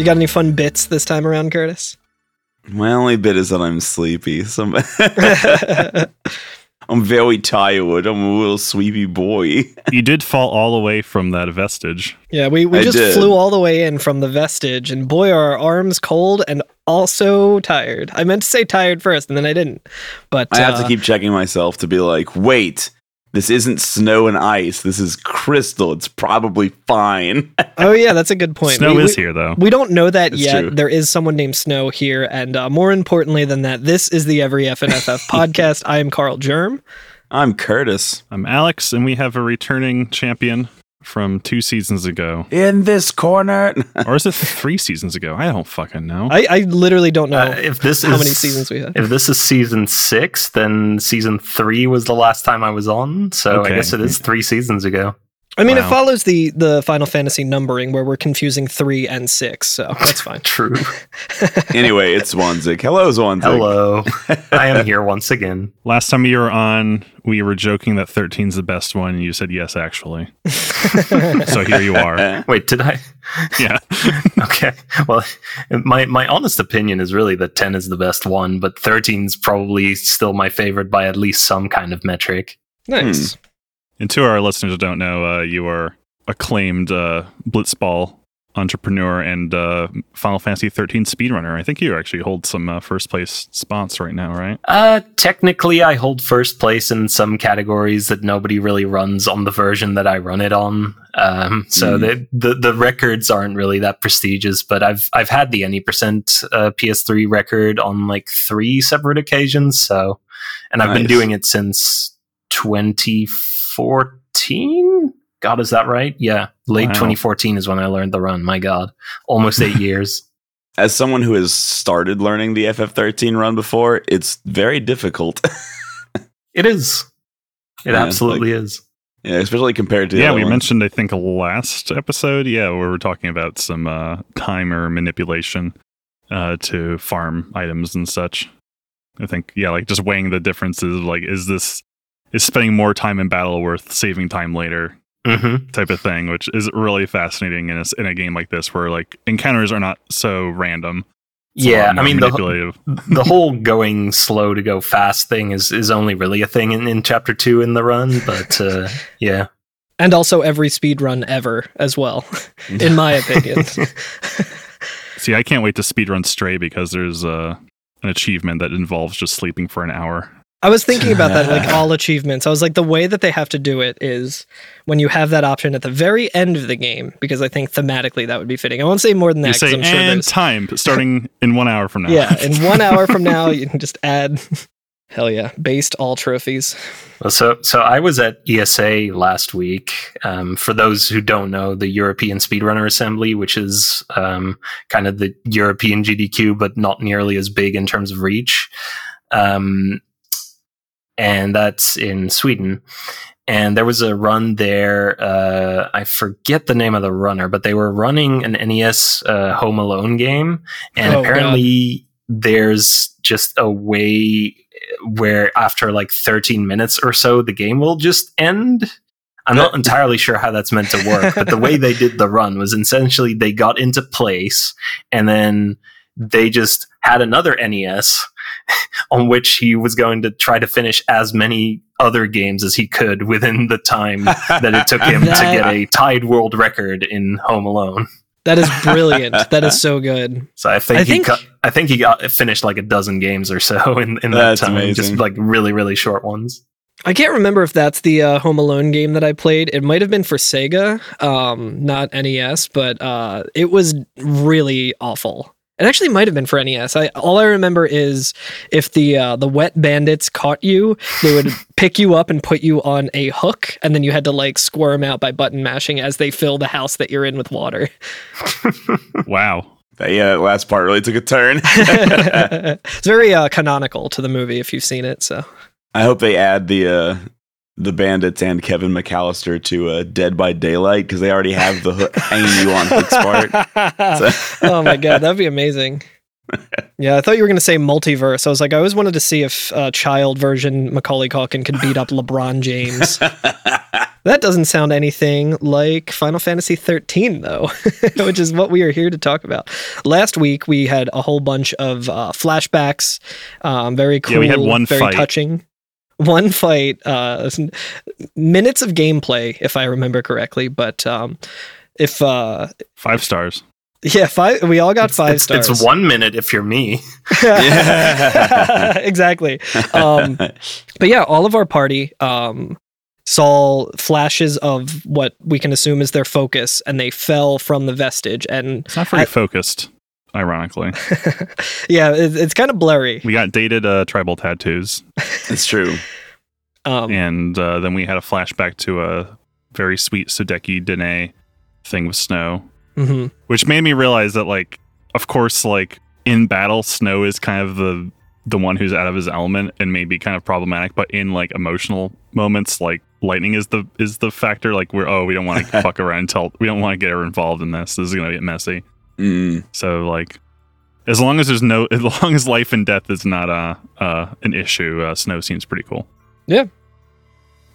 You got any fun bits this time around, Curtis? My only bit is that I'm sleepy. So I'm very tired. I'm a little sleepy boy. you did fall all the way from that vestige. Yeah, we, we I just did. flew all the way in from the vestige, and boy, are our arms cold and also tired. I meant to say tired first, and then I didn't. But I have uh, to keep checking myself to be like, wait, this isn't snow and ice. This is crystal. It's probably fine. Oh yeah, that's a good point. Snow we, is we, here though. We don't know that It's yet. true. There is someone named Snow here, and uh, more importantly than that, this is the Every FNFF podcast. I am Carl Germ. I'm Curtis. I'm Alex, and we have a returning champion from two seasons ago. In this corner. Or is it three seasons ago? I don't fucking know. I, I literally don't know Uh, if this how is many seasons we had. If this is season six, then season three was the last time I was on. So Okay. I guess it is three seasons ago. I mean, it follows the the Final Fantasy numbering where we're confusing three and six, so that's fine. True. anyway, it's Zwanzig. Hello, Zwanzig. Hello. I am here once again. Last time you were on, we were joking that 13's the best one, and you said yes, actually. so here you are. Wait, did I? Yeah. Okay. Well, my my honest opinion is really that 10 is the best one, but 13 is probably still my favorite by at least some kind of metric. nice. Hmm. And to our listeners who don't know, uh, you are acclaimed uh, blitzball entrepreneur and uh, Final Fantasy 13 speedrunner. I think you actually hold some uh, first place spots right now, right? Uh, technically, I hold first place in some categories that nobody really runs on the version that I run it on. Um, so Mm. the, the the records aren't really that prestigious, but I've I've had the any percent uh, PS3 record on like three separate occasions. So, and I've been doing it since 2014. God, is that right? Yeah, late Wow. 2014 is when I learned the run. My God, almost eight years. As someone who has started learning the FF13 run before, it's very difficult. It is. It Yeah, absolutely is. yeah, especially compared to the yeah, other we ones. mentioned, I think, last episode, yeah, where we're talking about some uh, timer manipulation uh, to farm items and such. I think, yeah, like just weighing the differences like, is this, is spending more time in battle worth saving time later Mm-hmm. type of thing, which is really fascinating in a, s- in a game like this where like encounters are not so random. It's Yeah, I mean the the whole going slow to go fast thing is is only really a thing in, in chapter two in the run, but uh, yeah, And also every speed run ever as well, in my opinion. See, I can't wait to speed run Stray because there's uh, an achievement that involves just sleeping for an hour. I was thinking about that, like all achievements. I was like, the way that they have to do it is when you have that option at the very end of the game, because I think thematically that would be fitting. I won't say more than that You because say, I'm sure and there's. time starting in one hour from now. Yeah, in one hour from now, you can just add. Hell yeah, based all trophies. Well, so so I was at ESA last week. Um, for those who don't know, the European Speedrunner Assembly, which is um, kind of the European GDQ, but not nearly as big in terms of reach, um, and that's in Sweden. And there was a run there. Uh, I forget the name of the runner, but they were running an NES uh, Home Alone game, and Oh, apparently there's just a way where after like 13 minutes or so the game will just end i'm not entirely sure how that's meant to work but the way they did the run was essentially they got into place and then they just had another nes on which he was going to try to finish as many other games as he could within the time that it took him to get a tied world record in home alone That is brilliant. that is so good. so I think, I he think- got, I think he got finished like a dozen games or so in, in that That's time, amazing. just like really really short ones. I can't remember if that's the uh, Home Alone game that I played. It might have been for Sega, um, not NES, but uh, it was really awful. It actually might have been for NES. I, all I remember is if the uh, the wet bandits caught you, they would pick you up and put you on a hook, and then you had to like squirm out by button mashing as they fill the house that you're in with water. Wow. yeah, that last part really took a turn. it's very uh, canonical to the movie if you've seen it. So I hope they add the uh, the bandits and Kevin McAllister to uh, Dead by Daylight because they already have the hook hanging you on Hook's part. So- oh my god, that'd be amazing. Yeah, I thought you were going to say multiverse. I was like, I always wanted to see if a child version Macaulay Culkin could beat up LeBron James. that doesn't sound anything like Final Fantasy 13, though, which is what we are here to talk about. Last week, we had a whole bunch of uh, flashbacks. Um, very cool. Yeah, we had one very fight. touching. One fight, uh, minutes of gameplay, if I remember correctly. But um, if uh, Five stars. yeah, five. We all got It's, five it's, stars. it's one minute if you're me. Yeah. exactly. Um, but yeah, all of our party um, saw flashes of what we can assume is their focus, and they fell from the vestige. And It's not very I- focused, ironically. yeah, it, it's kind of blurry. We got dated uh, tribal tattoos, it's true. Um, and uh, then we had a flashback to a very sweet Sudeki Dene thing with snow, mhm. which made me realize that, like, of course, like in battle, snow is kind of the the one who's out of his element and may be kind of problematic. But in like emotional moments, like lightning is the is the factor. Like we're oh we don't want to fuck around until we don't want to get her involved in this. This is gonna get messy. Mm. So like, as long as there's no, as long as life and death is not uh, uh, an issue, uh, Snow seems pretty cool. Yeah.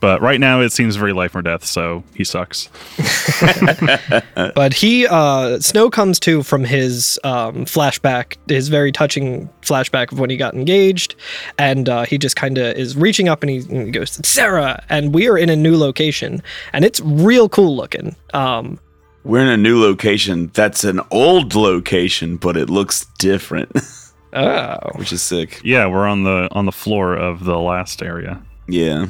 But right now it seems very life or death, so he sucks. But he, uh, Snow comes to from his um, flashback, his very touching flashback of when he got engaged, and uh, he just kind of is reaching up and he, and he goes, "Sarah," and we are in a new location, and it's real cool looking. Um, We're in a new location. That's an old location, but it looks different, oh, which is sick. Yeah, we're on the on the floor of the last area. Yeah.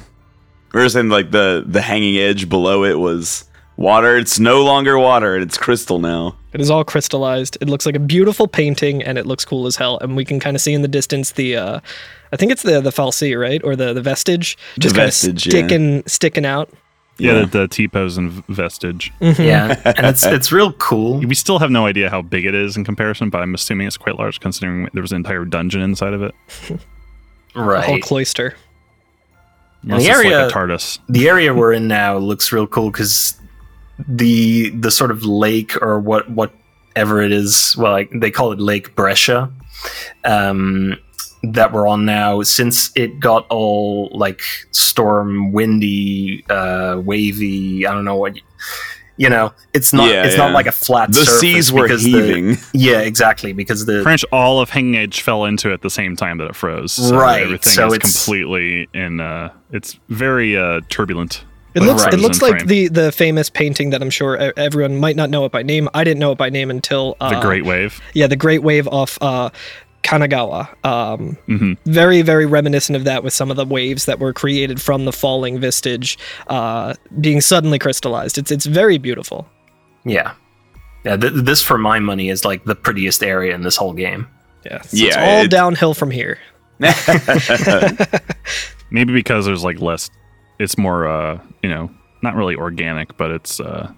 We were saying like the the hanging edge below it was water. It's no longer water. It's crystal now. It is all crystallized. It looks like a beautiful painting, and it looks cool as hell. And we can kind of see in the distance the, uh, I think it's the the fal'Cie, right, or the the vestige, just kind of vestige, yeah. sticking sticking out. Yeah, the, the T pose and vestige. Mhm. Yeah, and it's it's real cool. We still have no idea how big it is in comparison, but I'm assuming it's quite large considering there was an entire dungeon inside of it. Right, a whole cloister. Unless the area- like a TARDIS. the area we're in now looks real cool because the the sort of lake or what whatever it is well like, they call it lake Bresha um that we're on now since it got all like storm windy uh wavy i don't know what you, you know it's not Yeah, it's yeah. not like a flat The seas were because the- heaving. yeah exactly because the French, all of Hanging Edge fell into it at the same time that it froze. So Right, Everything so is it's- completely in. Uh, it's very uh, turbulent. It with looks it looks like frame. the the famous painting that I'm sure e- everyone might not know it by name. I didn't know it by name until uh, the Great Wave. yeah the Great Wave off uh, Kanagawa. Um, hmm very very reminiscent of that with some of the waves that were created from the falling vestige uh, being suddenly crystallized. It's it's very beautiful. yeah yeah th- this for my money is like the prettiest area in this whole game Yeah, so it's all it- downhill from here. Maybe because there's like less. It's more, uh, you know, not really organic, but it's uh,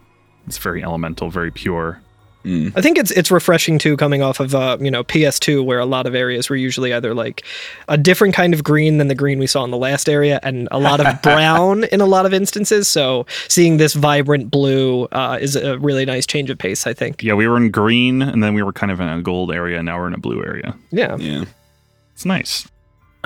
it's very elemental, very pure. Mm. I think it's it's refreshing too, coming off of uh, you know PS2, where a lot of areas were usually either like a different kind of green than the green we saw in the last area, and a lot of brown in a lot of instances. So seeing this vibrant blue uh, is a really nice change of pace. I think. Yeah, we were in green, and then we were kind of in a gold area. and Now we're in a blue area. Yeah. Yeah. It's nice.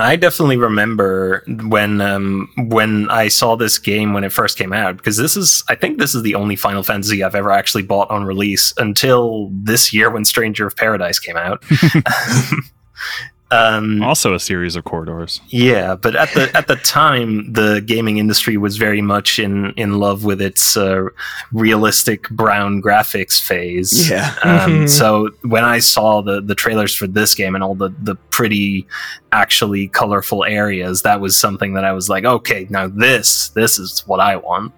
I definitely remember when um, when I saw this game when it first came out because this is I think this is the only Final Fantasy I've ever actually bought on release until this year when Stranger of Paradise came out. um, Also, a series of corridors. yeah, but at the at the time, the gaming industry was very much in in love with its uh, realistic brown graphics phase. Yeah. Um, Mhm. so when I saw the the trailers for this game and all the the pretty, actually colorful areas, that was something that I was like, okay, now this this is what I want.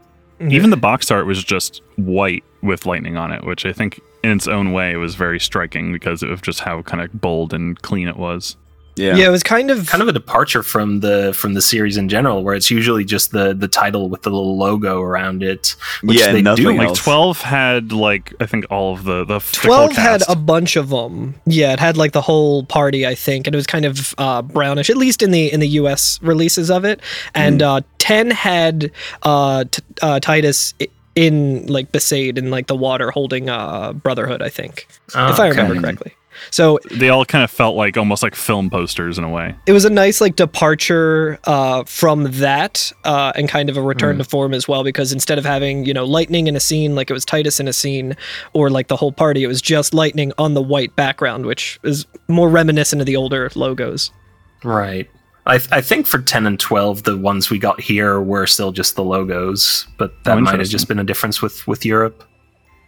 Even the box art was just white with lightning on it, which I think in its own way was very striking because of just how kind of bold and clean it was. Yeah. yeah. it was kind of Kind of a departure from the from the series in general, where it's usually just the the title with the little logo around it. Which Yeah, they nothing do. Like else. 12 12 had like I think all of the the the full Twelve had a bunch of them. Yeah, it had like the whole party, I think, and it was kind of uh, brownish, at least in the in the U.S. releases of it. And Hmm. uh, ten had uh, t- uh, Tidus in like Besaid in like the water, holding uh, Brotherhood, I think, if I remember Okay. correctly. So They all kind of felt like almost like film posters in a way. it was a nice like departure uh, from that uh, and kind of a return to form as well because instead of having you know lightning in a scene like it was Tidus in a scene or like the whole party it was just lightning on the white background which is more reminiscent of the older logos Right. I, I think for 10 and 12, the ones we got here were still just the logos, but that Oh, might have just been a difference with, with Europe.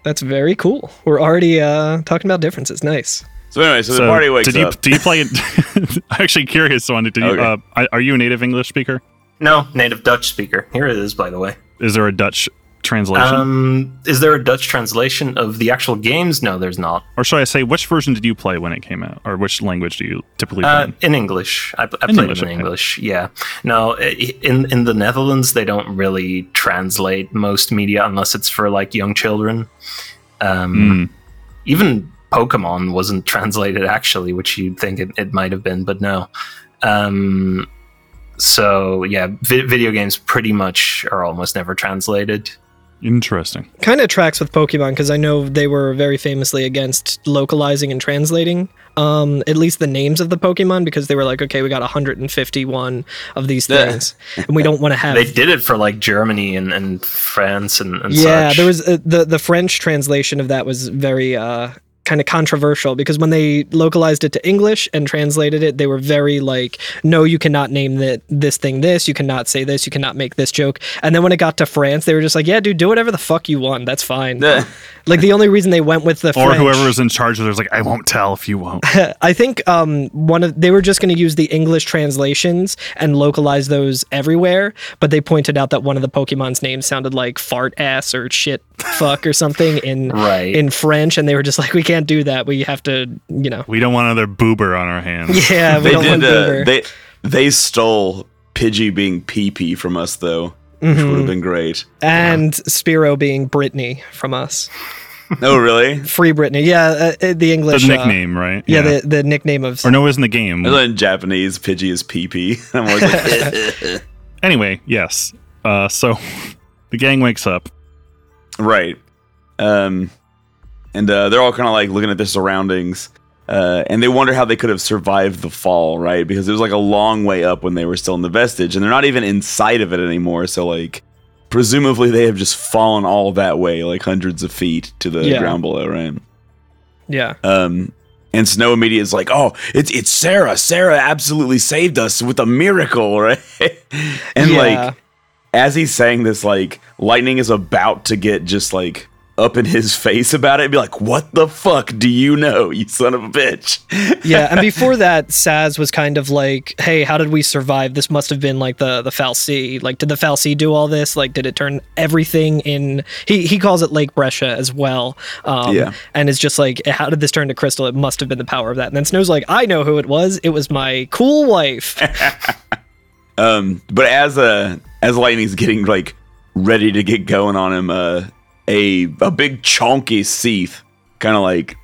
that's very cool we're already uh, talking about differences nice So anyway, so, the party wakes did you up. do you play it? I'm actually curious one. Did you, Okay. uh, are- are you a native English speaker? No, native Dutch speaker. Here it is, by the way. Is there a Dutch translation, Um, is there a Dutch translation of the actual games? No, there's not. or should I say, which version did you play when it came out, or which language do you typically play? Uh, in? in English, I, I In played English, in okay. English. Yeah, no, in in the Netherlands they don't really translate most media unless it's for like young children. Um, Mm. Even Pokemon wasn't translated actually, which you'd think it, it might have been, but no. Um, so yeah, vi- video games pretty much are almost never translated. Interesting. kind of tracks with pokemon because i know they were very famously against localizing and translating um, at least the names of the pokemon because they were like okay we got 151 of these things and we don't want to have They did it for like Germany and, and France and, and yeah such. there was uh, the the french translation of that was very uh kind of controversial because when they localized it to english and translated it they were very like no you cannot name that this thing this you cannot say this you cannot make this joke and then when it got to france they were just like yeah dude do whatever the fuck you want that's fine like the only reason they went with the Or French, whoever was in charge of it was like, I won't tell if you won't. I think um, one of they were just going to use the English translations and localize those everywhere, but they pointed out that one of the Pokemon's names sounded like fart ass or shit fuck or something in Right. in French, and they were just like, we can't do that. We have to, you know, We don't want another boober on our hands. yeah, we they don't want did. Uh, Boober. they they stole Pidgey being PP from us though, which Mhm. would have been great. and Spiro being Brittany from us, Oh really? free Brittany, yeah, uh, uh, the The English uh, nickname, right? yeah, the the nickname of or no, it was in the game. I know in Japanese, Pidgey is PP. I'm always like, Anyway, yes. Uh, so the gang wakes up. right. Um, and uh, they're all kind of like looking at their surroundings, uh, and they wonder how they could have survived the fall, right? Because it was like a long way up when they were still in the vestige, and they're not even inside of it anymore. So like, presumably they have just fallen all that way, like hundreds of feet to the Yeah. ground below, right? yeah. Um, and Snow immediately is like, "Oh, it's it's Sarah. Sarah absolutely saved us with a miracle, right?" and Yeah. like, as he's saying this, like, lightning is about to get just like up in his face about it, and be like, "What the fuck do you know, you son of a bitch?" yeah, and before that, Sazh was kind of like, "Hey, how did we survive? This must have been like the the Fal'Cie. Like, did the Fal'Cie do all this? Like, did it turn everything in?" He he calls it Lake Bresha as well. Um, Yeah. and it's just like, how did this turn to crystal? It must have been the power of that. And then Snow's like, "I know who it was. It was my cool wife." Um, but as uh as lightning's getting like ready to get going on him, uh, a a big chonky Cie'th kind of like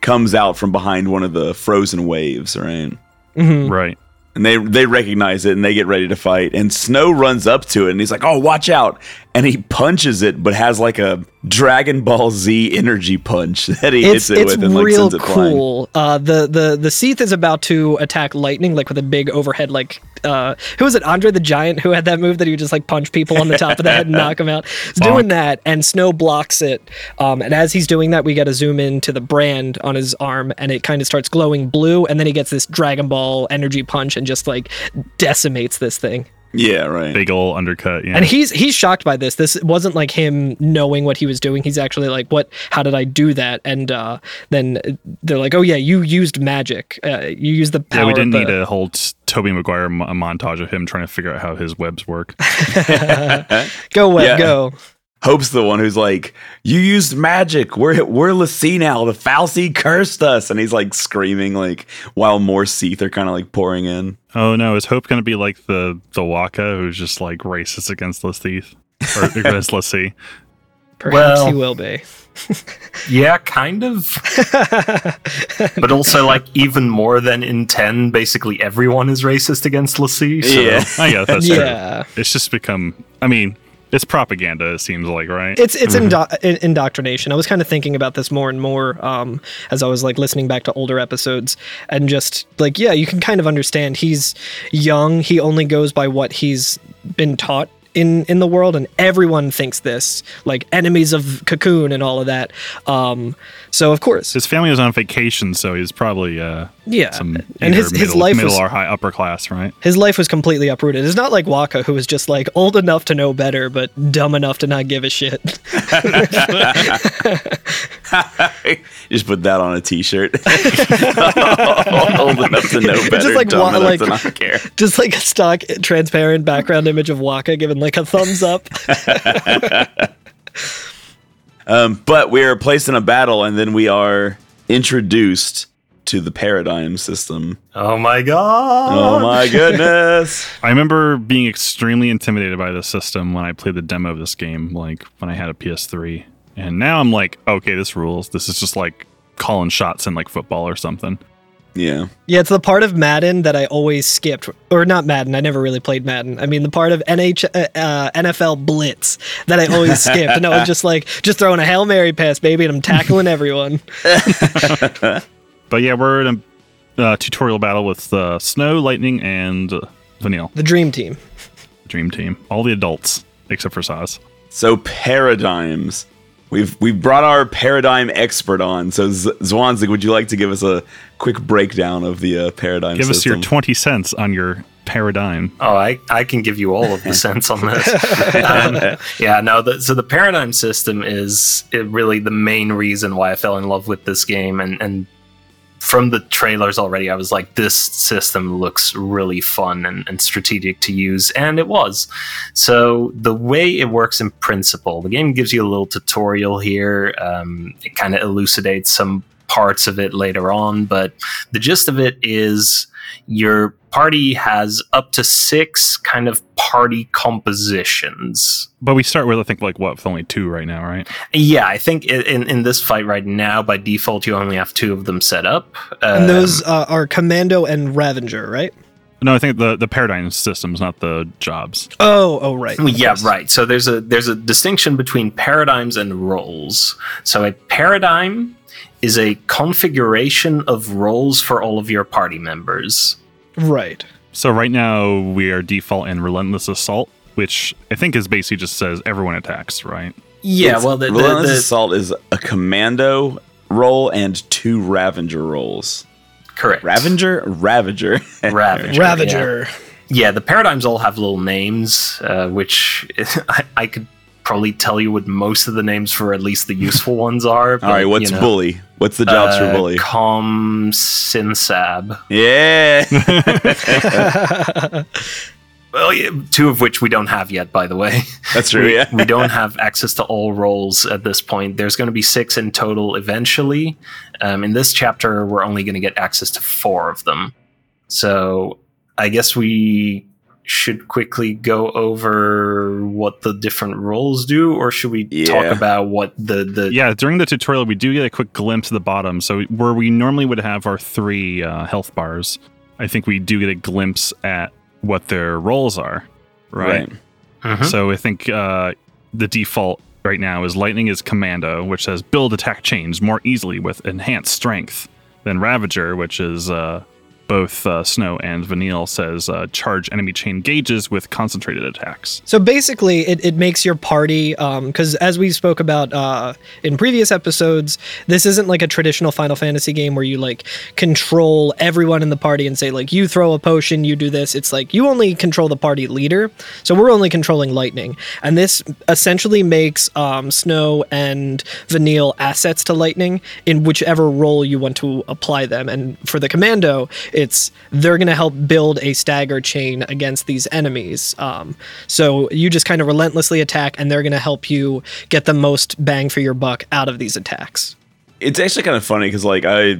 comes out from behind one of the frozen waves, right? Mhm. Right. and they they recognize it and they get ready to fight and snow runs up to it and he's like oh watch out and he punches it but has like a dragon ball z energy punch that he It's hits it it's with and like real sends it flying cool. Uh, the the the Cie'th is about to attack lightning like with a big overhead like uh, who was it Andre the Giant who had that move that he would just like punch people on the top of the head and knock them out. He's doing that and Snow blocks it. Um, and as he's doing that, we get a zoom in to the brand on his arm and it kind of starts glowing blue and then he gets this Dragon Ball energy punch and just like decimates this thing. Yeah right Big ol' undercut. Yeah. And he's he's shocked by this. This wasn't like him knowing what he was doing. He's actually like, "What? How did I do that?" And uh, then they're like, "Oh yeah, you used magic. Uh, you used the power." yeah, we didn't of need the- whole hold Tobey Maguire mo- a montage of him trying to figure out how his webs work. go web, Yeah. go. Hope's the one who's like you used magic we're we're l'Cie now the fal'Cie cursed us and he's like screaming like while more Cie'th are kind of like pouring in Oh no, is Hope going to be like the the Wakka who's just like racist against Lasteeth or against l'Cie? Perhaps Well- he will be. Yeah, kind of. but also, like, even more than in 10, basically everyone is racist against l'Cie. So. yeah I guess that's yeah, true. It's just become. I mean, It's propaganda. It seems like right. It's it's indo- indoctrination. I was kind of thinking about this more and more um, as I was like listening back to older episodes, and just like yeah, you can kind of understand. He's young. He only goes by what he's been taught in in the world, and everyone thinks this. Like enemies of Cocoon and all of that. Um, so of course, his family was on vacation, so he's probably uh, yeah, some and his either his life middle was or high upper class, right? his life was completely uprooted. It's not like Wakka, who was just like old enough to know better, but dumb enough to not give a shit. Just put that on a T-shirt. Old enough to know better, just like dumb wa- enough like- to not care. just like a stock transparent background image of Wakka giving like a thumbs up. Um, but we are placed in a battle, and then we are introduced to the paradigm system. Oh my god! Oh my goodness! I remember being extremely intimidated by the system when I played the demo of this game, like when I had a PS3. And now I'm like, okay, this rules. This is just like calling shots in like football or something. Yeah, yeah, it's the part of Madden that I always skipped, or not Madden. I never really played Madden. I mean, the part of NH uh, uh, NFL Blitz that I always skipped, and I was just like, just throwing a hail mary pass, baby, and I'm tackling everyone. But yeah, we're in a uh, tutorial battle with uh, Snow, Lightning, and uh, Vanille, The Dream Team. The Dream Team. All the adults except for Sazh. So paradigms. We've we've brought our paradigm expert on. So Z- Zwanzig, would you like to give us a quick breakdown of the uh, paradigm? System? Give us your 20 cents on your paradigm. Oh, I, I can give you all of the sense on this. um, yeah, no. The, so the paradigm system is really the main reason why I fell in love with this game, and and from the trailers already, I was like, this system looks really fun and, and strategic to use, and it was. So the way it works in principle, the game gives you a little tutorial here. Um, it kind of elucidates some parts of it later on, but the gist of it is your party has up to six kind of party compositions. But we start with, I think, like what, with only two right now, right? Yeah, I think in in this fight right now, by default, you only have two of them set up. And Um, those uh, are Commando and Ravager, right? No, I think the, the paradigm systems, not the jobs. Oh, oh, right. of yeah, right. So there's a there's a distinction between paradigms and roles. So a paradigm is a configuration of roles for all of your party members. Right. So right now we are default in relentless assault, which I think is basically just says everyone attacks, right? Yeah, It's- well, the, the, Relentless the- Assault is a commando role and two Ravager roles. correct Ravager, Ravager, Ravager. yeah. Yeah, the paradigms all have little names, uh, which I, I could probably tell you what most of the names for at least the useful ones are. All right, what's you know, bully? What's the jobs for uh, bully? Com Sinsab. yeah. Well, two of which we don't have yet, by the way. That's true. we, Yeah. we don't have access to all roles at this point. There's going to be six in total eventually. Um, in this chapter, we're only going to get access to four of them. So I guess we should quickly go over what the different roles do, or should we Yeah. talk about what the the Yeah, during the tutorial, we do get a quick glimpse of the bottom. So where we normally would have our three uh, health bars, I think we do get a glimpse at what their roles are, right? Mhm. So I think uh, the default right now is Lightning is Commando, which says build attack chains more easily with enhanced strength. than Ravager, which is uh, both uh, Snow and Vanille, says uh, charge enemy chain gauges with concentrated attacks. So basically, it, it makes your party, because as we spoke about uh, in previous episodes, this isn't like a traditional Final Fantasy game where you like control everyone in the party and say, like, you throw a potion, you do this. It's like you only control the party leader. So we're only controlling Lightning. And this essentially makes um, Snow and Vanille assets to Lightning in whichever role you want to apply them. And for the Commando, it's they're going to help build a stagger chain against these enemies. Um, so you just kind of relentlessly attack, and they're going to help you get the most bang for your buck out of these attacks. It's actually kind of funny because, like, I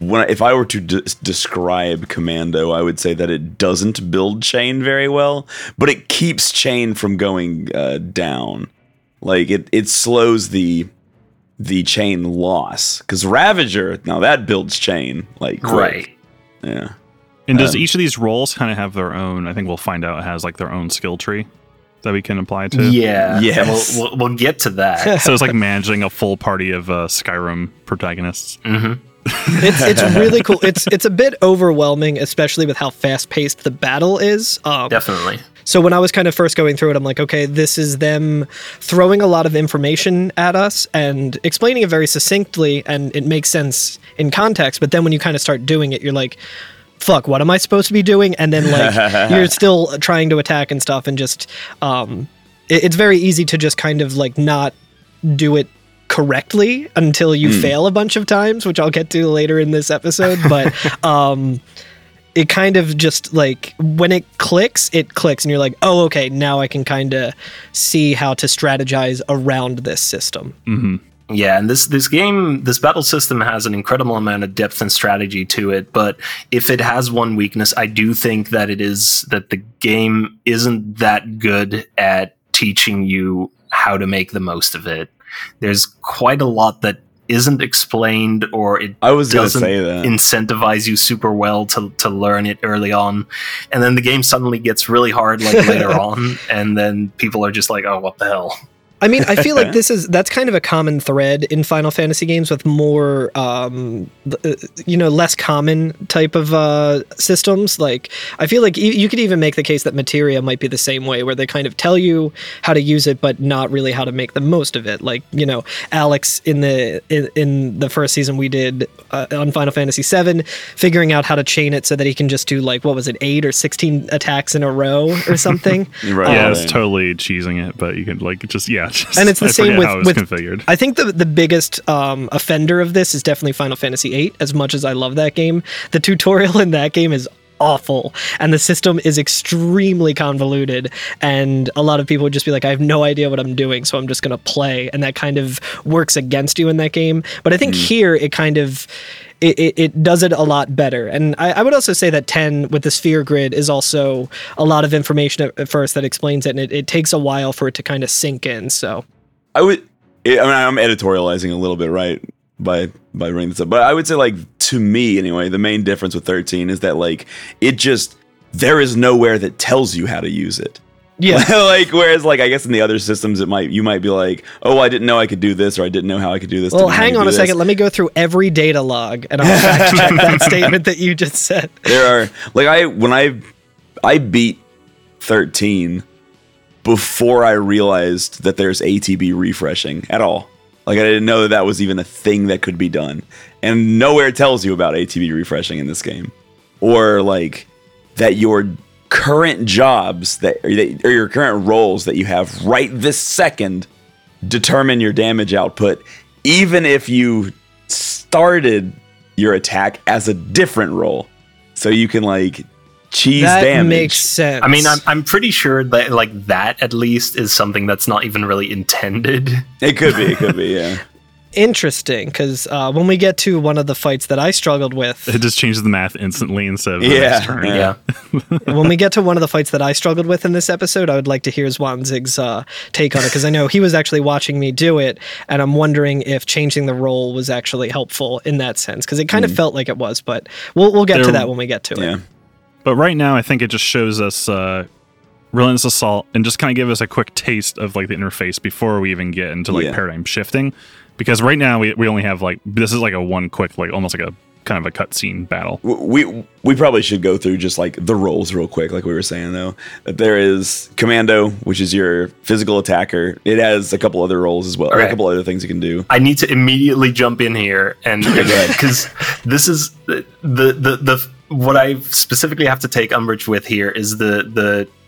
when I, if I were to de- describe Commando, I would say that it doesn't build chain very well, but it keeps chain from going uh, down. Like it, it slows the the chain loss because Ravager now that builds chain like quick. right. Yeah. And does Um, each of these roles kind of have their own? I think we'll find out has like their own skill tree. that we can apply to. Yeah. yeah. We'll, we'll, we'll get to that. So it's like managing a full party of uh, Skyrim protagonists. hmm it's it's really cool. It's it's a bit overwhelming, especially with how fast paced the battle is. Um, Definitely. So when I was kind of first going through it, I'm like, okay, this is them throwing a lot of information at us and explaining it very succinctly, and it makes sense in context. But then when you kind of start doing it, you're like, fuck, what am I supposed to be doing? And then like you're still trying to attack and stuff, and just um, it- it's very easy to just kind of like not do it correctly until you fail a bunch of times, which I'll get to later in this episode. But um, it kind of just like when it clicks, it clicks, and you're like, oh, okay, now I can kind of see how to strategize around this system. hmm Yeah, and this this game, this battle system has an incredible amount of depth and strategy to it. But if it has one weakness, I do think that it is that the game isn't that good at teaching you how to make the most of it. There's quite a lot that isn't explained, or it I was doesn't say that. incentivize you super well to to learn it early on, and then the game suddenly gets really hard like later on, and then people are just like, "Oh, what the hell." I mean, I feel like this is that's kind of a common thread in Final Fantasy games with more, um, uh, you know, less common type of uh, systems. Like, I feel like you, you could even make the case that Materia might be the same way, where they kind of tell you how to use it, but not really how to make the most of it. Like, you know, Alex in the in, in the first season we did uh, on Final Fantasy VII, figuring out how to chain it so that he can just do like what was it, eight or sixteen attacks in a row or something. Right. Yeah, it's totally cheesing it, but you can like just yeah. Just, And it's the I same with- it with- configured. I think the the biggest um, offender of this is definitely Final Fantasy VIII. As much as I love that game, the tutorial in that game is awful, and the system is extremely convoluted. And a lot of people would just be like, "I have no idea what I'm doing, so I'm just gonna play," and that kind of works against you in that game. But I think here it kind of it, it, it does it a lot better. And I, I would also say that 10 with the sphere grid is also a lot of information at, at first that explains it, and it, it takes a while for it to kind of sink in. So. I would. I mean, I'm editorializing a little bit, right? By by bringing this up, but I would say, like to me anyway, the main difference with 13 is that like it just there is nowhere that tells you how to use it. Yeah. like whereas like I guess in the other systems it might you might be like, oh, I didn't know I could do this, or I didn't know how I could do this. Well, didn't know how I hang on a this. second. Let me go through every data log and I'll fact check that statement that you just said. there are like I when I I beat 13 before I realized that there's ATB refreshing at all. Like I didn't know that that was even a thing that could be done. And nowhere tells you about ATB refreshing in this game or like that your current jobs that or, that, or your current roles that you have right this second determine your damage output even if you started your attack as a different role so you can like cheese damage. that damage makes sense. I mean, I'm I'm pretty sure that like that at least is something that's not even really intended. it could be it could be yeah interesting because uh, when we get to one of the fights that I struggled with, It just changes the math instantly instead of Yeah, next turn. yeah. Yeah. when we get to one of the fights that I struggled with in this episode, I would like to hear Zwanzig's uh, take on it because I know he was actually watching me do it, and I'm wondering if changing the role was actually helpful in that sense because it kind of felt like it was, but we'll we'll get to that when we get to it. But right now, I think it just shows us uh, relentless assault and just kind of give us a quick taste of like the interface before we even get into like Yeah. paradigm shifting. Because right now we, we only have like this is like a one quick like almost like a kind of a cutscene battle. We we probably should go through just like the roles real quick like we were saying though. That there is commando which is your physical attacker. It has a couple other roles as well or a couple other things you can do. I need to immediately jump in here and because this is the, the the the what I specifically have to take umbrage with here is the the s-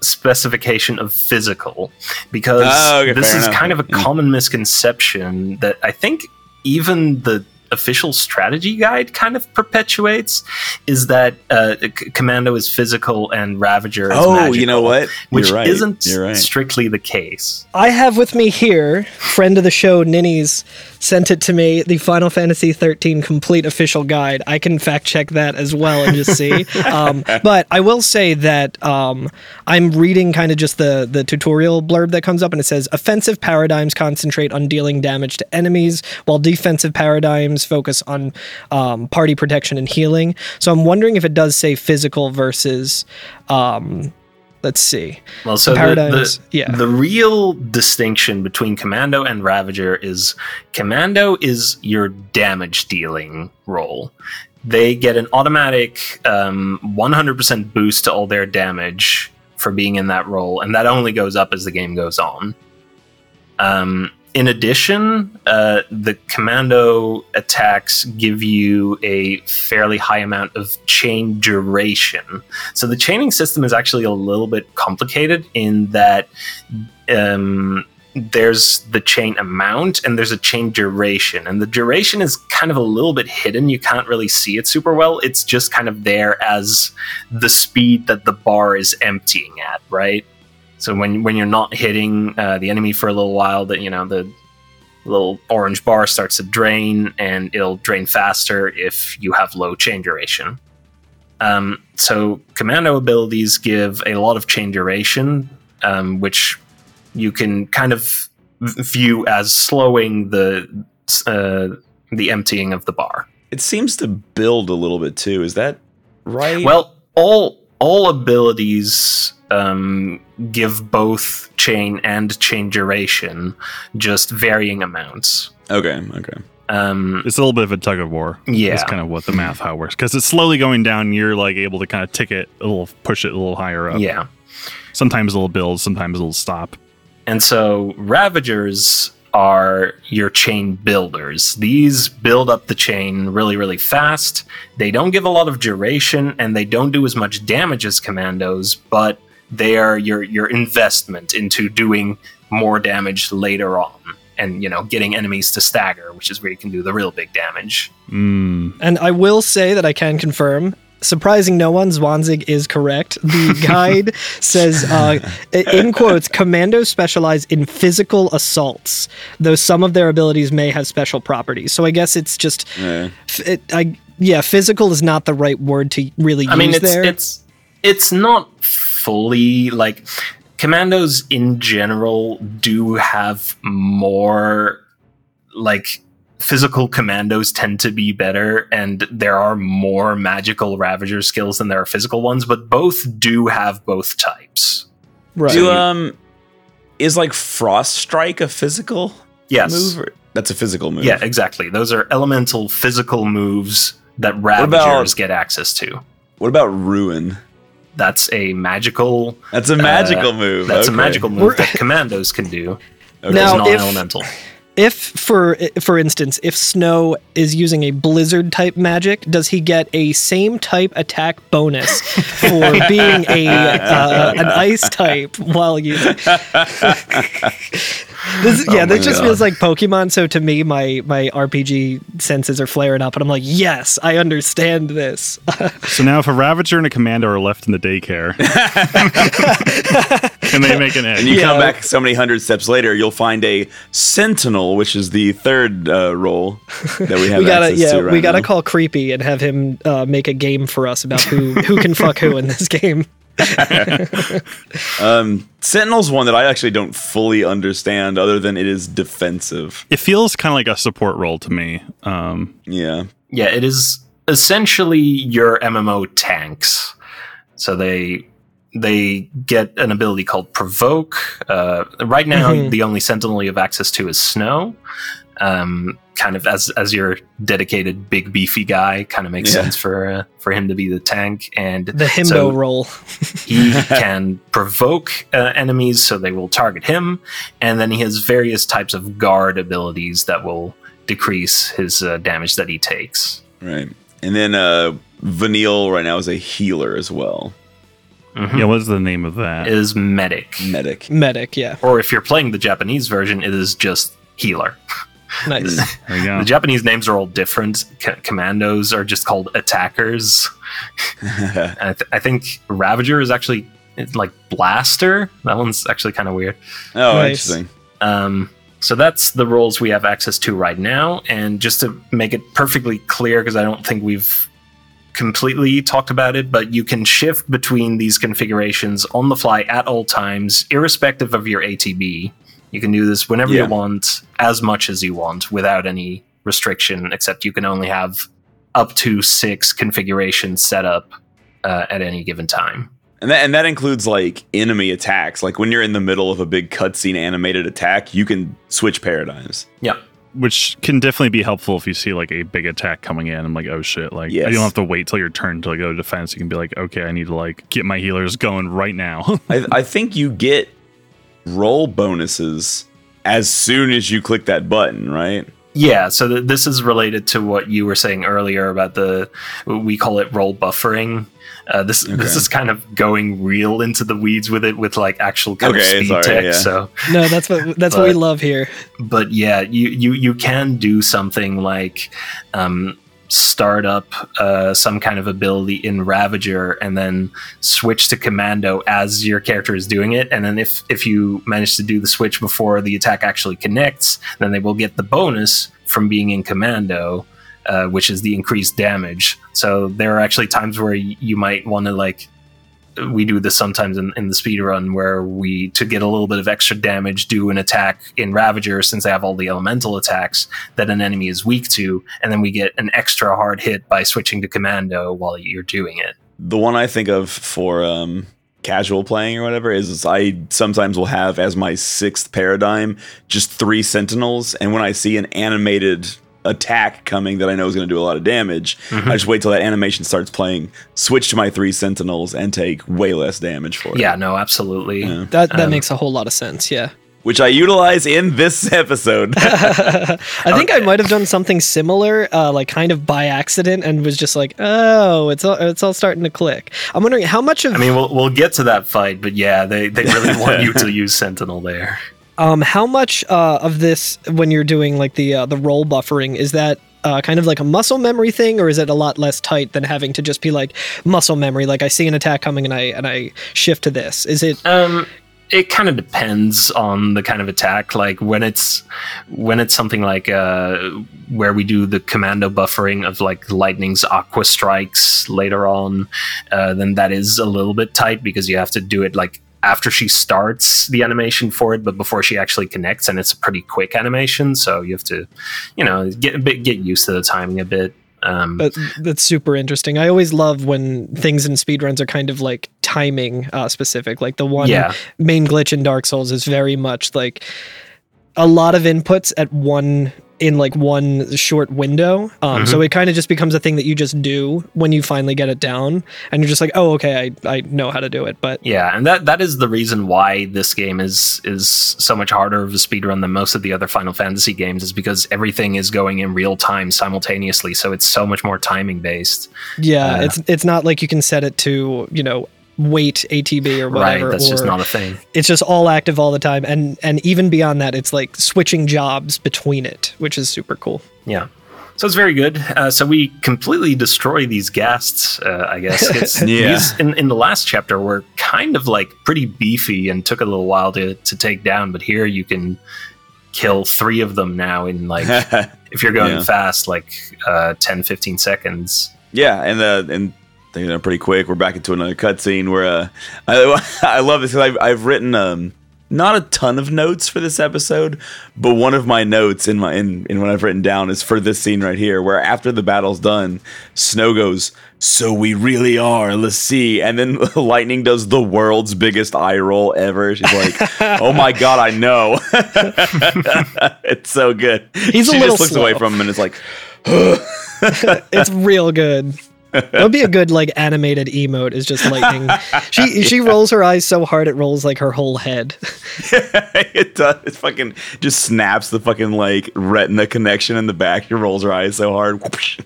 specification of physical because Oh, okay, this is enough. kind of a Yeah. common misconception that I think even the official strategy guide kind of perpetuates is that uh, C- commando is physical and ravager is oh magical, you know what which You're right. isn't You're right strictly the case I have with me here, friend of the show, Ninnies, sent it to me, the Final Fantasy 13 complete official guide. I can fact check that as well and just see. um, but I will say that um, I'm reading kind of just the, the tutorial blurb that comes up, and it says offensive paradigms concentrate on dealing damage to enemies, while defensive paradigms focus on um, party protection and healing. So I'm wondering if it does say physical versus. Um, let's see. Well, so the, the, yeah. the real distinction between Commando and Ravager is Commando is your damage dealing role. They get an automatic um, 100% boost to all their damage for being in that role, and that only goes up as the game goes on. Um, in addition, uh, the commando attacks give you a fairly high amount of chain duration. So the chaining system is actually a little bit complicated in that um, there's the chain amount and there's a chain duration. And the duration is kind of a little bit hidden. You can't really see it super well. It's just kind of there as the speed that the bar is emptying at, right? So when when you're not hitting uh, the enemy for a little while, that you know the little orange bar starts to drain, and it'll drain faster if you have low chain duration. Um, so commando abilities give a lot of chain duration, um, which you can kind of view as slowing the uh, the emptying of the bar. It seems to build a little bit too. Is that right? Well, all all abilities um, give both chain and chain duration, just varying amounts. okay, okay. Um, It's a little bit of a tug of war. Yeah. That's kind of what the math how it works. Because it's slowly going down, you're like able to kind of tick it a little, push it a little higher up. yeah, Sometimes it'll build, sometimes it'll stop. and so Ravagers are your chain builders. These build up the chain really, really fast. They don't give a lot of duration, and they don't do as much damage as commandos, but they are your your investment into doing more damage later on. And you know, getting enemies to stagger, which is where you can do the real big damage. Mm. And I will say that I can confirm. Surprising no one, Zwanzig is correct. The guide says, uh, in quotes, commandos specialize in physical assaults, though some of their abilities may have special properties. So I guess it's just, Yeah. it, I yeah, physical is not the right word to really use mean, it's there. it's it's not fully like commandos in general do have more like physical commandos tend to be better and there are more magical ravager skills than there are physical ones but both do have both types right. Do um, is like frost strike a physical yes move? Or, that's a physical move. yeah exactly those are elemental physical moves that ravagers about- get access to What about ruin? That's a magical That's a magical move. that's a magical move We're- that commandos can do Okay. Now, it's if- non-elemental If, for for instance, if Snow is using a blizzard type magic, does he get a same type attack bonus for being a uh, an ice type while using? this, yeah, Oh this just God. feels like Pokemon. So to me, my my RPG senses are flaring up, and I'm like, yes, I understand this. So now, if a Ravager and a Commander are left in the daycare, can they make an end? And egg? you come back so many hundred steps later, you'll find a sentinel, which is the third uh, role that we have. we gotta access yeah, to right we gotta now. call Creepy and have him uh, make a game for us about who who can fuck who in this game. Um, Sentinel's one that I actually don't fully understand, other than it is defensive. It feels kind of like a support role to me. Um, Yeah, Yeah, it is essentially your MMO tanks. So they they get an ability called provoke. Uh, right now, Mhm. the only sentinel you have access to is Snow. Um, kind of as as your dedicated big beefy guy, kind of makes Yeah. sense for uh, for him to be the tank. And The himbo So- roll. he can provoke uh, enemies so they will target him and then he has various types of guard abilities that will decrease his uh, damage that he takes right. And then uh, Vanille right now is a healer as well, Mhm. yeah, what's the name of that? is medic medic. Medic, yeah. or if you're playing the japanese version it is just healer Nice. there you go. the japanese names are all different C- commandos are just called attackers And I, th- I think ravager is actually like blaster that one's actually kind of weird oh, Nice. interesting. Um, so that's the roles we have access to right now. And just to make it perfectly clear, because I don't think we've completely talked about it, but you can shift between these configurations on the fly at all times, irrespective of your ATB. You can do this whenever Yeah. you want, as much as you want, without any restriction, except you can only have up to six configurations set up uh, at any given time. And that and that includes like enemy attacks. Like when you're in the middle of a big cutscene animated attack, you can switch paradigms. Yeah. which can definitely be helpful if you see like a big attack coming in. I'm like, oh shit! Like Yes. you don't have to wait till your turn to like, go to defense. You can be like, okay, I need to like get my healers going right now. I, I think you get role bonuses as soon as you click that button, right? Yeah, so th- this is related to what you were saying earlier about the we call it role buffering. Uh, this this is kind of going real into the weeds with it with like actual kind Okay, of speed sorry, tech. yeah. So, No, that's what that's what we love here. but yeah, you you you can do something like um, start up uh, some kind of ability in Ravager and then switch to Commando as your character is doing it. And then if if you manage to do the switch before the attack actually connects, then they will get the bonus from being in Commando. Uh, which is the increased damage. So there are actually times where you might want to like we do this sometimes in, in the speed run where we to get a little bit of extra damage do an attack in ravager since they have all the elemental attacks that an enemy is weak to and then we get an extra hard hit by switching to commando while you're doing it. The one I think of for um, casual playing or whatever is I sometimes will have as my sixth paradigm just three sentinels, and when I see an animated attack coming that I know is going to do a lot of damage, Mhm. I just wait till that animation starts playing, switch to my three sentinels, and take way less damage for it. yeah no absolutely Yeah. That that Um, makes a whole lot of sense. Yeah. Which I utilize in this episode. I think I might have done something similar, uh, like kind of by accident, and was just like, "Oh, it's all it's all starting to click." I'm wondering how much of i mean we'll, we'll get to that fight but yeah they, they really want you to use sentinel there um how much uh, of this when you're doing like the uh, the role buffering is that uh, kind of like a muscle memory thing, or is it a lot less tight than having to just be like muscle memory? Like I see an attack coming and I and I shift to this. Is it? Um, it kind of depends on the kind of attack. Like when it's when it's something like uh, where we do the commando buffering of like lightning's aqua strikes later on, uh, then that is a little bit tight because you have to do it like after she starts the animation for it, but before she actually connects, and it's a pretty quick animation, so you have to, you know, get a bit get used to the timing a bit. Um, But that's super interesting. I always love when things in speedruns are kind of like timing uh, specific. Like the one yeah, main glitch in Dark Souls is very much like a lot of inputs at one in like one short window. Um, So it kind of just becomes a thing that you just do when you finally get it down, and you're just like, oh, okay, I, I know how to do it. But Yeah, and that that is the reason why this game is is so much harder of a speedrun than most of the other Final Fantasy games is because everything is going in real time simultaneously, so it's so much more timing based. yeah, Uh, it's it's not like you can set it to you know wait ATB or whatever. right, that's just not a thing. it's just all active all the time and and even beyond that it's like switching jobs between it which is super cool Yeah. So it's very good. Uh, so we completely destroy these ghasts, uh, I guess. It's, Yeah. These in, in the last chapter were kind of like pretty beefy and took a little while to, to take down, but here you can kill three of them now in like, if you're going Yeah. fast, like uh, 10, 15 seconds. Yeah, and uh, and pretty quick. We're back into another cutscene where uh, I I love this because I've I've written um not a ton of notes for this episode, but one of my notes in my in, in what I've written down is for this scene right here, where after the battle's done, Snow goes, "So we really are, let's see," and then Lightning does the world's biggest eye roll ever. She's like, "Oh my god, I know." it's so good. He's a little just looks slow. away from him and is like, it's real good that would be a good like animated emote is just lightning she she rolls her eyes so hard it rolls like her whole head it does. It fucking just snaps the fucking like retina connection in the back. She rolls her eyes so hard.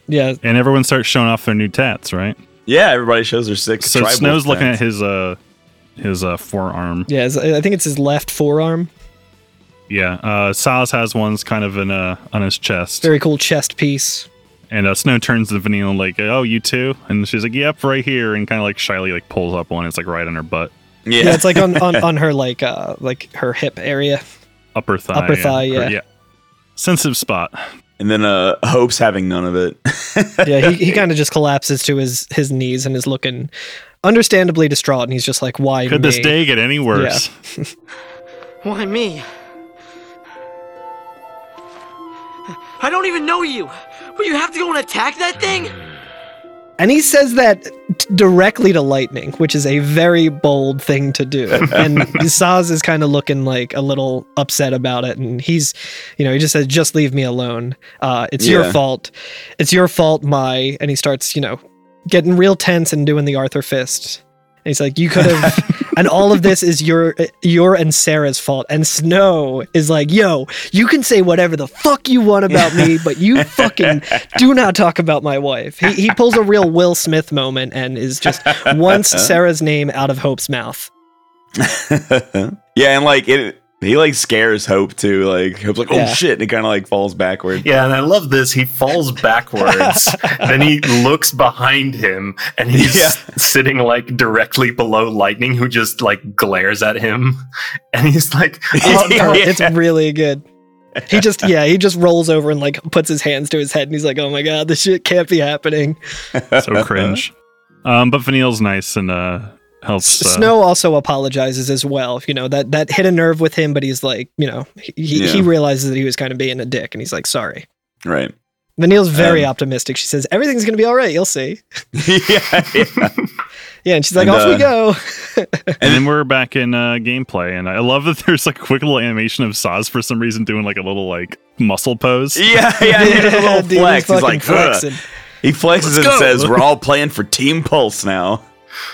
yeah and everyone starts showing off their new tats, right? Yeah, everybody shows their six. So tribal Snow's looking at his uh his uh forearm. yeah i think it's his left forearm Yeah. Uh Silas has one's kind of in uh on his chest. very cool chest piece And uh, Snow turns to Vanille like, "Oh, you too?" And she's like, "Yep, right here." And kind of like shyly like pulls up one. It's like right on her butt, Yeah, yeah, it's like on, on on her like uh like her hip area upper thigh. Upper thigh, Or- yeah. Sensitive spot. and then uh, Hope's having none of it. yeah he, he kind of just collapses to his his knees and is looking understandably distraught and he's just like why Could me? this day get any worse? Why me? I don't even know you, but you have to go and attack that thing? And he says that t- directly to Lightning, which is a very bold thing to do. And Sazh is kind of looking like a little upset about it. And he's, you know, he just says, just leave me alone. Uh, it's your fault. It's your fault, my. And he starts, you know, getting real tense and doing the Arthur fist. And he's like, you could have, and all of this is your, your and Sarah's fault. And Snow is like, yo, you can say whatever the fuck you want about me, but you fucking do not talk about my wife. He, he pulls a real Will Smith moment and is just once Sarah's name out of Hope's mouth. yeah, and like it, he like scares Hope too. Like Hope's like, oh Yeah. shit, and he kind of like falls backward. Yeah, and I love this. He falls backwards, then he looks behind him, and he's Yeah. sitting like directly below Lightning, who just like glares at him, and he's like, "Oh no!" It's really good. He just yeah, he just rolls over and like puts his hands to his head and he's like, "Oh my god, this shit can't be happening." So cringe. Um, but Vanille's nice and uh, helps. Uh, Snow also apologizes as well. You know that that hit a nerve with him, but he's like, you know, he he, he realizes that he was kind of being a dick, and he's like, "Sorry." Right. Vanille's very Um, optimistic. She says everything's gonna be all right. You'll see. yeah, yeah. Yeah, and she's like, And, "Off we uh, go." And then we're back in uh, gameplay, and I love that there's like a quick little animation of Sazh for some reason doing like a little like muscle pose. Yeah, yeah, he a little dude, he's flex. He's, fucking like, "Ugh." flexing. he flexes Let's and go. says, "We're all playing for Team Pulse now."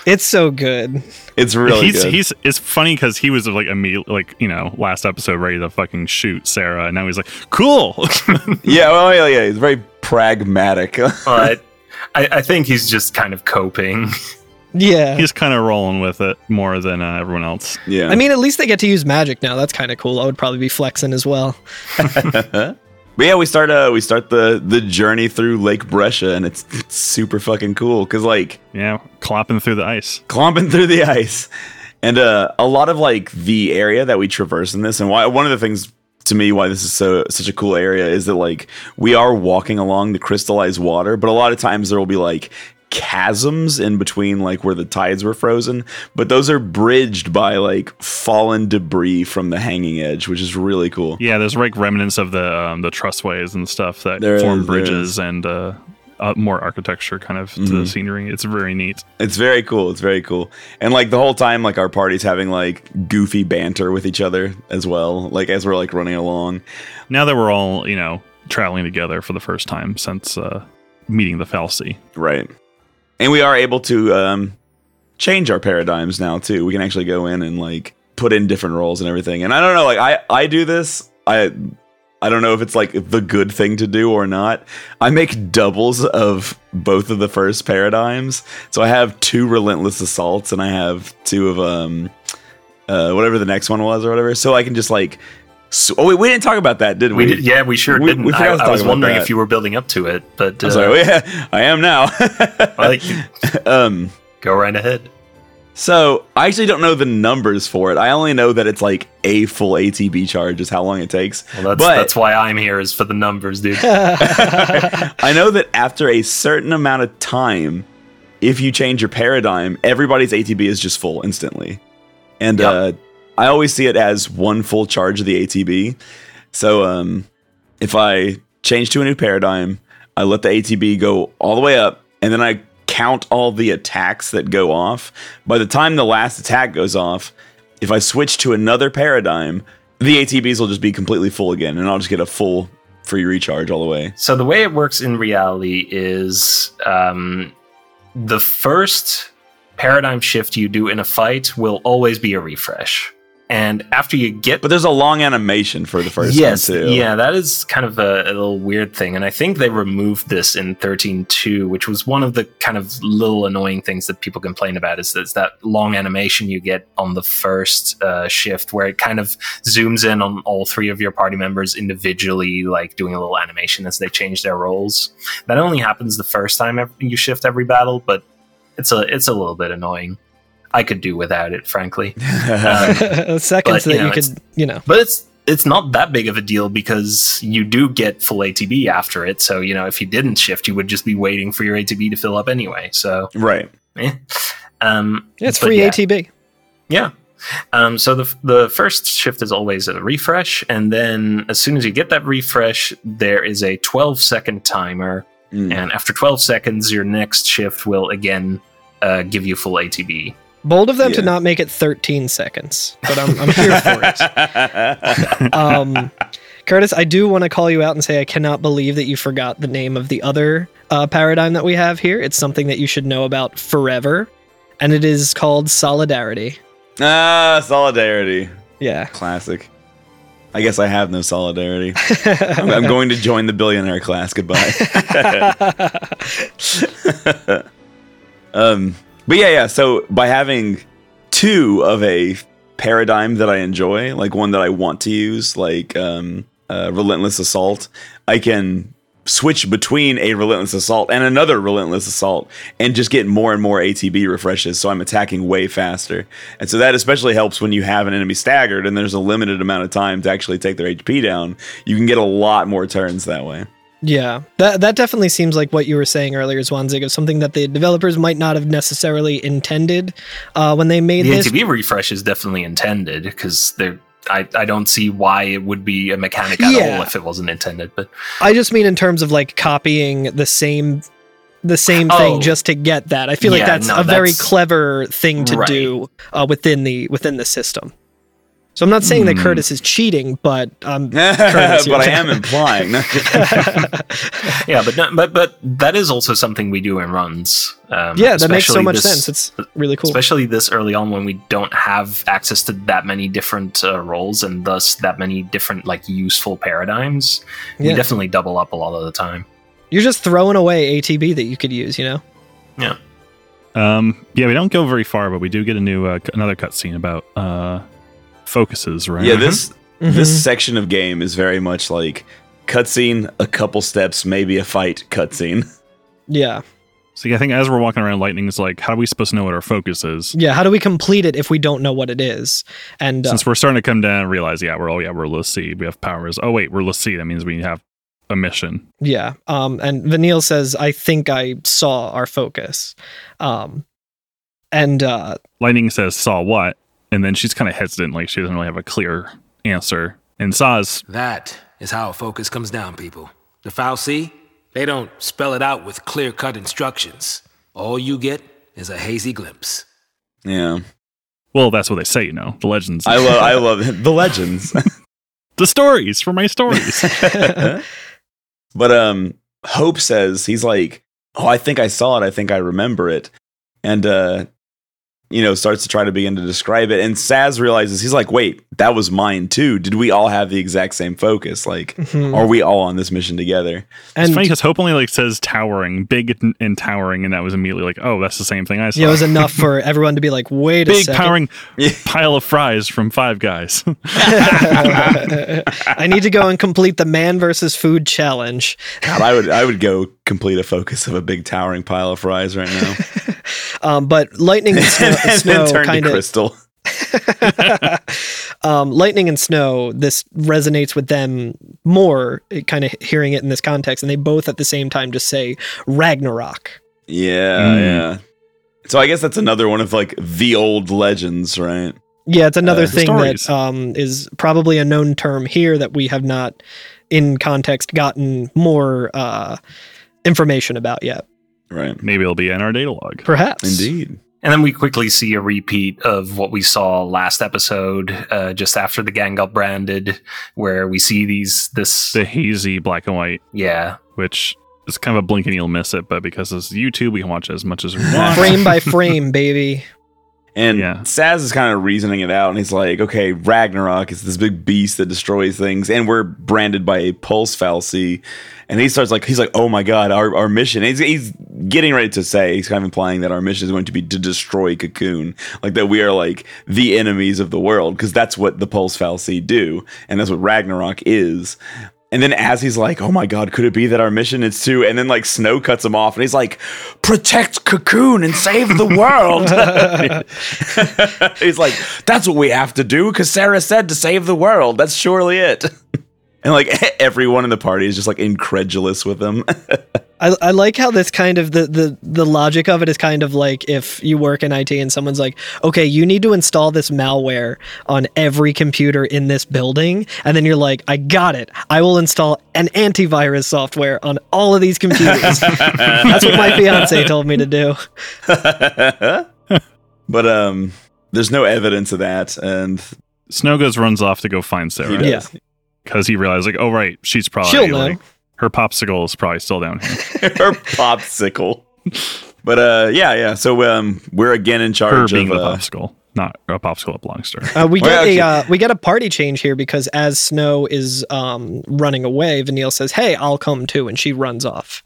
It's so good. It's really he's good. he's it's funny because he was like immediately like you know last episode ready to fucking shoot Sarah, and now he's like cool. yeah, well, yeah, yeah. He's very pragmatic. but I, I think he's just kind of coping. Yeah. he's kind of rolling with it more than uh, everyone else. yeah. I mean, at least they get to use magic now. That's kind of cool. I would probably be flexing as well. but yeah, we start uh we start the the journey through Lake Bresha, and it's, it's super fucking cool because like Yeah, clopping through the ice. clomping through the ice, and uh a lot of like the area that we traverse in this, and why one of the things to me why this is so such a cool area is that like we are walking along the crystallized water, but a lot of times there will be like chasms in between like where the tides were frozen but those are bridged by like fallen debris from the hanging edge which is really cool Yeah, there's like remnants of the um, the trussways and stuff that There form is, bridges and uh, uh, more architecture kind of to the Mhm. scenery. It's very neat. It's very cool. It's very cool. And like the whole time, like our party's having like goofy banter with each other as well. Like as we're like running along. Now that we're all you know traveling together for the first time since uh, meeting the fal'Cie. Right. And we are able to um change our paradigms now too. We can actually go in and like put in different roles and everything. And I don't know, like I I do this. I I don't know if it's like the good thing to do or not. I make doubles of both of the first paradigms. So I have two relentless assaults and I have two of um uh whatever the next one was or whatever. So I can just like so, oh wait, we didn't talk about that, did we? We did, yeah, we sure We- didn't. we I, I was wondering that. if you were building up to it, but uh, I'm sorry. Yeah, I am now. like, um go right ahead. So I actually don't know the numbers for it. I only know that it's like a full ATB charge is how long it takes. Well, that's But- that's why I'm here is for the numbers, dude. I know that after a certain amount of time, if you change your paradigm, everybody's ATB is just full instantly. And Yep. uh, I always see it as one full charge of the ATB. So um, if I change to a new paradigm, I let the ATB go all the way up, and then I count all the attacks that go off. By the time the last attack goes off, if I switch to another paradigm, the ATBs will just be completely full again, and I'll just get a full free recharge all the way. So the way it works in reality is um, the first paradigm shift you do in a fight will always be a refresh, and after you get But there's a long animation for the first yes, one too. yeah, that is kind of a, a little weird thing, and I think they removed this in 13.2, which was one of the kind of little annoying things that people complain about. Is, is that long animation you get on the first uh, shift, where it kind of zooms in on all three of your party members individually, like doing a little animation as they change their roles. That only happens the first time you shift every battle, but it's a it's a little bit annoying. I could do without it, frankly. Seconds But, that you you, could, you know. But it's it's not that big of a deal because you do get full ATB after it. So you know, if you didn't shift, you would just be waiting for your ATB to fill up anyway. So right. eh. um, Yeah, it's free yeah. ATB. Yeah. Um, so the the first shift is always a refresh, and then as soon as you get that refresh, there is a 12 second timer Mm. and after 12 seconds, your next shift will again uh, give you full ATB. Bold of them to not make it 13 seconds, but I'm, I'm here for it. Um, Curtis, I do want to call you out and say I cannot believe that you forgot the name of the other uh, paradigm that we have here. It's something that you should know about forever, and it is called solidarity. ah, solidarity. Yeah. Classic. I guess I have no solidarity. I'm, I'm going to join the billionaire class. Goodbye. um, but yeah, yeah. So by having two of a paradigm that I enjoy, like one that I want to use, like um, uh, relentless assault, I can switch between a relentless assault and another relentless assault and just get more and more ATB refreshes so I'm attacking way faster. And so that especially helps when you have an enemy staggered and there's a limited amount of time to actually take their HP down. You can get a lot more turns that way. Yeah, that that definitely seems like what you were saying earlier, Zwanzig, of something that the developers might not have necessarily intended uh, when they made this. The this. ATB refresh is definitely intended because they're. I, I don't see why it would be a mechanic at Yeah. all if it wasn't intended. But I just mean in terms of like copying the same the same thing Oh. just to get that. I feel like that's no, a very clever thing to Right. do uh, within the within the system. So I'm not saying that Hmm. Curtis is cheating, but um, but Curtis, I you're- am implying. yeah, but no, but but that is also something we do in runs. Um, yeah, that makes so much this- sense. It's really cool. especially this early on when we don't have access to that many different uh, roles and thus that many different like useful paradigms. We definitely double up a lot of the time. You're just throwing away ATB that you could use, you know? Yeah. Um, yeah, we don't go very far, but we do get a new uh, another cutscene about uh, focuses, right? yeah, this Mhm. this section of game is very much like cutscene, a couple steps, maybe a fight cutscene. yeah. So I think as we're walking around, Lightning is like, "How are we supposed to know what our focus is?" Yeah, how do we complete it if we don't know what it is? And uh, Since we're starting to come down and realize, yeah, we're oh yeah, we're l'Cie, we have powers. Oh wait, we're l'Cie. That means we have a mission. Yeah. Um, and Vanille says, I think I saw our focus. Um, and uh, Lightning says, "Saw what?" And then she's kind of hesitant, like she doesn't really have a clear answer. And Saw's That is how a focus comes down, people. The fal'Cie, they don't spell it out with clear cut instructions. All you get is a hazy glimpse. Yeah, well, that's what they say, you know, the legends, I love I love it. the legends. the stories for my stories. but um, Hope says he's like, oh, I think I saw it. I think I remember it, and uh, you know, starts to try to begin to describe it. And Sazh realizes he's like, wait, that was mine too. Did we all have the exact same focus? Like, mhm. are we all on this mission together? it's and funny because Hope only like says towering, big and, and towering, and that was immediately like, oh, that's the same thing I saw. yeah, it was enough for everyone to be like, wait a big second. powering Yeah. pile of fries from Five Guys. I need to go and complete the man versus food challenge. God, I would I would go complete a focus of a big towering pile of fries right now. Um, but lightning and snow, and snow turn kind to of crystal. um, lightning and snow. This resonates with them more, kind of hearing it in this context, and they both at the same time just say Ragnarok. Yeah, Mm. yeah. So I guess that's another one of like the old legends, right? Yeah, it's another Uh, thing stories. that um, is probably a known term here that we have not, in context, gotten more uh, information about yet. Right. Maybe it'll be in our data log. Perhaps. Indeed. And then we quickly see a repeat of what we saw last episode, uh, just after the gang got branded, where we see these this The hazy black and white, yeah which is kind of a blink and you'll miss it, but because it's YouTube, we can watch it as much as we want. Frame by frame, baby. And Yeah. Sazh is kind of reasoning it out, and he's like, "Okay, Ragnarok is this big beast that destroys things, and we're branded by a pulse fal'Cie. And he starts like, he's like, "Oh my god, our, our mission." He's, he's getting ready to say, he's kind of implying that our mission is going to be to destroy Cocoon, like that we are like the enemies of the world, because that's what the pulse fal'Cie do, and that's what Ragnarok is. And then as he's like, "Oh my god, could it be that our mission is to?" And then like Snow cuts him off, and he's like, "Protect Cocoon and save the world." he's like, "That's what we have to do because Sarah said to save the world. That's surely it." And like everyone in the party is just like incredulous with him. I, I like how this kind of the, the the logic of it is kind of like if you work in IT and someone's like, okay, you need to install this malware on every computer in this building, and then you're like, I got it. I will install an antivirus software on all of these computers. That's what my fiance told me to do. but um, there's no evidence of that, and Snow goes runs off to go find Sarah Yeah. because he realized like, oh right, she's probably She'll know. like her popsicle is probably still down here. her popsicle. But uh, yeah, yeah. So um, we're again in Her charge being of the uh, popsicle, not a popsicle that belongs to her. Uh, we Well, get actually- a uh, we get a party change here because as Snow is um, running away, Vanille says, "Hey, I'll come too," and she runs off.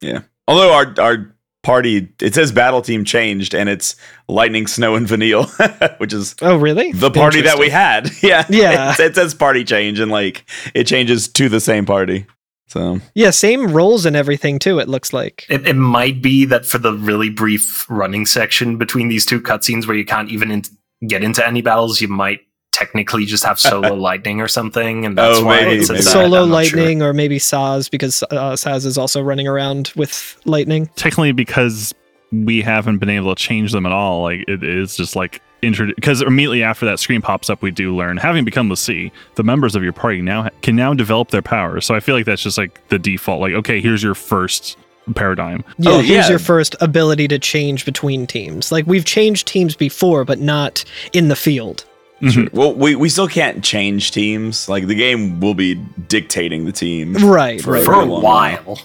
Yeah. Although our our party it says battle team changed and it's lightning, snow, and vanille, which is Oh, really? the party that we had. Yeah, Yeah. It, it says party change and like it changes to the same party. So Yeah, same roles and everything too. It looks like. It, it might be that for the really brief running section between these two cutscenes where you can't even in- get into any battles, you might technically just have solo lightning or something, and that's Oh, why maybe, it says maybe. Solo I'm sure. lightning or maybe Sazh because uh, Sazh is also running around with lightning. Technically, because we haven't been able to change them at all, like it is just like because immediately after that screen pops up, we do learn having become the sea, the members of your party now ha- can now develop their powers. So I feel like that's just like the default. Like, okay, here's your first paradigm. Yeah, Oh, here's yeah. your first ability to change between teams. Like we've changed teams before, but not in the field. Mhm. well, we we still can't change teams. Like the game will be dictating the team Right. For right. For a while.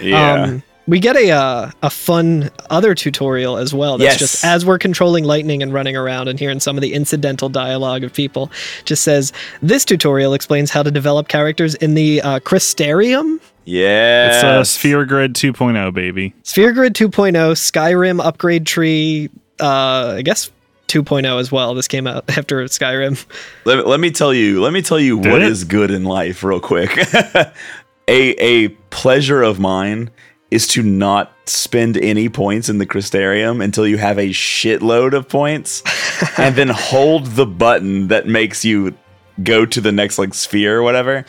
Yeah. Um, we get a uh, a fun other tutorial as well. That's Yes. just as we're controlling lightning and running around and hearing some of the incidental dialogue of people. Just says this tutorial explains how to develop characters in the uh, Crystarium, yeah. It's uh, Sphere Grid 2.0, baby. Sphere Grid 2.0, Skyrim upgrade tree. Uh, I guess 2.0 as well. This came out after Skyrim. let, let me tell you let me tell you Did what it? is good in life real quick a a pleasure of mine is to not spend any points in the crystarium until you have a shitload of points and then hold the button that makes you go to the next like sphere or whatever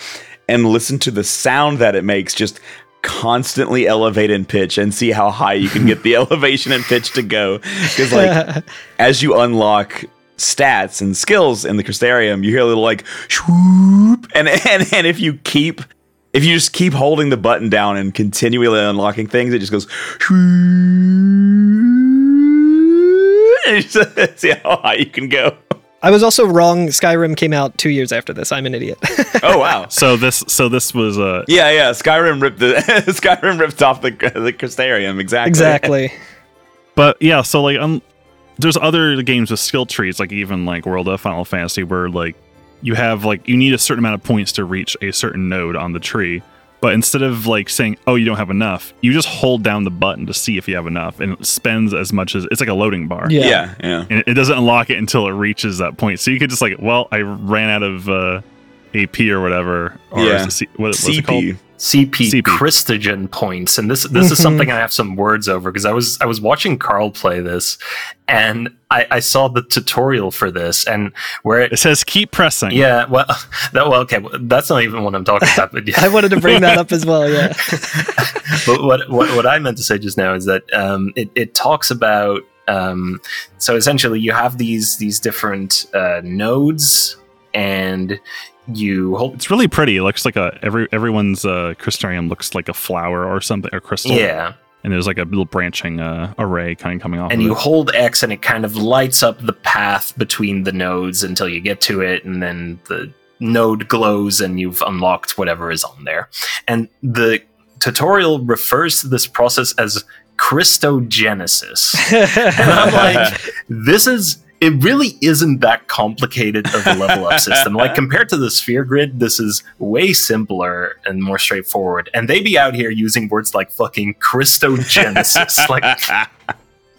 and listen to the sound that it makes just constantly elevate in pitch and see how high you can get the elevation and pitch to go. Because like as you unlock stats and skills in the Crystarium, you hear a little like swoop, and and and if you keep if you just keep holding the button down and continually unlocking things, it just goes. And see how high you can go. I was also wrong. Skyrim came out two years after this. I'm an idiot. Oh wow! So this, so this was uh, Yeah, yeah. Skyrim ripped the Skyrim ripped off the the Crystarium exactly. exactly. But yeah, so like um, there's other games with skill trees, like even like World of Final Fantasy, where like you have like you need a certain amount of points to reach a certain node on the tree. But instead of like saying, "Oh, you don't have enough," you just hold down the button to see if you have enough, and it spends as much as it's like a loading bar. Yeah. Yeah, yeah. and it doesn't unlock it until it reaches that point. So you could just like, well, I ran out of uh, AP or whatever. Or Yeah. is C- what, what's it called? CP. CP, CP. Crystogen points, and this this is something I have some words over because I was I was watching Carl play this, and I, I saw the tutorial for this, and where it It says keep pressing. yeah well that well okay well, that's not even what I'm talking about, but yeah. I wanted to bring that up as well. Yeah. but what, what what I meant to say just now is that um, it it talks about um, so essentially you have these these different uh, nodes and you hold It's really pretty. It looks like a every everyone's uh, crystarium looks like a flower or something or crystal. yeah and there's like a little branching uh, array kind of coming off. and you it. hold X and it kind of lights up the path between the nodes until you get to it, and then the node glows and you've unlocked whatever is on there. And the tutorial refers to this process as Crystogenesis. And I'm like, this is it really isn't that complicated of a level up system. Like compared to the sphere grid, this is way simpler and more straightforward. And they be out here using words like fucking Crystogenesis. like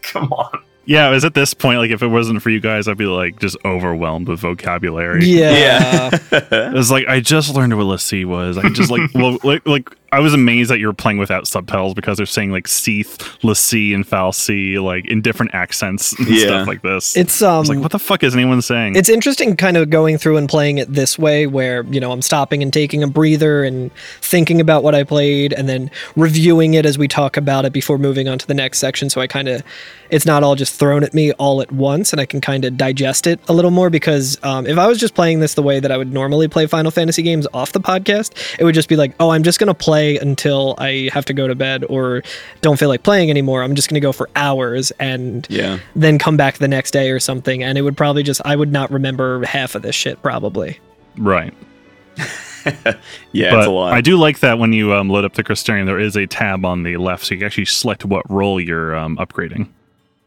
come on. yeah, it was at this point like if it wasn't for you guys, I'd be like just overwhelmed with vocabulary. yeah. yeah. It was like I just learned what l'Cie was. I just like well like like I was amazed that you were playing without subtitles because they're saying like Cie'th, l'Cie, and fal'Cie like in different accents and Yeah. stuff like this. It's I um was like, what the fuck is anyone saying? It's interesting kind of going through and playing it this way where, you know, I'm stopping and taking a breather and thinking about what I played and then reviewing it as we talk about it before moving on to the next section. So I kind of, it's not all just thrown at me all at once and I can kind of digest it a little more because um, if I was just playing this the way that I would normally play Final Fantasy games off the podcast, it would just be like, oh, I'm just going to play until I have to go to bed or don't feel like playing anymore. I'm just going to go for hours and Yeah. then come back the next day or something and it would probably just i would not remember half of this shit probably right. Yeah, but it's a lot. I do like that when you um, load up the Crystarium, there is a tab on the left, so you can actually select what role you're um, upgrading.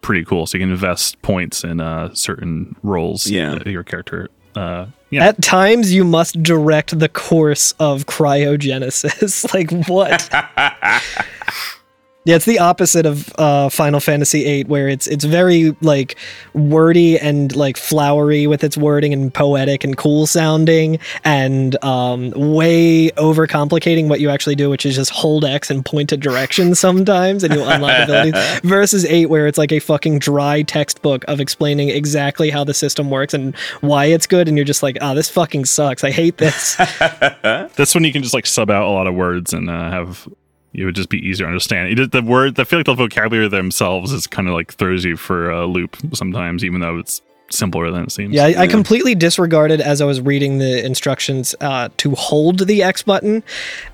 Pretty cool. So you can invest points in uh, certain roles. Yeah. that your character. Uh, yeah. at times you must direct the course of cryogenesis like what yeah it's the opposite of uh, final fantasy VIII, where it's it's very like wordy and like flowery with its wording and poetic and cool sounding and um, way overcomplicating what you actually do which is just hold x and point a direction sometimes and you'll unlock abilities versus 8 where it's like a fucking dry textbook of explaining exactly how the system works and why it's good and you're just like oh this fucking sucks. I hate this. That's when you can just like sub out a lot of words and uh, have it would just be easier to understand. It, the word, I feel like the vocabulary themselves is kind of like throws you for a loop sometimes, even though it's simpler than it seems. yeah I, I completely disregarded as i was reading the instructions uh, to hold the x button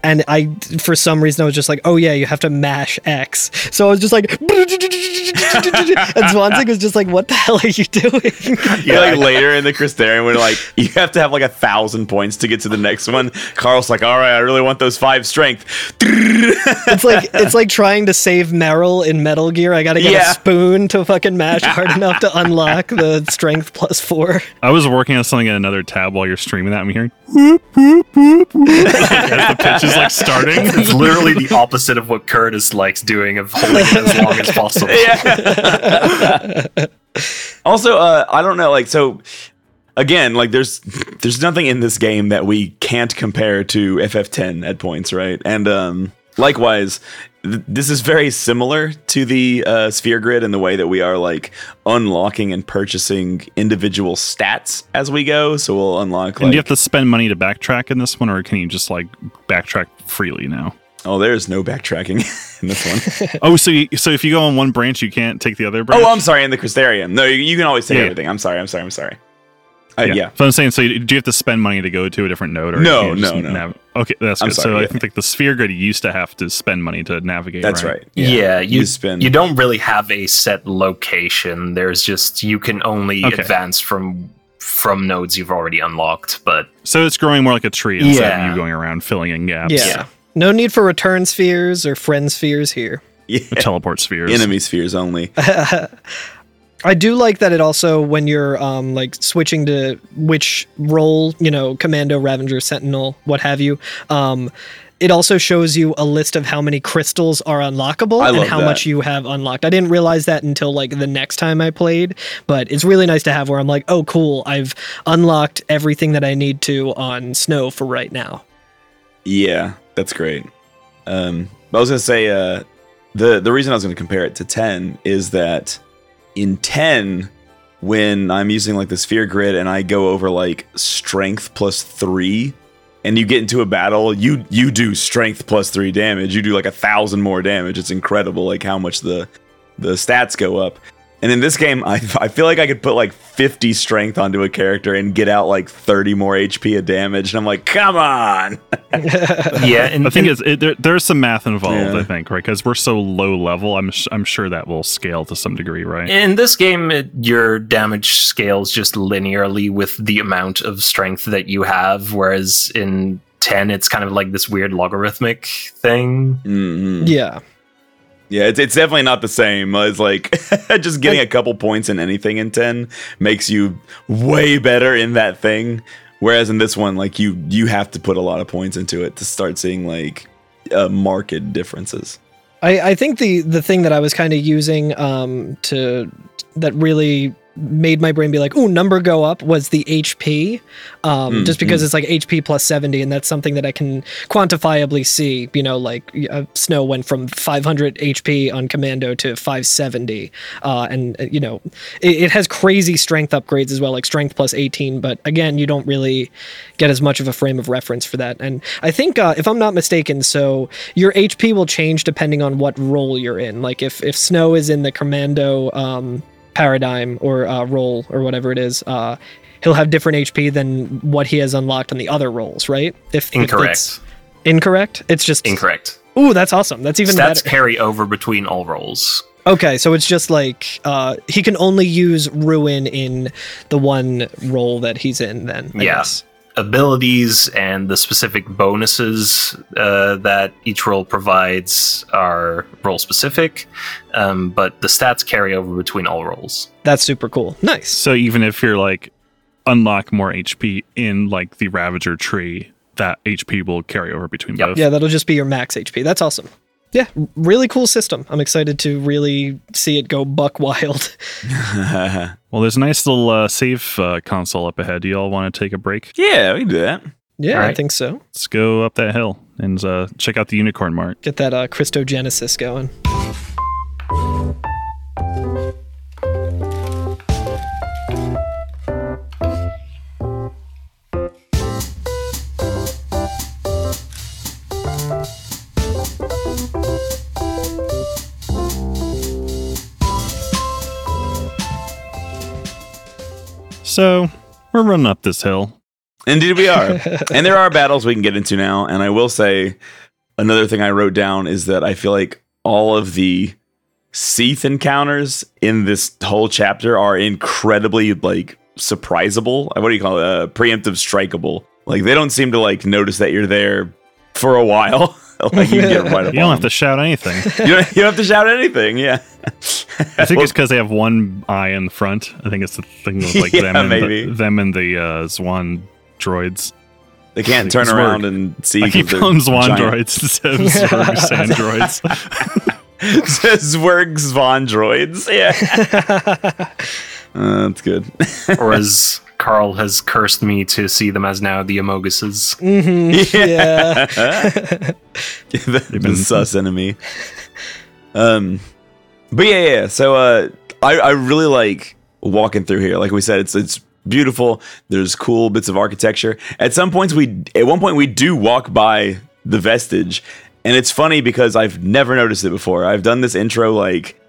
and i for some reason i was just like oh yeah you have to mash x so i was just like and Zwanzig was just like what the hell are you doing Yeah, like later in the Crystarium, when like you have to have like a thousand points to get to the next one. Carl's like, "All right, I really want those five strength." it's like it's like trying to save Meryl in Metal Gear. I gotta get Yeah. a spoon to fucking mash hard enough to unlock the strength plus four. I was working on something in another tab while you're streaming that. I'm hearing whoop, whoop, whoop, whoop, as the pitch is like starting. It's literally the opposite of what Curtis likes doing of holding it as long as possible. also, uh, I don't know, like so. Again, like there's there's nothing in this game that we can't compare to FF10 at points, right? And um, likewise, th- this is very similar to the uh, Sphere Grid in the way that we are like unlocking and purchasing individual stats as we go. So we'll unlock and do you have to spend money to backtrack in this one, or can you just like backtrack freely now? oh, there's no backtracking in this one. Oh, so you, so if you go on one branch, you can't take the other branch. oh, I'm sorry, in the Crystarium. No, you, you can always take Yeah. everything. I'm sorry. I'm sorry. I'm sorry. Uh, yeah. So I'm saying, so you- do you have to spend money to go to a different node? Or No, can you just no, no. nav- okay, that's I'm good. sorry, so I think like the sphere grid used to have to spend money to navigate. That's right. right. Yeah, you, You spend- you don't really have a set location. There's just you can only Okay. advance from from nodes you've already unlocked. But So it's growing more like a tree instead Yeah. of you going around filling in gaps. Yeah. No need for return spheres or friend spheres here. Yeah. Teleport spheres. Enemy spheres only. I do like that it also when you're um like switching to which role, you know, commando, Ravager, Sentinel, what have you. Um it also shows you a list of how many crystals are unlockable and how that. much you have unlocked. I didn't realize that until like the next time I played, but it's really nice to have where I'm like, "Oh, cool. I've unlocked everything that I need to on Snow for right now." Yeah, that's great. Um, I was gonna say uh, the the reason I was gonna compare it to ten is that in ten, when I'm using like the sphere grid and I go over like strength plus three, and you get into a battle, you you do strength plus three damage. You do like a thousand more damage. It's incredible, like how much the the stats go up. And in this game, I, I feel like I could put like 50 strength onto a character and get out like 30 more HP of damage. And I'm like, come on. yeah, and I think it's it, there, there's some math involved. Yeah. I think right because we're so low level. I'm sh- I'm sure that will scale to some degree, right? In this game, it, your damage scales just linearly with the amount of strength that you have, whereas in 10, it's kind of like this weird logarithmic thing. Mhm. Yeah. Yeah, it's, it's definitely not the same. It's like just getting a couple points in anything in 10 makes you way better in that thing. Whereas in this one, like you you have to put a lot of points into it to start seeing like uh, marked differences. I, I think the the thing that I was kind of using um, to that really made my brain be like, "Ooh, number go up" was the HP, um, Mm, just because it's like HP plus seventy, and that's something that I can quantifiably see. You know, like uh, Snow went from 500 HP on Commando to 570, uh, and uh, you know, it, it has crazy strength upgrades as well, like strength plus 18. But again, you don't really get as much of a frame of reference for that. And I think, uh, if I'm not mistaken, so your HP will change depending on what role you're in. Like if if Snow is in the Commando um, paradigm or uh, role or whatever it is, uh, he'll have different HP than what he has unlocked on the other roles, right? If if Incorrect. it's incorrect, it's just Incorrect. Ooh, that's awesome. That's even Stats better. carry over between all roles. Okay, so it's just like uh, he can only use ruin in the one role that he's in. Then I Yeah. Guess. Abilities and the specific bonuses uh, that each role provides are role specific, um, but the stats carry over between all roles. that's super cool. Nice. So even if you're like unlock more HP in like the Ravager tree, that HP will carry over between Yep. both. Yeah, that'll just be your max HP. That's awesome. Yeah, really cool system. I'm excited to really see it go buck wild. Well, there's a nice little uh, save uh, console up ahead. Do y'all want to take a break? yeah, we can do that. Yeah, All I think so. Let's go up that hill and uh, check out the Unicorn Mart. Get that uh, Crystogenesis going. So we're running up this hill. Indeed, we are. and there are battles we can get into now. And I will say another thing I wrote down is that I feel like all of the Cie'th encounters in this whole chapter are incredibly like surprisable. What do you call it? Uh, preemptive strikeable. Like they don't seem to like notice that you're there for a while. like you get right up You don't on have to shout anything. You don't, you don't have to shout anything. Yeah. I think it's because they have one eye in the front. I think it's the thing with like Yeah, them and maybe. the, them and the uh, Swan droids. they can't turn around and see. I keep calling them Swan giant. droids instead of Zwerg Scandroids. Zwerg Swan droids. Yeah. Uh, that's good. or as Carl has cursed me to see them as now the Amoguses. Mm-hmm. Yeah. the, the sus enemy. Um, but yeah, yeah. So uh, I I really like walking through here. Like we said, it's it's beautiful. There's cool bits of architecture. At some points, we at one point we do walk by the vestige, and it's funny because I've never noticed it before. I've done this intro like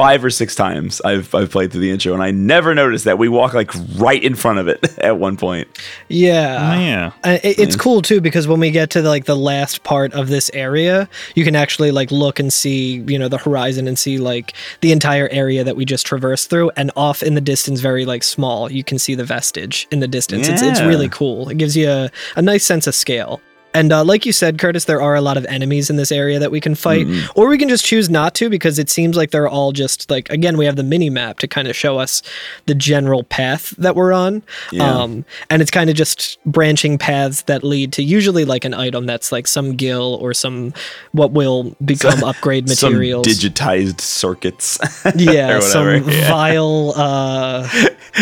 five or six times. I've I've played through the intro, and I never noticed that we walk like right in front of it at one point. yeah. Oh, yeah. Uh, it- it's Yeah. cool too because when we get to like the last part of this area, you can actually like look and see, you know, the horizon and see like the entire area that we just traversed through, and off in the distance, very like small, you can see the vestige in the distance. It's it's really cool. It gives you a, a nice sense of scale. And uh, like you said, Curtis, there are a lot of enemies in this area that we can fight, Mm-hmm. or we can just choose not to because it seems like they're all just like again we have the mini map to kind of show us the general path that we're on, Yeah. um, and it's kind of just branching paths that lead to usually like an item that's like some gill or some what will become upgrade materials. Some digitized circuits. yeah, some yeah. vile. Uh,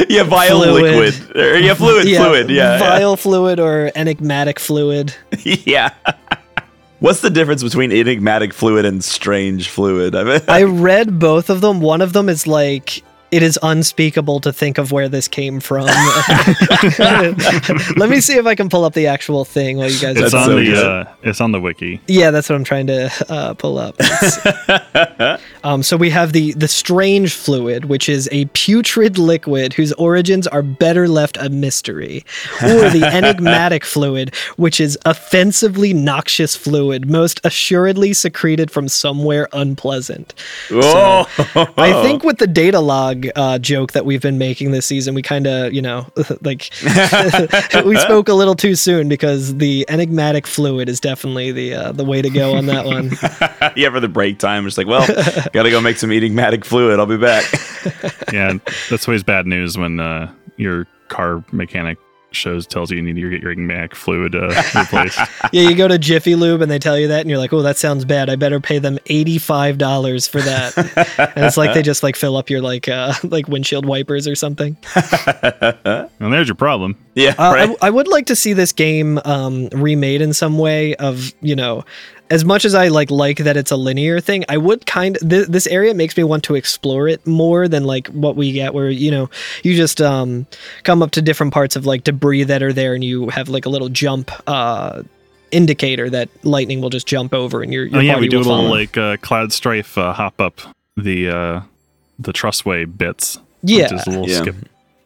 yeah, vial Fluid. liquid. Yeah, fluid, fluid. Yeah, yeah. vile fluid or enigmatic fluid. yeah. What's the difference between enigmatic fluid and strange fluid? I mean, I read both of them. One of them is like it is unspeakable to think of where this came from. Let me see if I can pull up the actual thing while you guys It's are on so the uh, it's on the wiki. Yeah, that's what I'm trying to uh, pull up. Um, so we have the the strange fluid, which is a putrid liquid whose origins are better left a mystery, or the enigmatic fluid, which is offensively noxious fluid, most assuredly secreted from somewhere unpleasant. Whoa. I think with the data log uh, joke that we've been making this season, we kind of, you know, like we spoke a little too soon because the enigmatic fluid is definitely the uh, the way to go on that one. yeah, for the break time, just like, well, gotta go make some enigmatic fluid. I'll be back. Yeah, that's always bad news when uh, your car mechanic shows tells you you need to get your magnetic fluid uh, replaced. yeah, you go to Jiffy Lube and they tell you that, and you're like, "Oh, that sounds bad. I better pay them eighty five dollars for that." and it's like they just like fill up your like uh like windshield wipers or something. and there's your problem. Yeah, Uh, I right. w- I, would like to see this game um, remade in some way. Of you know, as much as I like like that it's a linear thing, I would kind of th- this area makes me want to explore it more than like what we get, where you know you just um, come up to different parts of like debris that are there, and you have like a little jump. Uh, indicator that lightning will just jump over and you're your, your oh yeah, party we do a little follow. like uh, cloud strife uh, hop up the uh, the trussway bits. yeah which is a little Yeah. skip.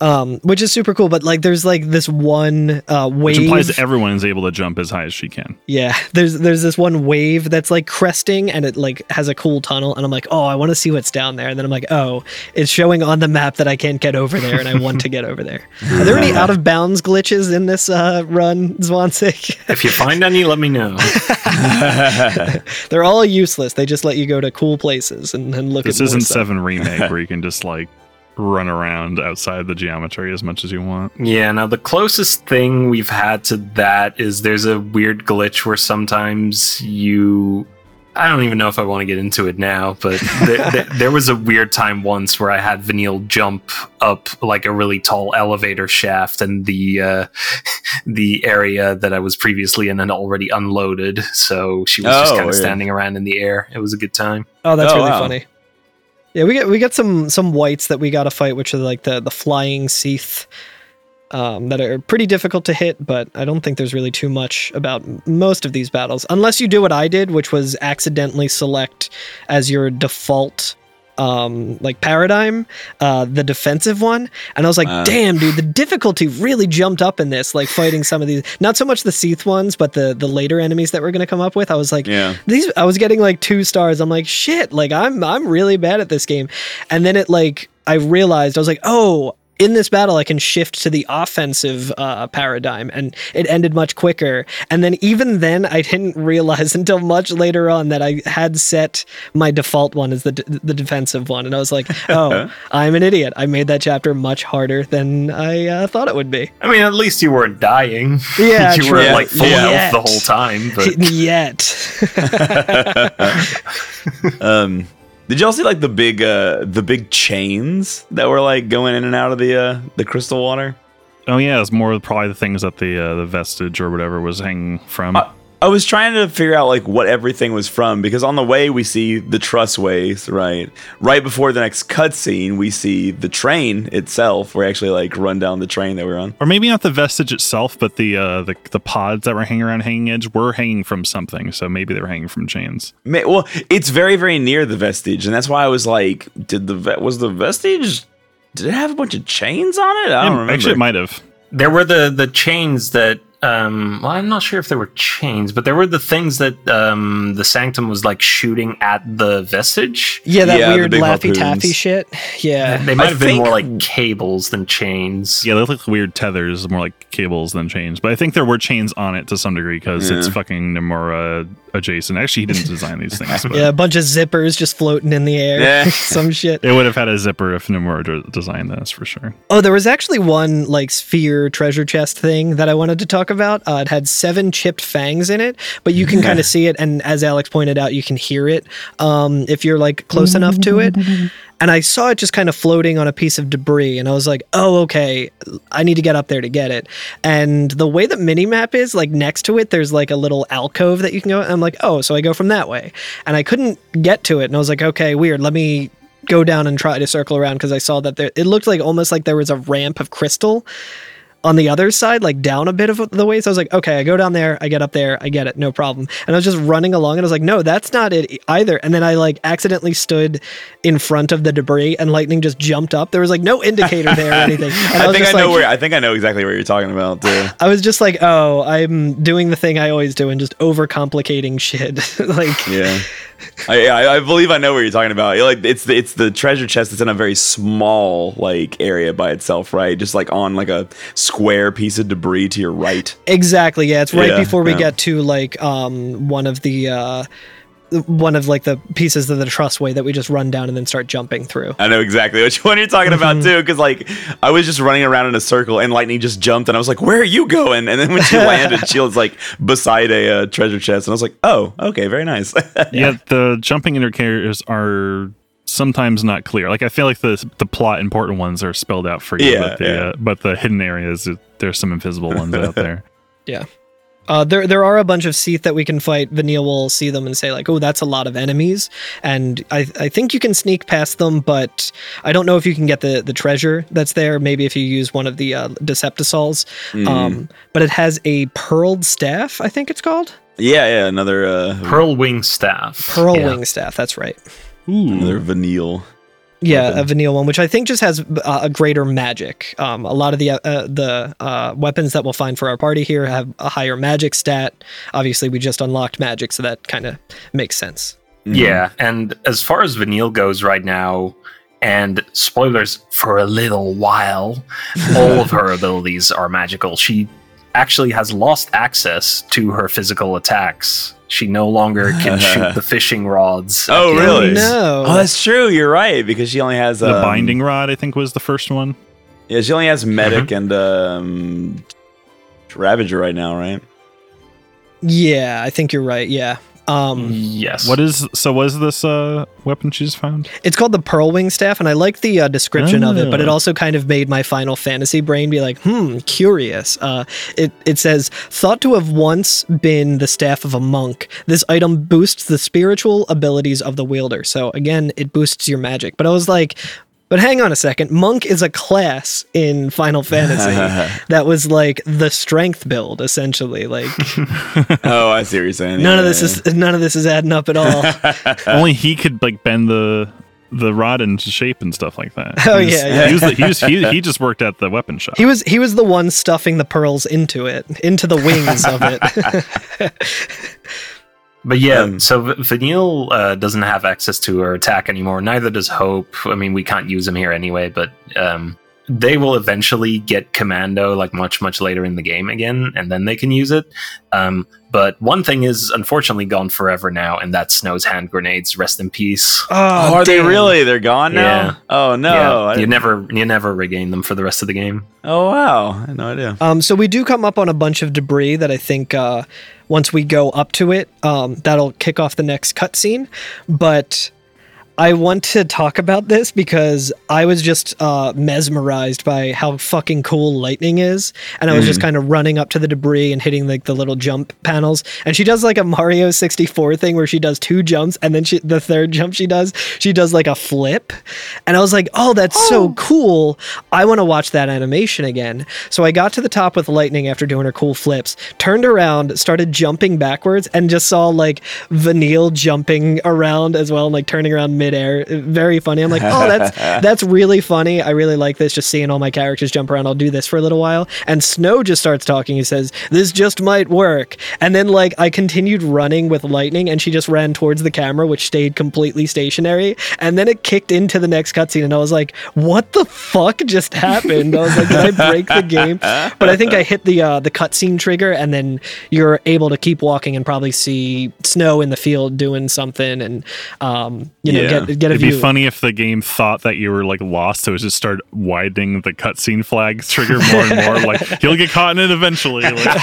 Um which is super cool but like there's like this one uh Which wave implies everyone is able to jump as high as she can. Yeah, there's there's this one wave that's like cresting and it like has a cool tunnel and I'm like, "Oh, I want to see what's down there." And then I'm like, "Oh, it's showing on the map that I can't get over there and I want to get over there." Are there any out of bounds glitches in this uh run, Zwanzig? If you find any, let me know. They're all useless. They just let you go to cool places and, and look This at more isn't seven remake where you can just like run around outside the geometry as much as you want. Yeah, now the closest thing we've had to that is there's a weird glitch where sometimes you. I don't even know if I want to get into it now, but there, there, there was a weird time once where I had Vanille jump up like a really tall elevator shaft, and the uh, the area that I was previously in had already unloaded, so she was just Oh, kind of yeah. standing around in the air. It was a good time. Oh, that's Oh, really wow. funny. Yeah, we get we get some some Wights that we got to fight, which are like the the flying Cie'th, um, that are pretty difficult to hit. But I don't think there's really too much about most of these battles, unless you do what I did, which was accidentally select as your default. Um, like paradigm, uh, the defensive one, and I was like, Wow. "Damn, dude, the difficulty really jumped up in this." Like fighting some of these, not so much the Cie'th ones, but the the later enemies that we're gonna come up with. I was like, yeah. these I was getting like two stars. I'm like, shit, like I'm I'm really bad at this game. And then it like I realized I was like, oh, in this battle I can shift to the offensive uh, paradigm and it ended much quicker. And then even then I didn't realize until much later on that I had set my default one as the d- the defensive one and I was like, oh, I'm an idiot. I made that chapter much harder than I uh, thought it would be. I mean, at least you weren't dying. Yeah, you true. were like full Yeah. health the whole time. But Yet. um, did y'all see like the big uh the big chains that were like going in and out of the uh the crystal water? Oh yeah, it's more probably the things that the uh, the vestige or whatever was hanging from. Uh, I was trying to figure out like what everything was from because on the way we see the trussways, right? Right before the next cutscene, we see the train itself. We actually like run down the train that we're on. or maybe not the vestige itself, but the uh, the the pods that were hanging around Hanging Edge were hanging from something. So maybe they were hanging from chains. Ma- Well, it's very very near the vestige, and that's why I was like, did the ve- was the vestige? Did it have a bunch of chains on it? I don't Yeah, remember. Actually, it might have. There were the the chains that um well I'm not sure if there were chains, but there were the things that um the sanctum was like shooting at the vestige. Yeah, that Yeah, the weird big laffy taffy shit. Yeah. They might I have been think- more like cables than chains. Yeah, they look like weird tethers, more like cables than chains. But I think there were chains on it to some degree because it's Yeah. fucking Nomura adjacent. Actually, he didn't design these things, but Yeah, a bunch of zippers just floating in the air. Yeah. Some shit. it would have had a zipper if Nomura d- designed this for sure. Oh, there was actually one like sphere treasure chest thing that I wanted to talk about. Uh, it had seven chipped fangs in it, but you can kind of see it, and as Alex pointed out, you can hear it um, if you're like close enough to it. And I saw it just kind of floating on a piece of debris, and I was like, "Oh, okay, I need to get up there to get it." And the way the mini map is, like next to it, there's like a little alcove that you can go. I'm like, "Oh, so I go from that way," and I couldn't get to it, and I was like, "Okay, weird. Let me go down and try to circle around because I saw that there it looked like almost like there was a ramp of crystal on the other side, like down a bit of the way. So I was like, okay, I go down there, I get up there, I get it, no problem. And I was just running along and I was like, no, that's not it either. And then I like accidentally stood in front of the debris and lightning just jumped up. There was like no indicator there or anything. And I, was think I know like- where. I think I know exactly what you're talking about. Too. I was just like, oh, I'm doing the thing I always do and just overcomplicating shit. like, Yeah, I, I I believe I know what you're talking about. Like it's the it's the treasure chest that's in a very small like area by itself, right? Just like on like a square piece of debris to your right. Exactly. Yeah, it's right Yeah, before we yeah. get to like um one of the uh one of like the pieces of the trussway that we just run down and then start jumping through. I know exactly which one you're talking about Mhm. too, because like I was just running around in a circle and lightning just jumped, and I was like, "Where are you going?" And then when she landed, she was like beside a uh, treasure chest, and I was like, "Oh, okay, very nice." yeah. the jumping indicators are sometimes not clear. Like I feel like the the plot important ones are spelled out for you, Yeah, but the yeah. uh, but the hidden areas there's some invisible ones out there. Uh, there, there are a bunch of Cie'th that we can fight. Vanille will see them and say like, "Oh, that's a lot of enemies," and I, I think you can sneak past them, but I don't know if you can get the the treasure that's there. Maybe if you use one of the uh, Deceptisols. Mm. Um, but it has a pearled staff. I think it's called yeah, yeah, another uh, Pearl Wing Staff. pearl Yeah. wing staff. That's right. Ooh. Another vanille. Yeah, weapon. a Vanille one, which I think just has uh, a greater magic. Um, a lot of the uh, the uh, weapons that we'll find for our party here have a higher magic stat. Obviously, we just unlocked magic, so that kind of makes sense. Mhm. Yeah, and as far as Vanille goes right now, and spoilers for a little while, all of her abilities are magical. She actually has lost access to her physical attacks. She no longer can shoot the fishing rods. Oh, the really? enemies. No. Oh, that's true. You're right because she only has The um, binding rod, I think, was the first one. Yeah, she only has medic and um, ravager right now, right? Yeah, I think you're right. Yeah. Um, Yes. What is so? Was this uh weapon she just found? it's called the Pearl Wing Staff, and I like the uh, description of it, but it Oh. also kind of made my Final Fantasy brain be like, hmm, curious. Uh, it, it says, thought to have once been the staff of a monk, this item boosts the spiritual abilities of the wielder. So again, it boosts your magic. But I was like, but hang on a second, monk is a class in Final Fantasy that was like the strength build, essentially. Like oh, I see what you're saying. none of this yeah. is none of this is adding up at all. Only he could like bend the the rod into shape and stuff like that. Oh, He was- yeah, yeah. He, was the, he, was, he, he just worked at the weapon shop. He was he was the one stuffing the pearls into it, into the wings of it. But yeah, Um, so V- Vanille uh, doesn't have access to her attack anymore. Neither does Hope. I mean, we can't use him here anyway, but um, they will eventually get Commando like much, much later in the game again, and then they can use it. Um, but one thing is unfortunately gone forever now, and that's Snow's hand grenades. Rest in peace. Oh, are they really? They're gone now. Yeah. Oh no! yeah, you never, you never regain them for the rest of the game. oh wow! I had no idea. Um, so we do come up on a bunch of debris that I think uh, once we go up to it, um, that'll kick off the next cutscene. But I want to talk about this because I was just uh, mesmerized by how fucking cool lightning is, and I was just kind of running up to the debris and hitting like the little jump panels. And she does like a Mario 64 thing where she does two jumps, and then she the third jump she does, she does like a flip. And I was like, oh, that's so cool. I want to watch that animation again. So I got to the top with lightning after doing her cool flips, turned around, started jumping backwards, and just saw like Vanille jumping around as well, and like turning around midair. Very funny. I'm like, oh, that's that's really funny. I really like this. Just seeing all my characters jump around. I'll do this for a little while. And Snow just starts talking. He says, "This just might work." And then like I continued running with lightning, and she just ran towards the camera, which stayed completely stationary. And then it kicked into the next cutscene, and I was like, "What the fuck just happened?" I was like, "Did I break the game?" But I think I hit the uh, the cutscene trigger, and then you're able to keep walking and probably see Snow in the field doing something, and um, you know, Yeah. Get get a It'd view. be funny if the game thought that you were like lost, so it just started widening the cutscene flag trigger more and more. like he'll get caught in it eventually. Like, Yeah,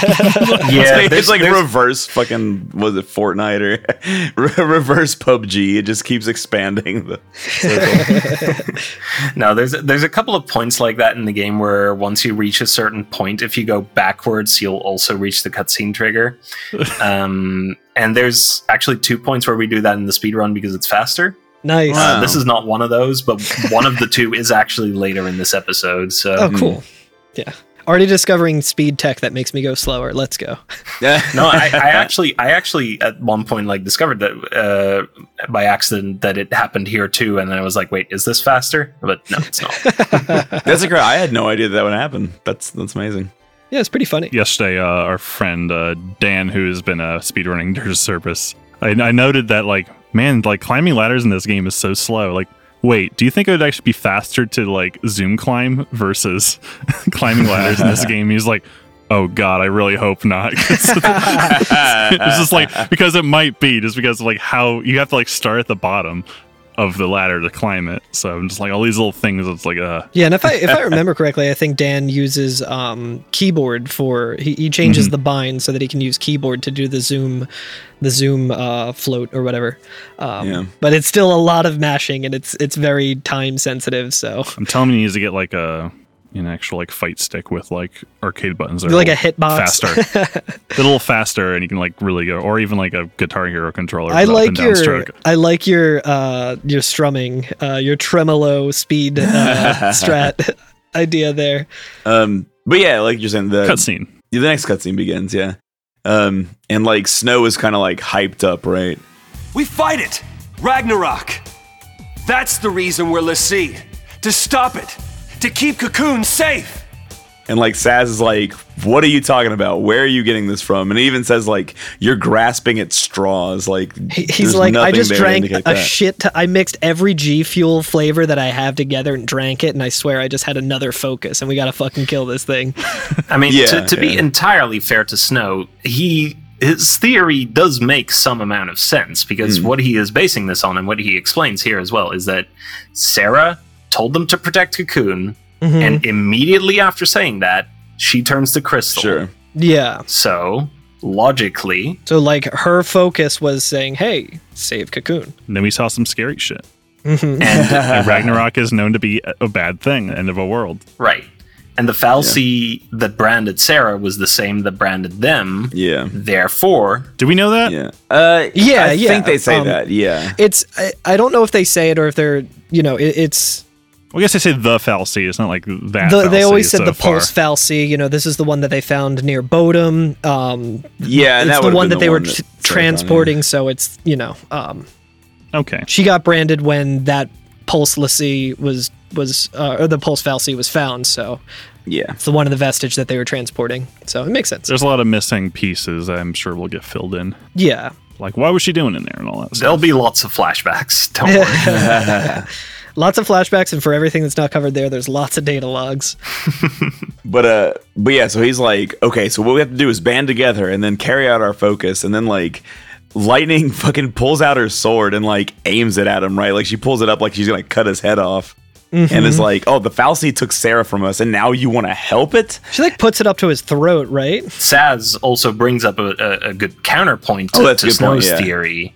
it's there's- like there's- reverse fucking was it Fortnite or re- reverse PUBG? It just keeps expanding the. No, there's there's a couple of points like that in the game where once you reach a certain point, if you go backwards, you'll also reach the cutscene trigger. um, and there's actually two points where we do that in the speed run because it's faster. Nice. Wow. Uh, this is not one of those, but one of the two is actually later in this episode. So Oh, cool. Yeah. Already discovering speed tech that makes me go slower. Let's go. Yeah. no, I, I actually, I actually at one point like discovered that uh, by accident that it happened here too, and then I was like, wait, is this faster? But no, it's not. That's a great. I had no idea that would happen. That's that's amazing. Yeah, it's pretty funny. yesterday, uh, our friend uh, Dan, who has been uh, speedrunning Dirge Service, I, I noted that like, man, like climbing ladders in this game is so slow. Like, wait, do you think it would actually be faster to like zoom climb versus climbing ladders in this game? He's like, oh god, I really hope not. it's just like because it might be just because of like how you have to like start at the bottom of the ladder to climb it. So I'm just like all these little things. It's like uh Yeah, and if I if I remember correctly, I think Dan uses um, keyboard for he, he changes Mm-hmm. the bind so that he can use keyboard to do the zoom, the zoom uh, float or whatever. Um, Yeah. But it's still a lot of mashing and it's it's very time sensitive. So I'm telling you, he needs to get like a an actual like fight stick with like arcade buttons. that are like a little hitbox. faster, a little faster, and you can like really go, or even like a Guitar Hero controller. I with up and like your stroke. I like your uh your strumming, uh your tremolo speed uh, strat idea there. Um, but yeah, like you're saying, the cutscene. the next cutscene begins. Yeah, um, and like Snow is kind of like hyped up, right? We fight it! Ragnarok! That's the reason we're l'Cie. To stop it! To keep Cocoon safe! And like Sazh is like, "What are you talking about? Where are you getting this from?" And he even says like, "You're grasping at straws." Like He, he's like, I just drank a that." shit. T- I mixed every G Fuel flavor that I have together and drank it, and I swear I just had another focus, and we gotta fucking kill this thing. I mean, Yeah, to, to be entirely fair to Snow, he his theory does make some amount of sense because Hmm. what he is basing this on and what he explains here as well is that Sarah told them to protect Cocoon, Mhm. and immediately after saying that, she turns to Crystal. Sure. yeah. So logically, So like her focus was saying, "Hey, save Cocoon." And then we saw some scary shit. Mhm. and And Ragnarok is known to be a- a bad thing, end of a world. right, and the fal'Cie that branded Sarah was the same that branded them. Yeah. Therefore, Do we know that? Yeah. Uh, Yeah, I yeah, think they say um, that. Yeah. It's I, I don't know if they say it or if they're you know it, it's Well, I guess they say the fal'Cie. It's not like that. the, they always said so the far. pulse fal'Cie. You know, this is the one that they found near Bodhum. Um, Yeah, and it's that the one been that they were that t- Sarah found, transporting. So it's you know, um, Okay. she got branded when that pulse l'Cie was was uh, or the pulse fal'Cie was found. So Yeah. it's the one of the vestige that they were transporting. So it makes sense. There's a lot of missing pieces. I'm sure will get filled in. Yeah. Like, why was she doing in there and all that there'll be lots of flashbacks. Don't worry. Lots of flashbacks, and for everything that's not covered there, there's lots of data logs. But uh, but yeah. So he's like, okay. So what we have to do is band together and then carry out our focus, and then like. Lightning fucking pulls out her sword and like aims it at him, right? Like she pulls it up like she's gonna cut his head off. And it's like, oh, the fal'Cie took Sarah from us, and now you want to help it? She like puts it up to his throat, right? Sazh also brings up a, a, a good counterpoint to, Oh, to good point, Snow's yeah. theory,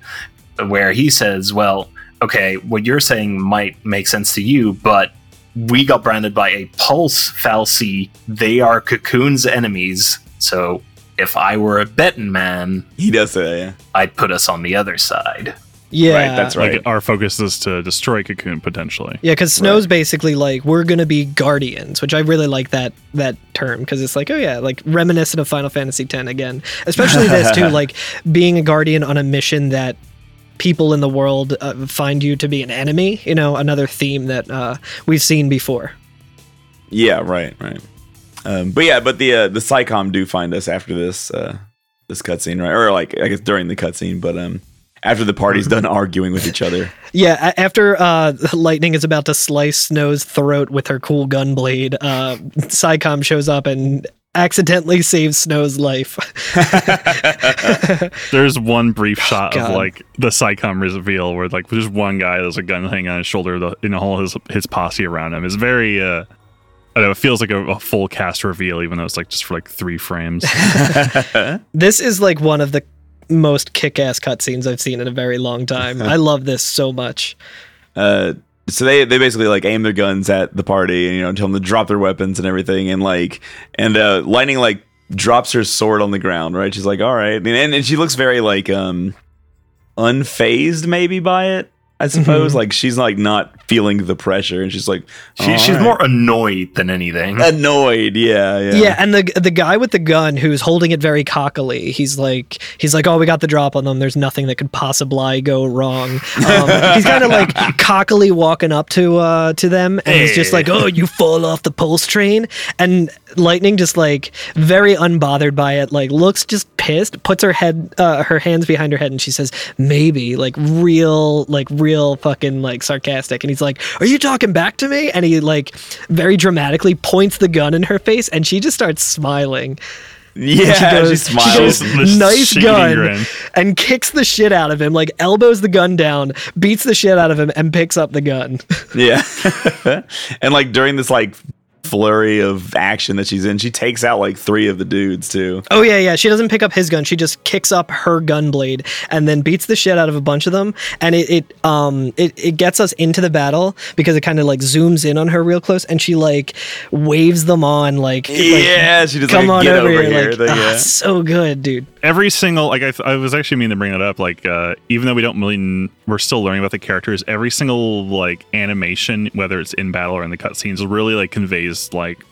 where he says, "Well, okay, what you're saying might make sense to you, but we got branded by a pulse fal'Cie. They are Cocoon's enemies. So if I were a betting man, He does say that, yeah. I'd put us on the other side." Yeah, Right, that's right. Like, our focus is to destroy Cocoon potentially. Yeah, because Snow's basically like we're gonna be guardians, which I really like that that term because it's like oh yeah, like reminiscent of Final Fantasy X again, especially this too, like being a guardian on a mission that people in the world uh, find you to be an enemy. You know, another theme that uh, we've seen before. Yeah, right, right. Um, but yeah, but the uh, the PSICOM do find us after this uh, this cutscene, right? Or like I guess during the cutscene, but um, after the party's done arguing with each other. Yeah, after uh, Lightning is about to slice Snow's throat with her cool gun blade, uh, PSICOM shows up and accidentally saves Snow's life. There's one brief shot God. of like the PSICOM reveal where like there's one guy there's a gun hanging on his shoulder, the, you know, all his his posse around him. It's very uh I don't know, it feels like a, a full cast reveal, even though it's like just for like three frames. This is like one of the most kick-ass cutscenes I've seen in a very long time. I love this so much. Uh, so they they basically like aim their guns at the party and you know tell them to drop their weapons and everything and like and uh, Lightning like drops her sword on the ground, right? She's like, all right, and and, she looks very like um unfazed maybe by it. I suppose Mhm. like she's like not feeling the pressure and she's like She, she's right." more annoyed than anything. annoyed. Yeah, yeah, Yeah. and the the guy with the gun who's holding it very cockily, he's like he's like, "Oh, we got the drop on them. There's nothing that could possibly go wrong." Um, he's kind of like cockily walking up to uh to them, and he's just like, "Oh, you fall off the pulse train," and Lightning just like very unbothered by it, like looks just pissed, puts her head uh, her hands behind her head, and she says, "Maybe," like real like real fucking like sarcastic, and he's like, "Are you talking back to me?" And he like very dramatically points the gun in her face, and she just starts smiling. Yeah, she goes, she smiles. She goes, nice gun, grin. and kicks the shit out of him. Like elbows the gun down, beats the shit out of him, and picks up the gun. Yeah. and like during this like flurry of action that she's in, she takes out like three of the dudes too. Oh yeah, yeah. She doesn't pick up his gun. She just kicks up her gun blade and then beats the shit out of a bunch of them. And it, it um it, it gets us into the battle because it kind of like zooms in on her real close and she like waves them on like, yeah like, yeah, she just come like on get over, over, here. here. like, thing, ah, yeah. so good, dude. every single like I, th- I was actually meaning to bring that up like uh even though we don't really kn- we're still learning about the characters every single like animation whether it's in battle or in the cutscenes really like conveys like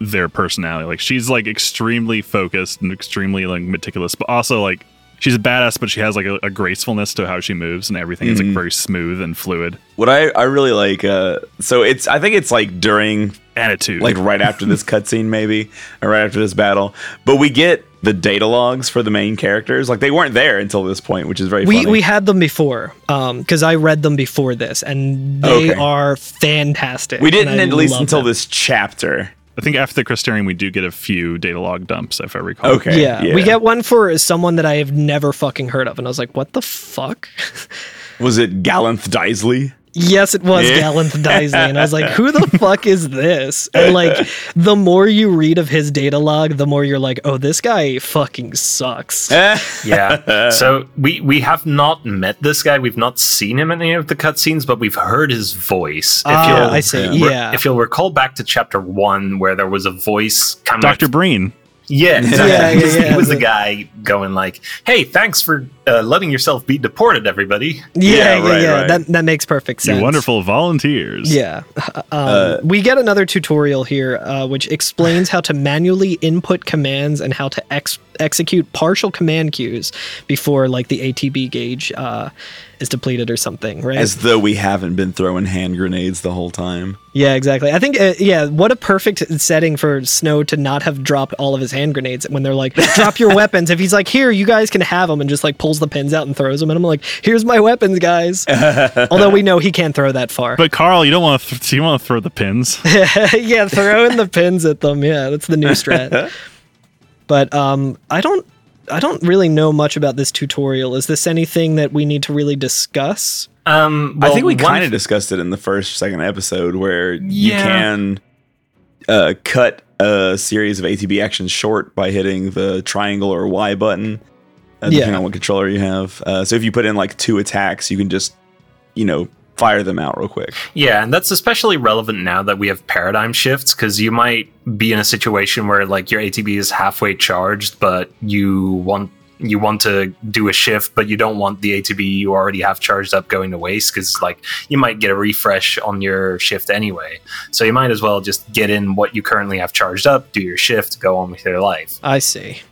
their personality. Like she's like extremely focused and extremely like meticulous but also like she's a badass but she has like a, a gracefulness to how she moves and everything is like Mhm. very smooth and fluid. What I, I really like, uh, so it's I think it's like during attitude. like right after this cutscene maybe or right after this battle, but we get the data logs for the main characters. Like they weren't there until this point, which is very We funny. we had them before, um, because I read them before this, and they Okay. are fantastic. we didn't at least until them. this chapter. i think after the crystarium we do get a few data log dumps if i recall Okay. Yeah, we get one for someone that I have never fucking heard of, and I was like, "What the fuck?" Was it Galenth Dysley? Yes, it was Yeah. Galenth Dysley, and I was like, "Who the fuck is this?" And like, the more you read of his data log, the more you're like, "Oh, this guy fucking sucks." Yeah. so we we have not met this guy. We've not seen him in any of the cutscenes, but we've heard his voice. If Ah, you'll I see. yeah. Yeah, if you'll recall back to chapter one, where there was a voice coming. dr breen Yeah, exactly. Yeah, he was, yeah, he was the the- guy going like, "Hey, thanks for uh, letting yourself be deported, everybody." yeah, Yeah, yeah, right, yeah. right. That that makes perfect sense. you wonderful volunteers Yeah. Um, Uh, we get another tutorial here, uh, which explains how to manually input commands and how to ex- execute partial command queues before, like, the ATB gauge uh, is depleted or something, right? As though we haven't been throwing hand grenades the whole time. yeah, exactly. I think, uh, yeah, what a perfect setting for Snow to not have dropped all of his hand grenades when they're like, drop your weapons. If he's like, here, you guys can have them, and just like pulls the pins out and throws them, and I'm like, here's my weapons, guys. Although we know he can't throw that far. but carl you don't want to th- you want to throw the pins yeah, throwing the pins at them. Yeah, that's the new strat. but um, I don't, I don't really know much about this tutorial. Is this anything that we need to really discuss? Um, I think we kind of discussed it in the first, second episode where you can uh, cut a series of ATB actions short by hitting the triangle or Y button, uh, depending Yeah. on what controller you have. Uh, so if you put in like two attacks, you can just, you know, fire them out real quick. Yeah, and that's especially relevant now that we have paradigm shifts because you might be in a situation where like your ATB is halfway charged, but you want you want to do a shift, but you don't want the ATB you already have charged up going to waste because like you might get a refresh on your shift anyway. So you might as well just get in what you currently have charged up, do your shift, go on with your life. I see.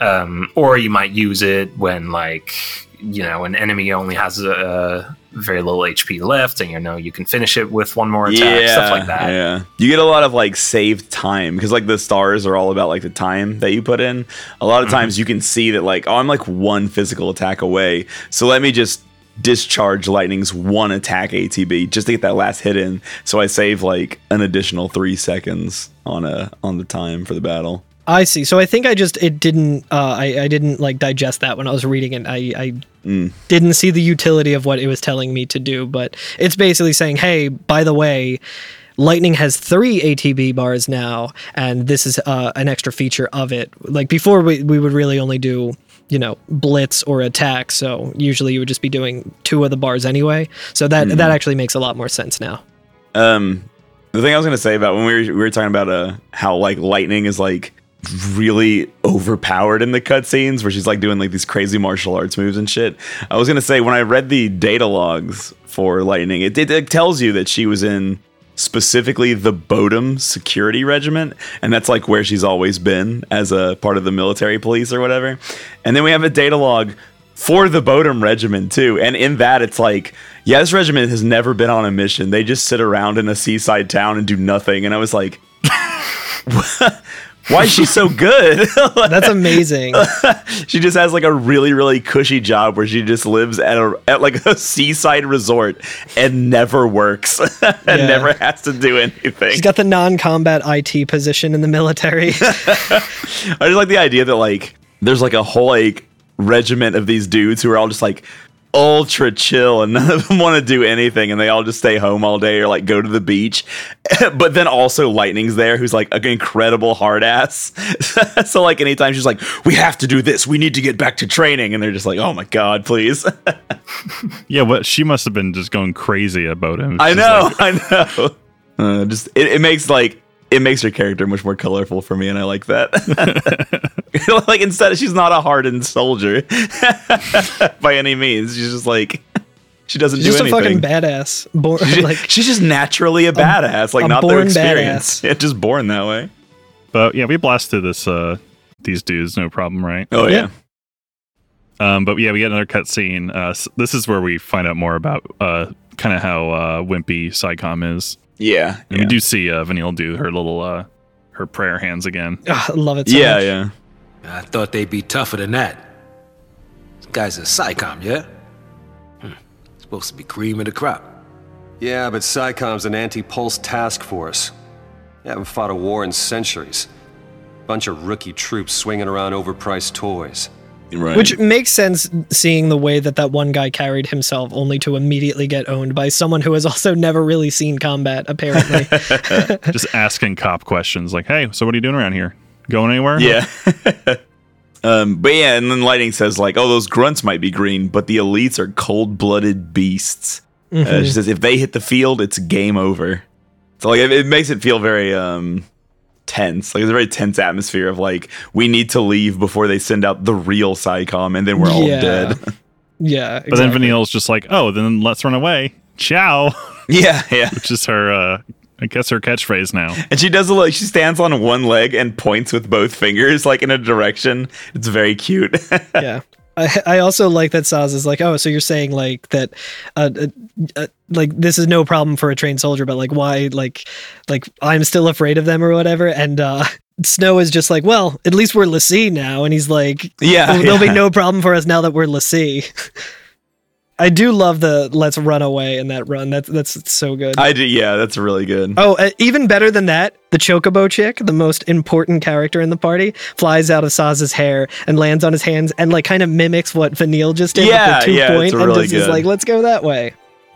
Um, or you might use it when like you know an enemy only has a, a very little HP left, and you know you can finish it with one more attack, stuff like that. Yeah. You get a lot of like saved time because like the stars are all about like the time that you put in. A lot of Mm-hmm. times you can see that like, oh, I'm like one physical attack away. So let me just discharge lightning's one attack ATB just to get that last hit in. So I save like an additional three seconds on a on the time for the battle. I see. So I think I just it didn't. Uh, I I didn't like digest that when I was reading it. I I Mm. didn't see the utility of what it was telling me to do. But it's basically saying, hey, by the way. Lightning has three ATB bars now, and this is uh, an extra feature of it. Like before, we, we would really only do, you know, blitz or attack. So usually you would just be doing two of the bars anyway. So that Mhm. that actually makes a lot more sense now. Um, the thing I was gonna say about when we were we were talking about uh how like lightning is like really overpowered in the cutscenes where she's like doing like these crazy martial arts moves and shit. I was gonna say when I read the data logs for lightning, it, it, it tells you that she was in specifically the Bodhum Security Regiment, and that's like where she's always been as a part of the military police or whatever. And then we have a data log for the Bodhum Regiment too, and in that it's like, yeah, this regiment has never been on a mission. They just sit around in a seaside town and do nothing. And I was like, Why is she so good? That's amazing. she just has like a really really cushy job where she just lives at a at like a seaside resort and never works and Yeah. never has to do anything. She's got the non-combat IT position in the military. I just like the idea that like there's like a whole like regiment of these dudes who are all just like ultra chill and none of them want to do anything and they all just stay home all day or like go to the beach. but then also Lightning's there who's like an incredible hard ass. so like anytime she's like, we have to do this, we need to get back to training, and they're just like, oh my god, please. Yeah, what she must have been just going crazy about him. I know, like, I know. Uh, just it, it makes like it makes her character much more colorful for me, and I like that. like instead, she's not a hardened soldier by any means. She's just like she doesn't She's do just a fucking badass. Born She's- like she's just naturally a badass, like a not their experience. badass. Yeah, just born that way. but yeah, we blasted this uh these dudes, no problem, right? Oh yeah, Um, but yeah, we get another cutscene. Uh, s- this is where we find out more about uh, kind of how uh, wimpy PSICOM is, yeah, and yeah. we do see uh, Vanille do her little uh, her prayer hands again. Ugh, I love it so yeah, much. yeah. I thought they'd be tougher than that. This guy's a PSICOM, yeah? Hmm. Supposed to be cream of the crop. Yeah, but PSICOM's an anti-pulse task force. They haven't fought a war in centuries. Bunch of rookie troops swinging around overpriced toys. Right. Which makes sense seeing the way that that one guy carried himself only to immediately get owned by someone who has also never really seen combat, apparently. Just asking cop questions like, "Hey, so what are you doing around here? Going anywhere?" Yeah. um, but yeah, and then Lightning says like, "Oh, those grunts might be green, but the elites are cold-blooded beasts." Uh, she says, "If they hit the field, it's game over." So like, it, it makes it feel very um tense. Like it's a very tense atmosphere of like, we need to leave before they send out the real PSICOM, and then we're all Yeah. dead. yeah. But then. Vanille's just like, "Oh, then let's run away." Ciao, yeah, yeah. which is her, uh, I guess, her catchphrase now. And she does a like she stands on one leg and points with both fingers like in a direction. It's very cute. yeah. I, I also like that Sazh is like, oh, so you're saying like that, uh, uh, uh, like this is no problem for a trained soldier, but like why, like, like I'm still afraid of them or whatever. And uh, Snow is just like, well, at least we're l'Cie now, and he's like, yeah, there'll, there'll be no problem for us now that we're l'Cie. I do love the let's run away in that run. That's that's so good. I do. Yeah, that's really good. Oh, uh, even better than that, the Chocobo chick, the most important character in the party, flies out of Sazh's hair and lands on his hands and like kind of mimics what Vanille just did Yeah, with the two yeah, point it's and really just is good. like, let's go that way.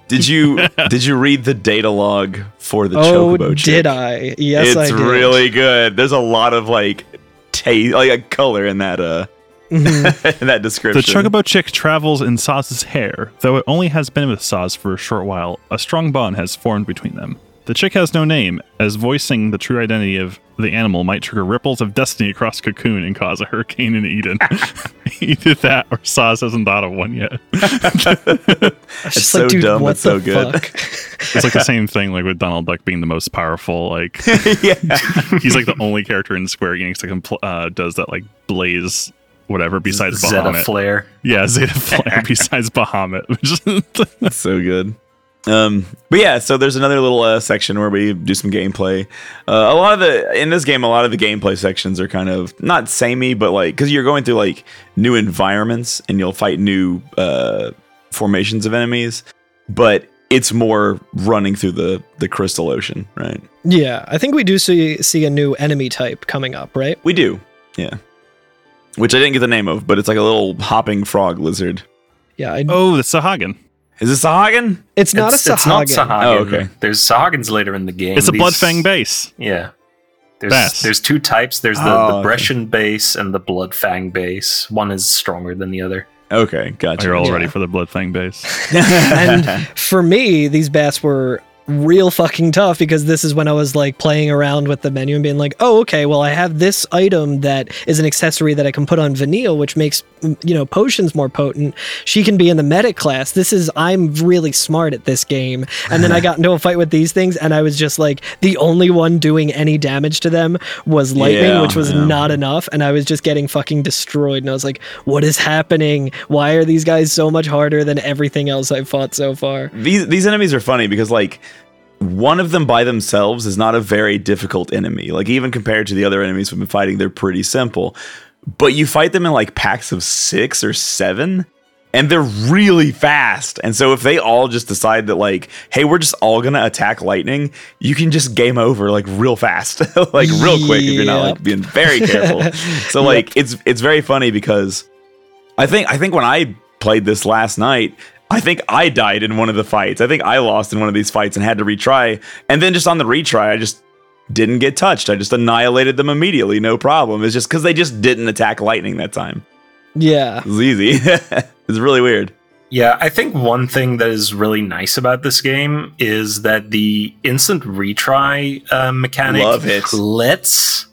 Did you did you read the data log for the oh, Chocobo chick? did I? Yes, it's I did. It's really good. There's a lot of like taste, like a color in that uh Mhm. in that The description. Chocobo chick travels in Sazh's hair. Though it only has been with Sazh for a short while, a strong bond has formed between them. The chick has no name, as voicing the true identity of the animal might trigger ripples of destiny across Cocoon and cause a hurricane in Eden. Either that or Sazh hasn't thought of one yet. It's just so like, dude, dumb, what but so the good. fuck? It's like the same thing like with Donald Duck being the most powerful. Like yeah. he's like the only character in Square Enix that can pl- uh, does that like blaze whatever besides Zeta Bahamut. Flare. yeah, Zeta Flare besides Bahamut. which is- That's so good. Um, but yeah, so there's another little uh, section where we do some gameplay. Uh, a lot of the in this game, a lot of the gameplay sections are kind of not samey, but like because you're going through like new environments and you'll fight new uh, formations of enemies, but it's more running through the the crystal ocean, right? yeah, I think we do see see a new enemy type coming up, right? We do, yeah. Which I didn't get the name of, but it's like a little hopping frog lizard. Yeah, I, oh, the Sahagin. Is this Sahagin? it's not it's, a Sahagin. it's not Sahagin. Sahagin. Oh, okay. There's Sahagins later in the game. It's a These- Bloodfang base. Yeah. There's Bass. there's two types. There's the, Oh, the okay. Brescian base and the Bloodfang base. One is stronger than the other. Okay, gotcha. You're all Yeah. ready for the Bloodfang base. and for me, these bats were real fucking tough because this is when I was like playing around with the menu and being like, oh, okay, well, I have this item that is an accessory that I can put on Vanille, which makes, you know, potions more potent. She can be in the medic class. This is, I'm really smart at this game. And then I got into a fight with these things and I was just like, the only one doing any damage to them was lightning, Yeah, which was yeah. not enough. And I was just getting fucking destroyed. And I was like, what is happening? Why are these guys so much harder than everything else I've fought so far? these these enemies are funny because like one of them by themselves is not a very difficult enemy. Like even compared to the other enemies we've been fighting, they're pretty simple. But you fight them in like packs of six or seven, and they're really fast. And so if they all just decide that like, hey, we're just all gonna attack lightning, you can just game over like real fast, like real quick if you're not like being very careful. so like it's it's very funny because I think I think when I played this last night, I think I died in one of the fights. I think I lost in one of these fights and had to retry. And then just on the retry, I just didn't get touched. I just annihilated them immediately, no problem. It's just because they just didn't attack lightning that time. Yeah. It was easy. it's really weird. Yeah, I think one thing that is really nice about this game is that the instant retry uh, mechanic Love it. lets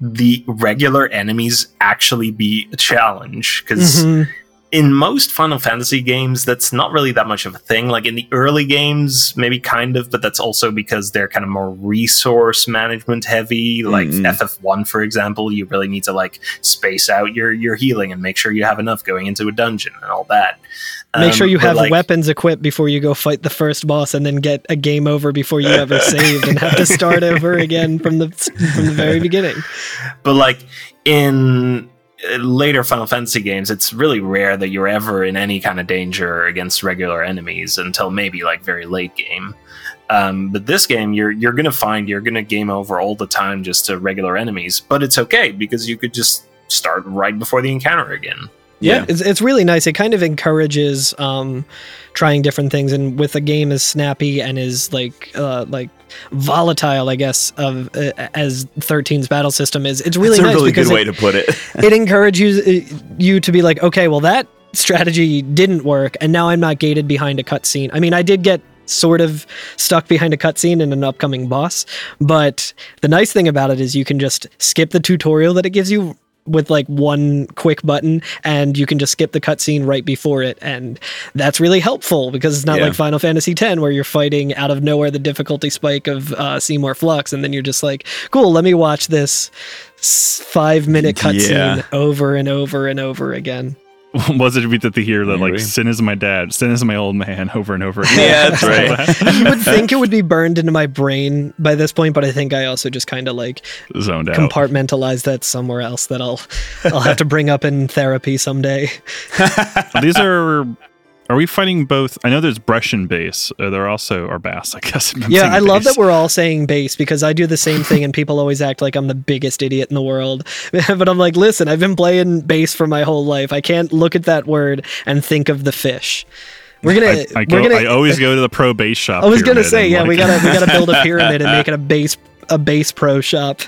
the regular enemies actually be a challenge because Mhm. In most Final Fantasy games, that's not really that much of a thing. Like in the early games, maybe kind of, but that's also because they're kind of more resource management heavy. Like Mhm. FF1, for example, you really need to like space out your your healing and make sure you have enough going into a dungeon and all that. Make sure Um, you have like- weapons equipped before you go fight the first boss, and then get a game over before you ever save and have to start over again from the from the very beginning. But like in later Final Fantasy games, it's really rare that you're ever in any kind of danger against regular enemies until maybe like very late game. Um, but this game, you're you're gonna find you're gonna game over all the time just to regular enemies. But it's okay because you could just start right before the encounter again. Yeah, it's, it's really nice. It kind of encourages um, trying different things, and with a game as snappy and as like uh, like volatile, I guess, of uh, as 13's battle system is, it's really That's a nice really because good way it, to put it. it encourages uh, you to be like, okay, well that strategy didn't work, and now I'm not gated behind a cutscene. I mean, I did get sort of stuck behind a cutscene in an upcoming boss, but the nice thing about it is you can just skip the tutorial that it gives you with like one quick button and you can just skip the cutscene right before it and that's really helpful because it's not Yeah. like Final Fantasy X where you're fighting out of nowhere the difficulty spike of uh, Seymour Flux and then you're just like cool let me watch this five minute cutscene Yeah. over and over and over again was it we did to hear that like sin is my dad, sin is my old man over and over again. Yeah, that's right. you would think it would be burned into my brain by this point but I think I also just kind of like Zoned out. compartmentalize that somewhere else that I'll I'll have to bring up in therapy someday These are. Are we fighting both? I know there's Brescian base. Uh, there are also are Bass, I guess. I'm Yeah, I love that we're all saying base because I do the same thing and people always act like I'm the biggest idiot in the world. but I'm like, listen, I've been playing bass for my whole life. I can't look at that word and think of the fish. We're gonna I, I, we're go, gonna I always go to the pro base shop. I was gonna say, yeah, like- we gotta we gotta build a pyramid and make it a base a base pro shop.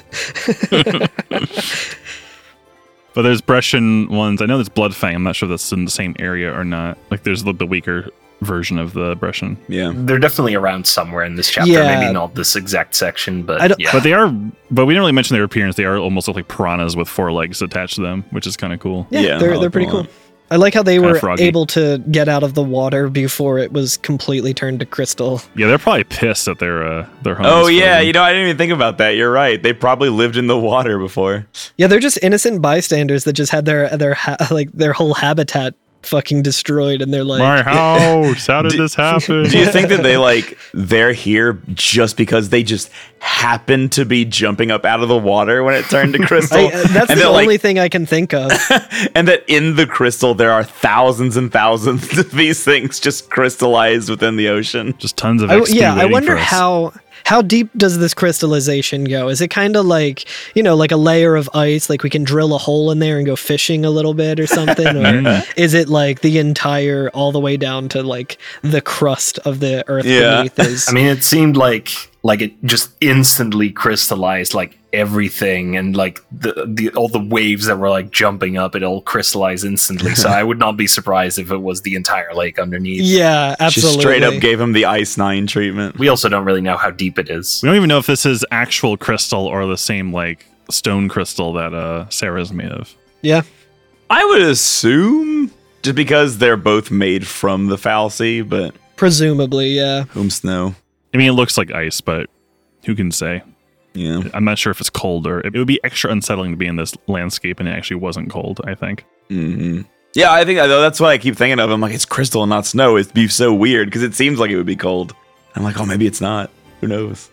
But there's Brescian ones. I know there's Bloodfang. I'm not sure if that's in the same area or not. Like there's the, the weaker version of the Brescian. yeah. They're definitely around somewhere in this chapter. Yeah. Maybe not this exact section, but I don't- yeah. But they are, but we didn't really mention their appearance. They are almost like piranhas with four legs attached to them, which is kind of cool. Yeah, Yeah, they're they're oh, pretty them cool. Lot. I like how they Kinda were froggy. able to get out of the water before it was completely turned to crystal. Yeah, they're probably pissed that their uh, their home. Oh yeah, frozen. you know I didn't even think about that. You're right. They probably lived in the water before. Yeah, they're just innocent bystanders that just had their their ha- like their whole habitat fucking destroyed, and they're like, my house. How did Do- this happen? Do you think that they like they're here just because they just happened to be jumping up out of the water when it turned to crystal? I, uh, that's and the that, like, only thing I can think of. and that in the crystal there are thousands and thousands of these things just crystallized within the ocean. Just tons of I, yeah, I wonder for us. how how deep does this crystallization go? Is it kind of like you know, like a layer of ice, like we can drill a hole in there and go fishing a little bit or something, or Mm. is it like the entire all the way down to like the crust of the earth Yeah. beneath? Is I mean, it seemed like like it just instantly crystallized like everything, and like the the all the waves that were like jumping up, it all crystallized instantly. so I would not be surprised if it was the entire lake underneath. yeah, absolutely. Just straight up gave him the ice nine treatment. We also don't really know how deep it is. We don't even know if this is actual crystal or the same like stone crystal that uh Sarah's made of. yeah. I would assume just because they're both made from the fal'Cie, but Presumably, yeah. whom's know? I mean, it looks like ice, but who can say? Yeah. I'm not sure if it's cold or it would be extra unsettling to be in this landscape and it actually wasn't cold. I think. hmm Yeah, I think that's what I keep thinking of. I'm like, it's crystal and not snow. It'd be so weird because it seems like it would be cold. I'm like, oh, maybe it's not. Who knows?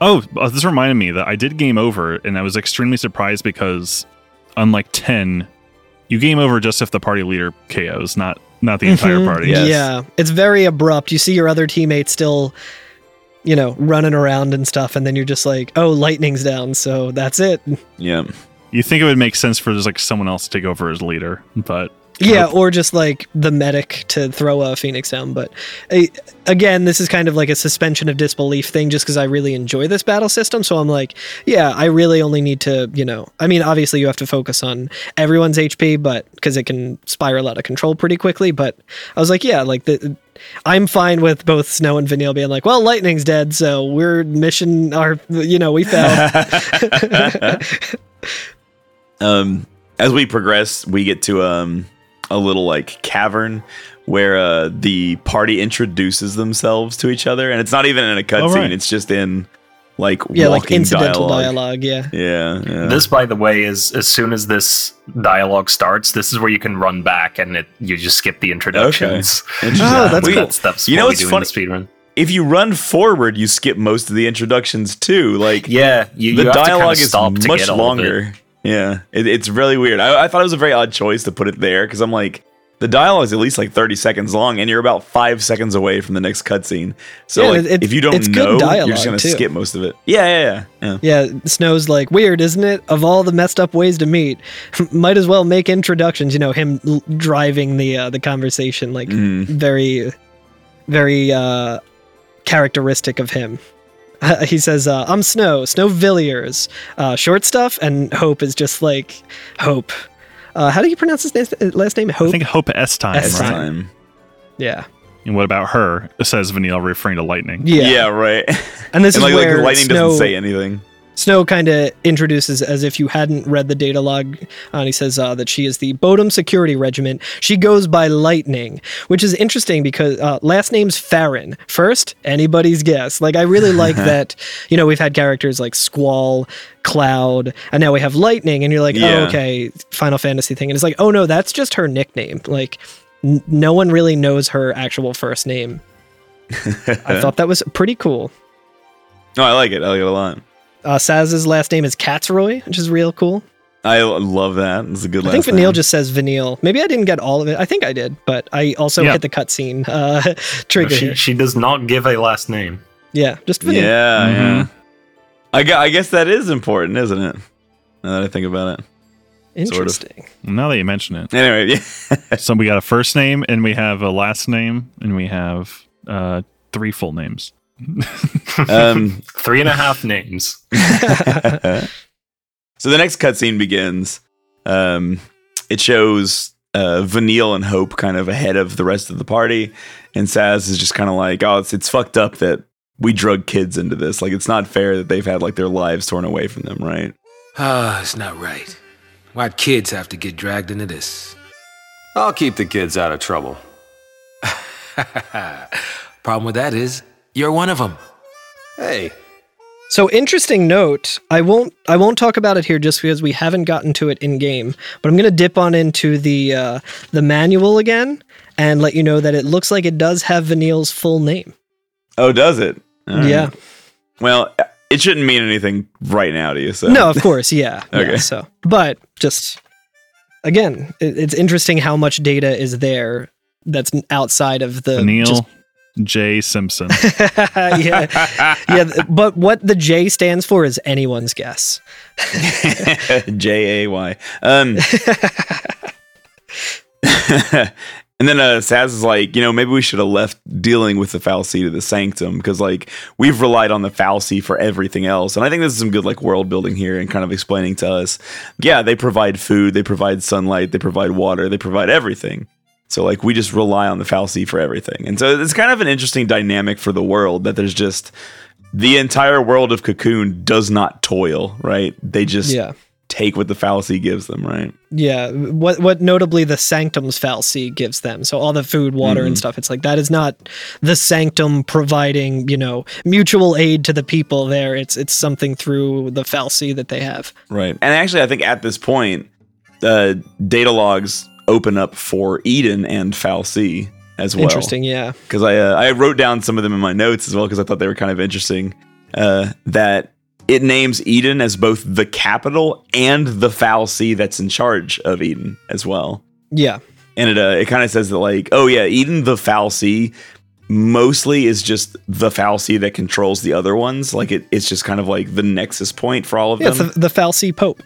Oh, uh, this reminded me that I did game over, and I was extremely surprised because, unlike ten, you game over just if the party leader KOs, not not the entire Mhm. party. Yes. Yeah, it's very abrupt. You see your other teammates still, you know, running around and stuff, and then you're just like, "Oh, lightning's down," so that's it. Yeah. You think it would make sense for just like someone else to take over as leader, but Yeah, or just like the medic to throw a phoenix down. But uh, again, this is kind of like a suspension of disbelief thing, just because I really enjoy this battle system. So I'm like, yeah, I really only need to, you know, I mean, obviously you have to focus on everyone's HP, but because it can spiral out of control pretty quickly. But I was like, yeah, like the. I'm fine with both Snow and Vanille being like, well, Lightning's dead, so we're mission our, you know, we failed. um, as we progress, we get to um a little like cavern where uh the party introduces themselves to each other, and it's not even in a cutscene; Oh, right. it's just in like yeah, like incidental dialogue. dialogue. yeah. Yeah, yeah. This, by the way, is as soon as this dialogue starts, this is where you can run back and it you just skip the introductions. Interesting. Oh, that's We- cool. That stuff's You know what we what's funny? speedrun. If you run forward, you skip most of the introductions too. Like Yeah, you, the you have to dialogue kinda is stop to much get all longer. Yeah, it, it's really weird. I, I thought it was a very odd choice to put it there because I'm like, the dialogue is at least like 30 seconds long, and you're about five seconds away from the next cutscene. So Yeah, like, it- if you don't know, you're just gonna too. skip most of it. Yeah, yeah, yeah. yeah. Yeah, Snow's like, weird, isn't it? Of all the messed up ways to meet, might as well make introductions. You know, him l- driving the uh, the conversation, like Mm. very, very uh, characteristic of him. he says, uh, "I'm Snow, Snow Villiers, uh, short stuff," and Hope is just like Hope. Uh, how do you pronounce his name, last name? Hope. I think Hope Estheim. Right? yeah, And what about her? Says Vanille, referring to lightning. yeah, Yeah, right. And this and is like where the lightning Snow, doesn't say anything. Snow kind of introduces as if you hadn't read the data log, uh, and he says uh, that she is the Bodhum Security Regiment. She goes by Lightning, which is interesting because uh, last name's Farron. First, anybody's guess. Like I really like that. You know, we've had characters like Squall, Cloud, and now we have Lightning, and you're like, Yeah. oh, okay, Final Fantasy thing, and it's like, oh no, that's just her nickname. Like, n- no one really knows her actual first name. I thought that was pretty cool. No, I like it. I like it a lot. Uh, Sazh's last name is Katzroy, which is real cool. I love that. It's a good. I think last Vanille name. just says Vanille. Maybe I didn't get all of it. I think I did, but I also Yeah. hit the cutscene uh, trigger. She, she does not give a last name. Yeah, just Vanille. Yeah, Mhm. yeah. I, gu- I guess that is important, isn't it? Now that I think about it. sort of. Interesting. Now that you mention it. Anyway, yeah. So we got a first name and we have a last name and we have uh, three full names. Um, Three and a half names. so the next cutscene begins. Um, it shows uh, Vanille and Hope kind of ahead of the rest of the party, and Sazh is just kind of like, "Oh, it's it's fucked up that we drug kids into this. Like, it's not fair that they've had like their lives torn away from them, right?" Ah, it's not right. Why'd kids have to get dragged into this? I'll keep the kids out of trouble. Problem with that is, you're one of them. Hey, So interesting note. I won't. I won't talk about it here just because we haven't gotten to it in game. But I'm gonna dip on into the uh, the manual again and let you know that it looks like it does have Vanille's full name. Oh, does it? All right. Yeah. Well, it shouldn't mean anything right now to you. So No, of course, yeah. yeah, Okay. so, but just again, it, it's interesting how much data is there that's outside of the Vanille just- J. Simpson. yeah, yeah. But what the J stands for is anyone's guess. J A Y. Um, and then uh, Sazh is like, you know, maybe we should have left dealing with the fal'Cie to the sanctum because, like, we've relied on the fal'Cie for everything else. And I think this is some good, like, world building here and kind of explaining to us, yeah, they provide food, they provide sunlight, they provide water, they provide everything. So, like, we just rely on the fal'Cie for everything. And so it's kind of an interesting dynamic for the world that there's just the entire world of Cocoon does not toil, right? They just Yeah, take what the fal'Cie gives them, right? yeah. What what notably the sanctum's fal'Cie gives them. So all the food, water, and stuff. It's like that is not the sanctum providing you know mutual aid to the people there. It's it's something through the fal'Cie that they have. Right. And actually, I think at this point, uh, data logs open up for Eden and fal'Cie as well. Interesting. Yeah. because I uh, I wrote down some of them in my notes as well because I thought they were kind of interesting. Uh, that it names Eden as both the capital and the fal'Cie that's in charge of Eden as well. Yeah. And it uh, it kind of says that like, oh yeah, Eden the fal'Cie mostly is just the fal'Cie that controls the other ones. Like it, it's just kind of like the nexus point for all of Yeah. It's them. the, the fal'Cie Pope.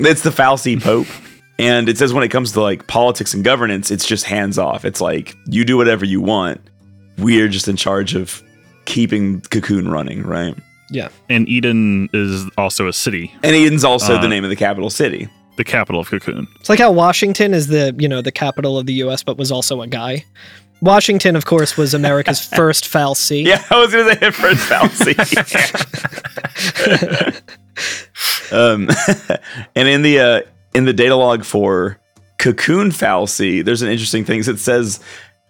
It's the fal'Cie Pope. and it says when it comes to like politics and governance, it's just hands off. It's like you do whatever you want. We're just in charge of keeping Cocoon running, right? Yeah. And Eden is also a city, And Eden's also Uh, the name of the capital city. the capital of Cocoon. It's like how Washington is the, you know, the capital of the US, but was also a guy. Washington, of course, was America's first fal'Cie. Yeah, I was gonna say first fal'Cie. um, and in the uh, in the data log for Cocoon fal'Cie, there's an interesting thing. It says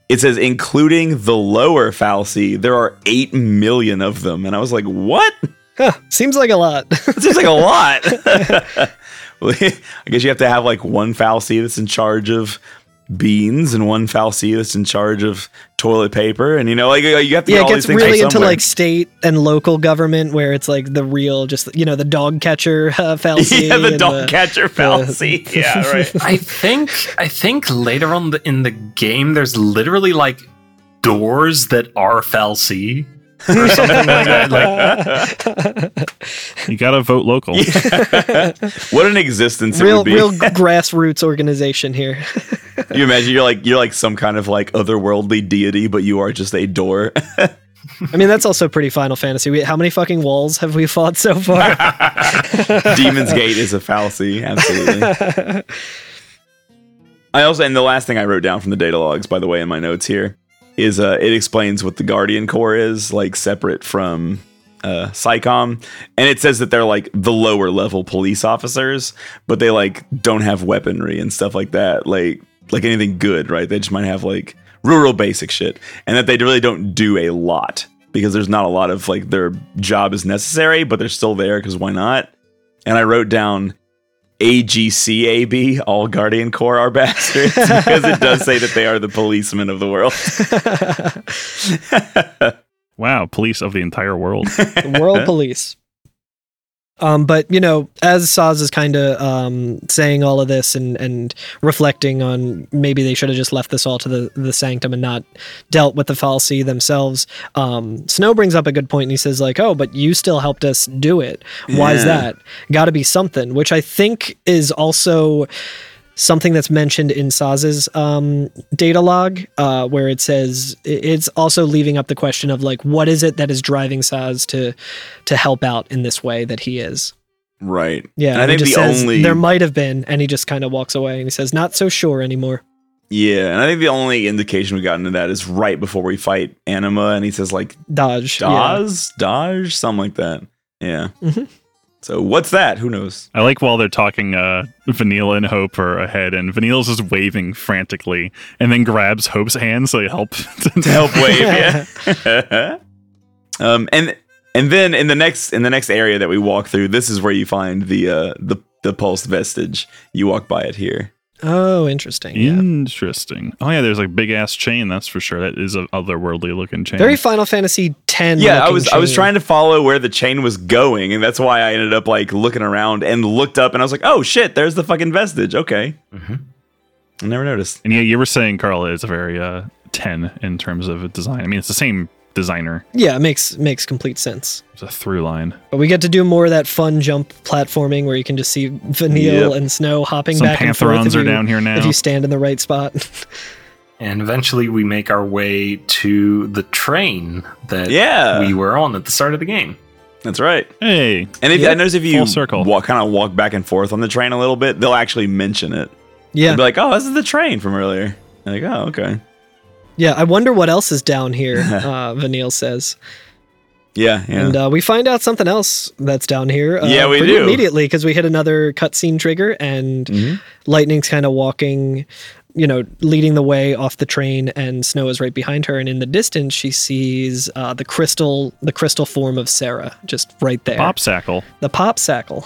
it says including the lower fal'Cie, there are eight million of them, and I was like, what? Huh, seems like a lot. Seems like a lot. I guess you have to have like one fal'Cie that's in charge of beans and one fal'Cie that's in charge of toilet paper, and you know, like you have to. yeah, get it gets these things really into somewhere. like state and local government where it's like the real, just, you know, the dog catcher uh, Foul yeah, the and dog catcher fal'Cie. yeah, right. I think I think later on the, in the game, there's literally like doors that are fal'Cie or something like that. Like, You gotta vote local. what an existence it real, would be. real grassroots organization here. You imagine you're like you're like some kind of like otherworldly deity, but you are just a door. I mean, that's also pretty Final Fantasy. We, how many fucking walls have we fought so far? Demon's Gate is a fal'Cie, absolutely. I also, and the last thing I wrote down from the data logs, by the way, in my notes here, is uh, it explains what the Guardian Corps is, like separate from uh, PSICOM, and it says that they're like the lower level police officers, but they like don't have weaponry and stuff like that, like like anything good, right? They just might have like real, real basic shit, and that they really don't do a lot because there's not a lot of like their job is necessary, but they're still there because why not? And I wrote down AGCAB, all Guardian Corps are bastards, because it does say that they are the policemen of the world. Wow, police of the entire world. the world police. Um, but you know, as Sazh is kind of um, saying all of this and and reflecting on maybe they should have just left this all to the the sanctum and not dealt with the fal'Cie themselves. Um, Snow brings up a good point and he says like, "Oh, but you still helped us do it. Why is that? Got to be something." Which I think is also something that's mentioned in Sazh's um, data log, uh, where it says it's also leaving up the question of like, what is it that is driving Sazh to to help out in this way that he is? right. Yeah, And I think the says, only there might have been, and he just kind of walks away and he says, not so sure anymore. yeah, and I think the only indication we got into that is right before we fight Anima, and he says like Dajh. yeah. Dajh, something like that. Yeah. Mhm. So what's that? Who knows? I like while they're talking, uh, Vanille and Hope are ahead, and Vanille's just waving frantically, and then grabs Hope's hand so he helps to help wave. Yeah. um, and and then in the next in the next area that we walk through, this is where you find the uh, the the pulsed vestige. You walk by it here. Oh, interesting. Yeah. Interesting. Oh yeah, there's like big ass chain. That's for sure. That is a otherworldly looking chain. Very Final Fantasy ten. Yeah, I looking was I was trying to follow where the chain was going, and that's why I ended up like looking around and looked up, and I was like, oh shit, there's the fucking vestige. Okay, Mhm. I never noticed. and yeah, you were saying Carl is a very uh, ten in terms of design. I mean, it's the same designer. Yeah, it makes makes complete sense. It's a through line. But we get to do more of that fun jump platforming where you can just see Vanille Yep. and Snow hopping Some back and forth. Pantherons are you- down here now. If you stand in the right spot. and eventually we make our way to the train that Yeah. we were on at the start of the game. That's right. Hey, And if Yep. I notice if you Full circle. walk kind of walk back and forth on the train a little bit, they'll actually mention it. yeah. They'll be like, oh, this is the train from earlier. I'm like, oh, okay. Yeah, I wonder what else is down here, uh, Vanille says. Yeah, yeah. And uh, we find out something else that's down here. Uh, Yeah, we do. Immediately, because we hit another cutscene trigger, and Mhm. Lightning's kind of walking, you know, leading the way off the train, and Snow is right behind her. And in the distance, she sees uh, the crystal, the crystal form of Serah, just right there. Popsackle. The popsackle.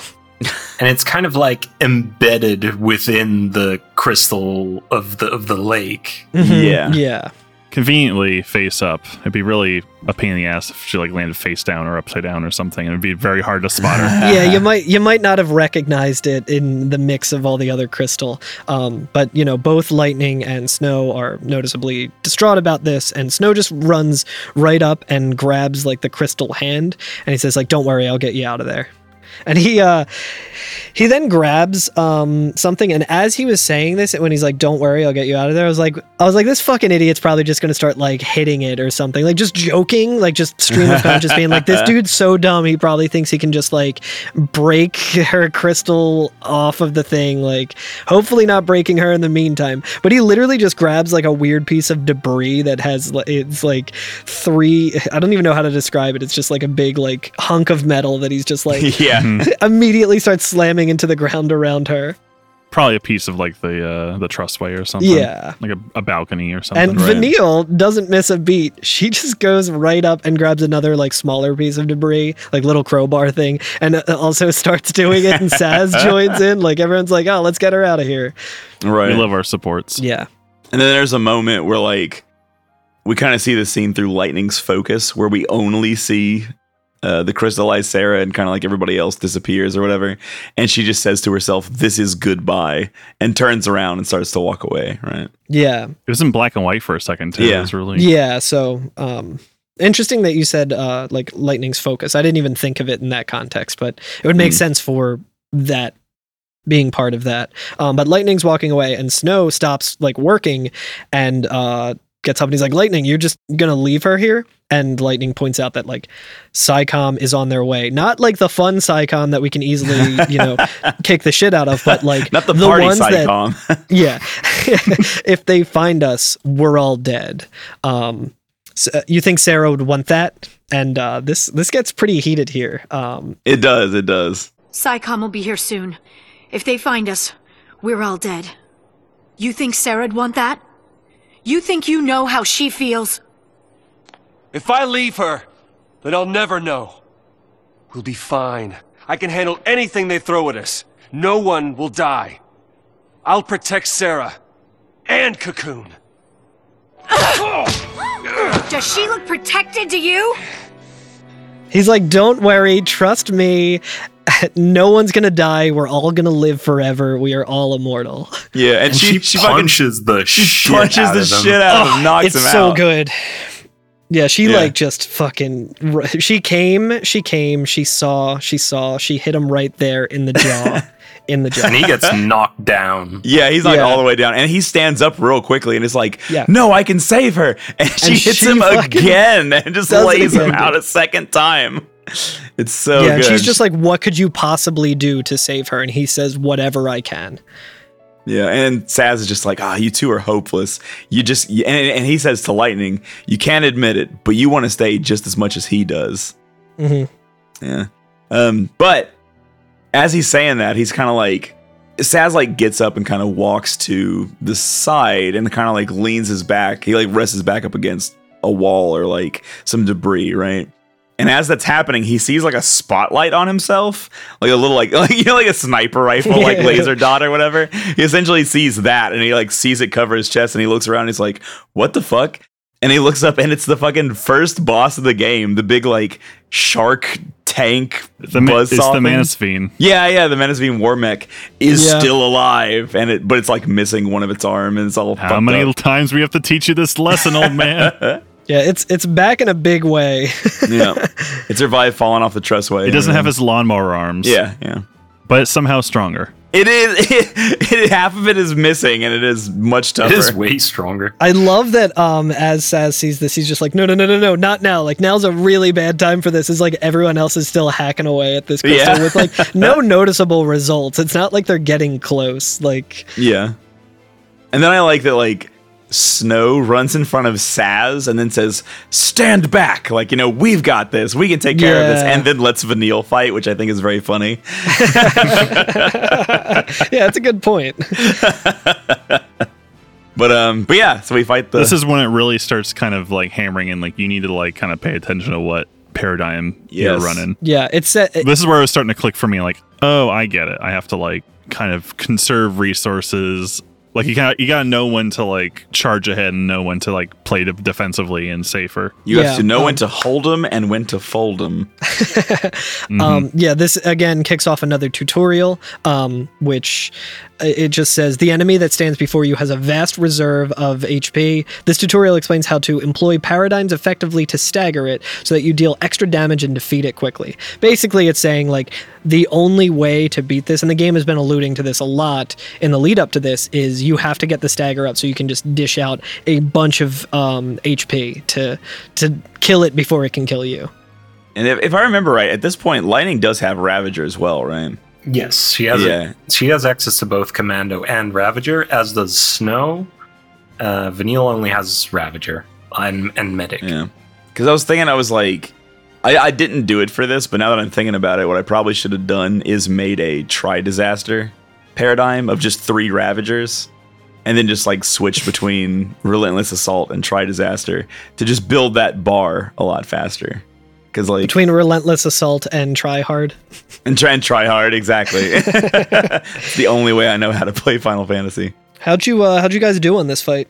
And it's kind of like embedded within the crystal of the of the lake. Yeah. Yeah. conveniently face up. It'd be really a pain in the ass if she like landed face down or upside down or something. It'd be very hard to spot her. yeah, you might you might not have recognized it in the mix of all the other crystal. Um, but you know, both Lightning and Snow are noticeably distraught about this, and Snow just runs right up and grabs like the crystal hand, and he says like, "Don't worry, I'll get you out of there." And he uh he then grabs um something and as he was saying this when he's like don't worry I'll get you out of there I was like I was like this fucking idiot's probably just going to start like hitting it or something like just joking like just stream of conscious being like this dude's so dumb he probably thinks he can just like break her crystal off of the thing like hopefully not breaking her in the meantime but he literally just grabs like a weird piece of debris that has it's like three I don't even know how to describe it it's just like a big like hunk of metal that he's just like yeah. immediately starts slamming into the ground around her. Probably a piece of like the uh, the trussway or something. Yeah. like a, a balcony or something. And right? Vanille doesn't miss a beat. She just goes right up and grabs another like smaller piece of debris, like little crowbar thing, and uh, also starts doing it. And Sazh joins in. Like everyone's like, "Oh, let's get her out of here." Right. we love our supports. Yeah. And then there's a moment where like we kind of see the scene through Lightning's focus, where we only see uh, the crystallized Serah and kind of like everybody else disappears or whatever, and she just says to herself, "This is goodbye," and turns around and starts to walk away. Right? Yeah. It was in black and white for a second too. Yeah. It was really Yeah. So, um, interesting that you said uh, like lightning's focus. I didn't even think of it in that context, but it would make Mm. sense for that being part of that. Um, but lightning's walking away, and Snow stops like working and uh, gets up and he's like, "Lightning, you're just gonna leave her here?" And Lightning points out that like PSICOM is on their way, not like the fun PSICOM that we can easily you know kick the shit out of, but like Not the, party ones that PSICOM. yeah if they find us we're all dead um so uh, you think Serah would want that and uh this this gets pretty heated here um it does. It does. PSICOM will be here soon. If they find us, we're all dead. You think Serah'd want that? You think you know how she feels? If I leave her, then I'll never know. We'll be fine. I can handle anything they throw at us. No one will die. I'll protect Serah. And Cocoon. Does she look protected to you? he's like don't worry trust me no one's gonna die we're all gonna live forever we are all immortal Yeah, and, And she she, she fucking punches the she shit punches out the of them. shit out of him, oh, knocks it's him so out. good yeah she Yeah. like just fucking she came she came she saw she saw she hit him right there in the jaw in the jaw and he gets knocked down. Yeah, he's like Yeah. all the way down, and he stands up real quickly, and is like, Yeah. "No, I can save her." And she hits she him again, and just lays him out a second time. It's so yeah, and good. she's just like, "What could you possibly do to save her?" And he says, "Whatever I can." Yeah, and Sazh is just like, "Ah, you two are hopeless. You just," and, and he says to Lightning, "You can't admit it, but you want to stay just as much as he does." Mm-hmm. Yeah. Um, but as he's saying that, he's kind of like Sazh like gets up and kind of walks to the side and kind of like leans his back. He like rests his back up against a wall or like some debris, right? And as that's happening, he sees like a spotlight on himself, like a little like, like you know, like a sniper rifle, like laser dot or whatever. He essentially sees that, and he like sees it cover his chest, and he looks around. And he's like, "What the fuck?" And he looks up, and it's the fucking first boss of the game, the big like shark tank the, ma- buzzsaw it's the thing. Manasvin. Yeah, yeah, the Manasvin war mech is Yeah. still alive, and it but it's like missing one of its arm, and it's all How many up. times we have to teach you this lesson, old man? Yeah, it's it's back in a big way. yeah, it survived falling off the trussway. It doesn't have his lawnmower arms. Yeah, yeah. but it's somehow stronger. It is. It, half of it is missing, and it is much tougher. It is way stronger. I love that um as Sazh sees this, he's just like, no, no, no, no, no, not now. Like now's a really bad time for this. It's like everyone else is still hacking away at this crystal Yeah. with like no noticeable results. It's not like they're getting close. Like Yeah. And then I like that like Snow runs in front of Sazh and then says, "Stand back!" Like you know, we've got this. We can take care of this. And then lets Vanille fight, which I think is very funny. yeah, it's a good point. But um, but yeah, so we fight the. this is when it really starts kind of like hammering in. Like you need to like kind of pay attention to what paradigm you're running. Yeah, it's uh, it, This is where it was starting to click for me. Like, oh, I get it. I have to like kind of conserve resources Like you got you gotta know when to like charge ahead and know when to like play de- defensively and safer. You Yeah, have to know um, when to hold them and when to fold them. Mhm. Um, yeah, this again kicks off another tutorial, um, which it just says the enemy that stands before you has a vast reserve of HP. This tutorial explains how to employ paradigms effectively to stagger it so that you deal extra damage and defeat it quickly. Basically, it's saying like the only way to beat this, and the game has been alluding to this a lot in the lead up to this, is you have to get the stagger up so you can just dish out a bunch of um, HP to to kill it before it can kill you. And if, if I remember right, at this point, Lightning does have Ravager as well, right? Yes, she has. Yeah. she has access to both Commando and Ravager, as does Snow. Uh, Vanille only has Ravager and, and Medic. Yeah. Because I was thinking, I was like, I, I didn't do it for this, but now that I'm thinking about it, what I probably should have done is made a tri disaster paradigm of just three Ravagers. And then just like switch between Relentless Assault and Tri Disaster to just build that bar a lot faster. Because like Between relentless assault and try hard. and try and try hard exactly. it's the only way I know how to play Final Fantasy. How'd you uh, how'd you guys do on this fight?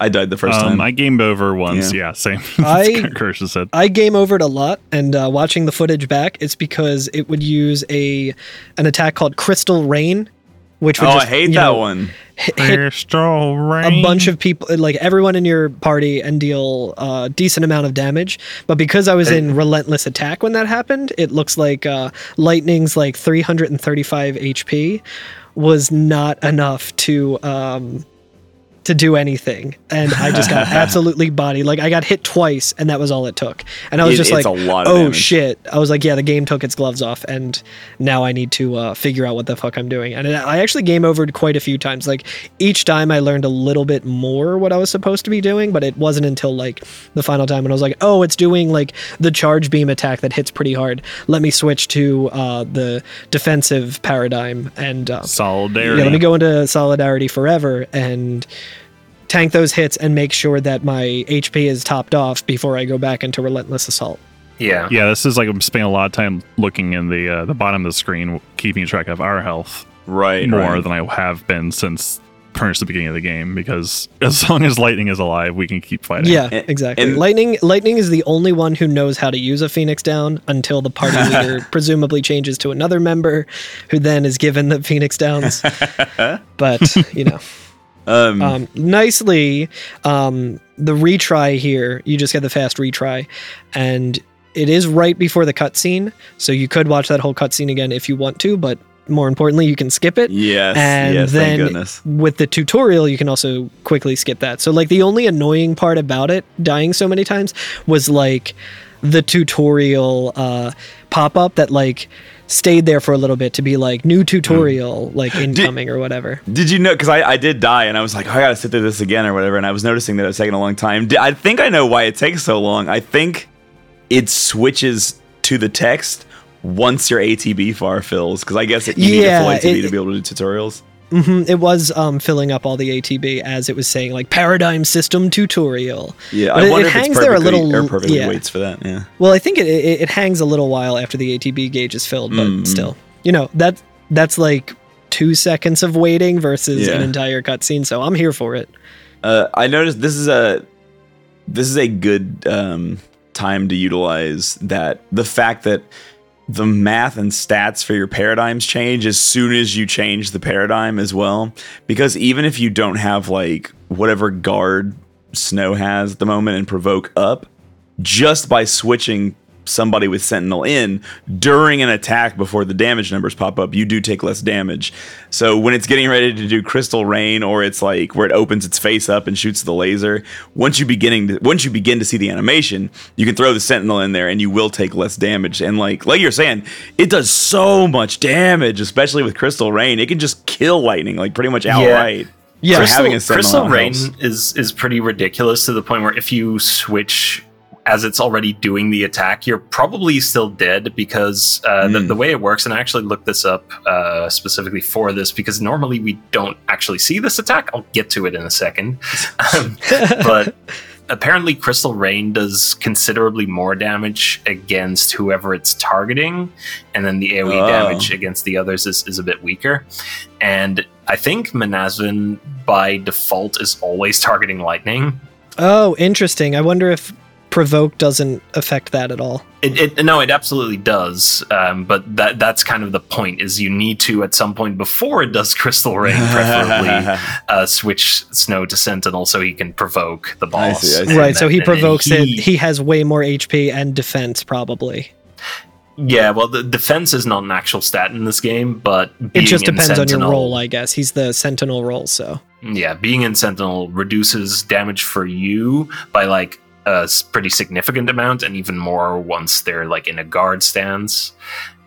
I died the first um, time. I gamed over once. Yeah. Yeah, same. I- Kirsch said. I game overed a lot, and uh, watching the footage back, it's because it would use a an attack called Crystal Rain, which oh, would I hate that know, one. Hit, a bunch of people, like everyone in your party, and deal a decent amount of damage. But because I was in relentless attack when that happened, it looks like uh, lightning's like 335 HP was not enough to um, to do anything, and I just got absolutely bodied. Like I got hit twice, and that was all it took. And I was It- just like, a lot of "Oh damage. shit!" I was like, "Yeah, the game took its gloves off, and now I need to uh, figure out what the fuck I'm doing." And I actually game overed quite a few times. Like each time, I learned a little bit more what I was supposed to be doing, but it wasn't until like the final time when I was like, "Oh, it's doing like the charge beam attack that hits pretty hard. Let me switch to uh, the defensive paradigm and uh, Solidarity. yeah, let me go into solidarity forever and tank those hits and make sure that my HP is topped off before I go back into relentless assault. Yeah. Yeah, this is like I'm spending a lot of time looking in the uh, the bottom of the screen, keeping track of our health Right. more right. than I have been since pretty much the beginning of the game. Because as long as Lightning is alive, we can keep fighting. Yeah, And- exactly. and- Lightning Lightning is the only one who knows how to use a Phoenix down until the party leader presumably changes to another member who then is given the Phoenix downs. but, you know. Um, Um, nicely, um, the retry here, you just get the fast retry, and it is right before the cutscene, so you could watch that whole cutscene again if you want to, but more importantly, you can skip it. yes. and yes. then with the tutorial, you can also quickly skip that. So, like, the only annoying part about it, dying so many times, was like the tutorial uh, pop up that, like, stayed there for a little bit to be like new tutorial, hmm. like incoming or whatever. Did you know? Because I, I did die, and I was like, oh, I gotta sit through this again or whatever. And I was noticing that it was taking a long time. I think I know why it takes so long. I think it switches to the text once your ATB far fills. Because I guess it, you Yeah, need a full ATB it- to be able to do tutorials. Hmm It was um, filling up all the ATB as it was saying, like paradigm system tutorial. Yeah, But I it- wonder it if it's hangs there a little- or perfectly yeah. waits for that. Yeah. Well, I think it, it, it hangs a little while after the ATB gauge is filled, but Mm. still, you know that that's like two seconds of waiting versus an entire cutscene. So I'm here for it. Uh, I noticed this is a this is a good um, time to utilize that the fact that the math and stats for your paradigms change as soon as you change the paradigm as well. Because even if you don't have like whatever guard snow has at the moment and provoke up just by switching somebody with sentinel in during an attack before the damage numbers pop up you do take less damage so when it's getting ready to do crystal rain or it's like where it opens its face up and shoots the laser once you beginning to, once you begin to see the animation you can throw the sentinel in there and you will take less damage and like like you're saying it does so much damage especially with crystal rain it can just kill lightning like pretty much outright Yeah. So Crystal- having a sentinel Crystal Rain helps. is is pretty ridiculous to the point where if you switch as it's already doing the attack, you're probably still dead because uh, the, Mm. the way it works, and I actually looked this up uh, specifically for this because normally we don't actually see this attack. I'll get to it in a second. Um, but apparently crystal rain does considerably more damage against whoever it's targeting and then the aoe Oh. damage against the others is, is a bit weaker and i think manasvin by default is always targeting lightning. Oh, interesting. I wonder if provoke doesn't affect that at all. It, it no, it absolutely does. Um, but that that's kind of the point. Is you need to at some point before it does crystal rain, preferably uh, switch snow to sentinel so he can provoke the I see, I see. And right, so he and then provokes it. he- He has way more HP and defense, probably. Yeah, well, the defense is not an actual stat in this game, but It being just in depends on your role, I guess. He's the sentinel role, so. Yeah, being in Sentinel reduces damage for you by like a pretty significant amount, and even more once they're like in a guard stance.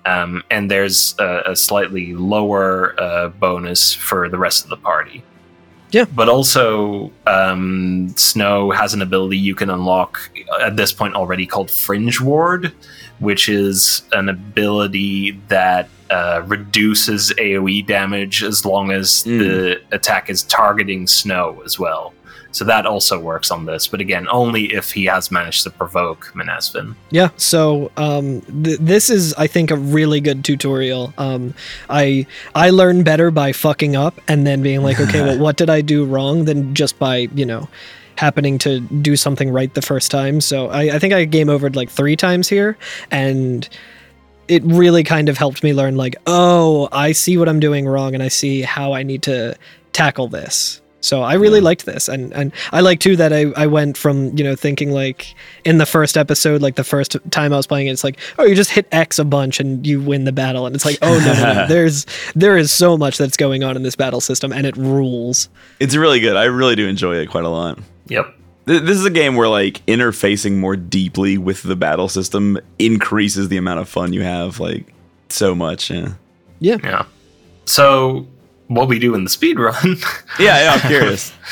Um, and there's a, a slightly lower uh, bonus for the rest of the party. Yeah. But also, um, Snow has an ability you can unlock at this point already called Fringe Ward, which is an ability that uh, reduces AoE damage as long as Mm. the attack is targeting Snow as well. So that also works on this, but again, only if he has managed to provoke Manasvin. Yeah, so um, th- this is, I think, a really good tutorial. Um, I I learn better by fucking up and then being like, okay, well, what did I do wrong? Than just by you know happening to do something right the first time. So I, I think I game overed like three times here, and it really kind of helped me learn like, oh, I see what I'm doing wrong, and I see how I need to tackle this. So I really liked this, and and I like too that I, I went from you know thinking like in the first episode, like the first time I was playing it, it's like oh you just hit X a bunch and you win the battle, and it's like oh no, no, no. there's there is so much that's going on in this battle system, and it rules. It's really good. I really do enjoy it quite a lot. Yep. This is a game where like interfacing more deeply with the battle system increases the amount of fun you have like so much. Yeah. Yeah, Yeah. So what we do in the speed run Yeah, yeah I'm curious.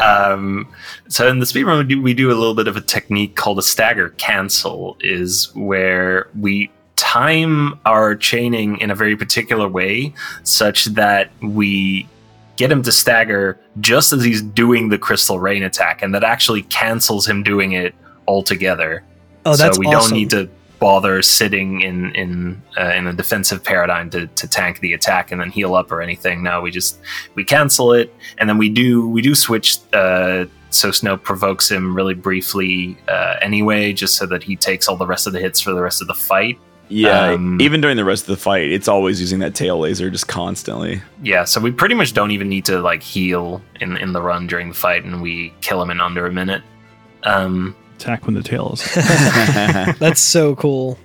Um, so in the speedrun, we do, we do a little bit of a technique called a stagger cancel, is where we time our chaining in a very particular way, such that we get him to stagger just as he's doing the crystal rain attack, and that actually cancels him doing it altogether. oh that's so we awesome. don't need to bother sitting in in uh, in a defensive paradigm to, to tank the attack and then heal up or anything. No, we just we cancel it and then we do we do switch. Uh, so Snow provokes him really briefly uh, anyway, just so that he takes all the rest of the hits for the rest of the fight. Yeah, Um, even during the rest of the fight, it's always using that tail laser just constantly. Yeah, so we pretty much don't even need to like heal in in the run during the fight, and we kill him in under a minute. Um, Attack when the tail is. that's so cool.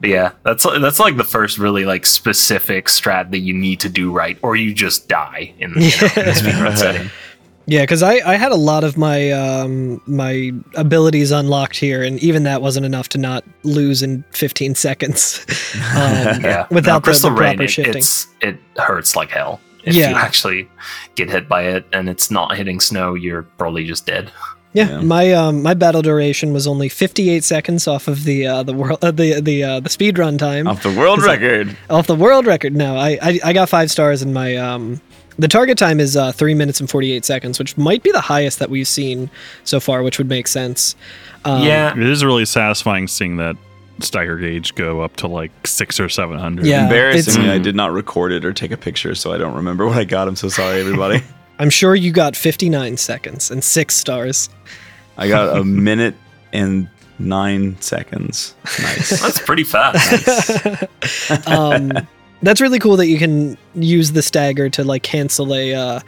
But yeah, that's that's like the first really like specific strat that you need to do right, or you just die in, you know, in the speedrun setting. Yeah, because I, I had a lot of my um, my abilities unlocked here, and even that wasn't enough to not lose in 15 seconds. um, Yeah, without no, the, crystal the rain, proper it, shifting. it's it hurts like hell. If Yeah. you actually get hit by it and it's not hitting snow, you're probably just dead. Yeah, Yeah. my um my battle duration was only 58 seconds off of the uh, the world uh, the the uh, the speed run time Off the world Is it- record. off the world record. No, I, I I got five stars in my um the target time is uh, three minutes and 48 seconds, which might be the highest that we've seen so far, which would make sense. Um, yeah, it is really satisfying seeing that stagger gauge go up to like six or seven hundred. Yeah, Embarrassingly, it's- I did not record it or take a picture, so I don't remember what I got. I'm so sorry, everybody. I'm sure you got 59 seconds and six stars. I got a minute and nine seconds. Nice. that's pretty fast. um, that's really cool that you can use the stagger to like cancel a uh,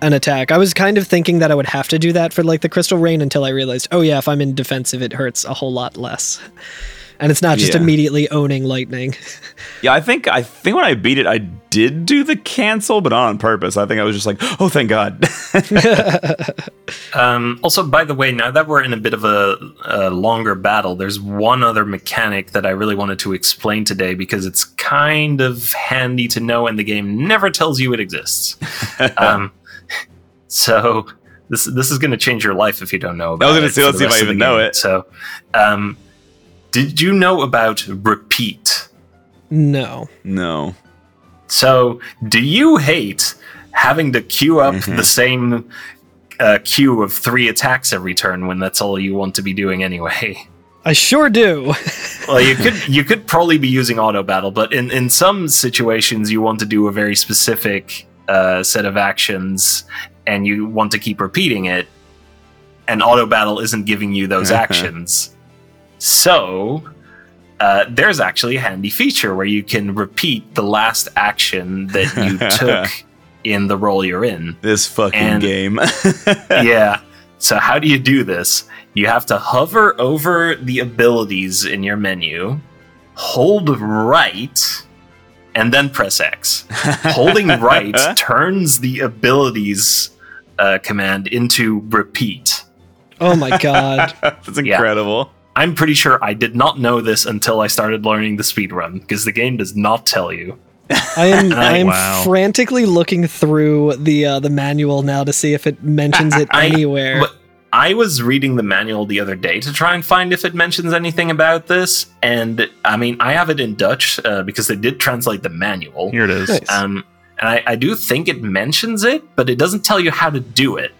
an attack. I was kind of thinking that I would have to do that for like the crystal rain until I realized, oh yeah, if I'm in defensive, it hurts a whole lot less. And it's not just Yeah. immediately owning lightning. Yeah, I think I think when I beat it, I did do the cancel, but not on purpose. I think I was just like, oh, thank God. Um, also, by the way, now that we're in a bit of a, a longer battle, there's one other mechanic that I really wanted to explain today because it's kind of handy to know, and the game never tells you it exists. um, so this this is going to change your life if you don't know about I was gonna it say, let's see if I even the know it. So, um, did you know about repeat? no. no. So, do you hate having to queue up Mhm. the same uh, queue of three attacks every turn when that's all you want to be doing anyway? I sure do. well, you could you could probably be using auto battle, but in in some situations you want to do a very specific uh, set of actions and you want to keep repeating it, and auto battle isn't giving you those actions. So uh, there's actually a handy feature where you can repeat the last action that you took in the role you're in. This fucking And- game. yeah. So how do you do this? You have to hover over the abilities in your menu, hold right, and then press X. Holding right turns the abilities uh, command into repeat. Oh my god. That's incredible. I'm pretty sure I did not know this until I started learning the speedrun because the game does not tell you. I am I am Wow. frantically looking through the uh, the manual now to see if it mentions it I- anywhere. But I was reading the manual the other day to try and find if it mentions anything about this, and I mean, I have it in Dutch uh, because they did translate the manual. Here it is. Nice. Um, and I, I do think it mentions it, but it doesn't tell you how to do it.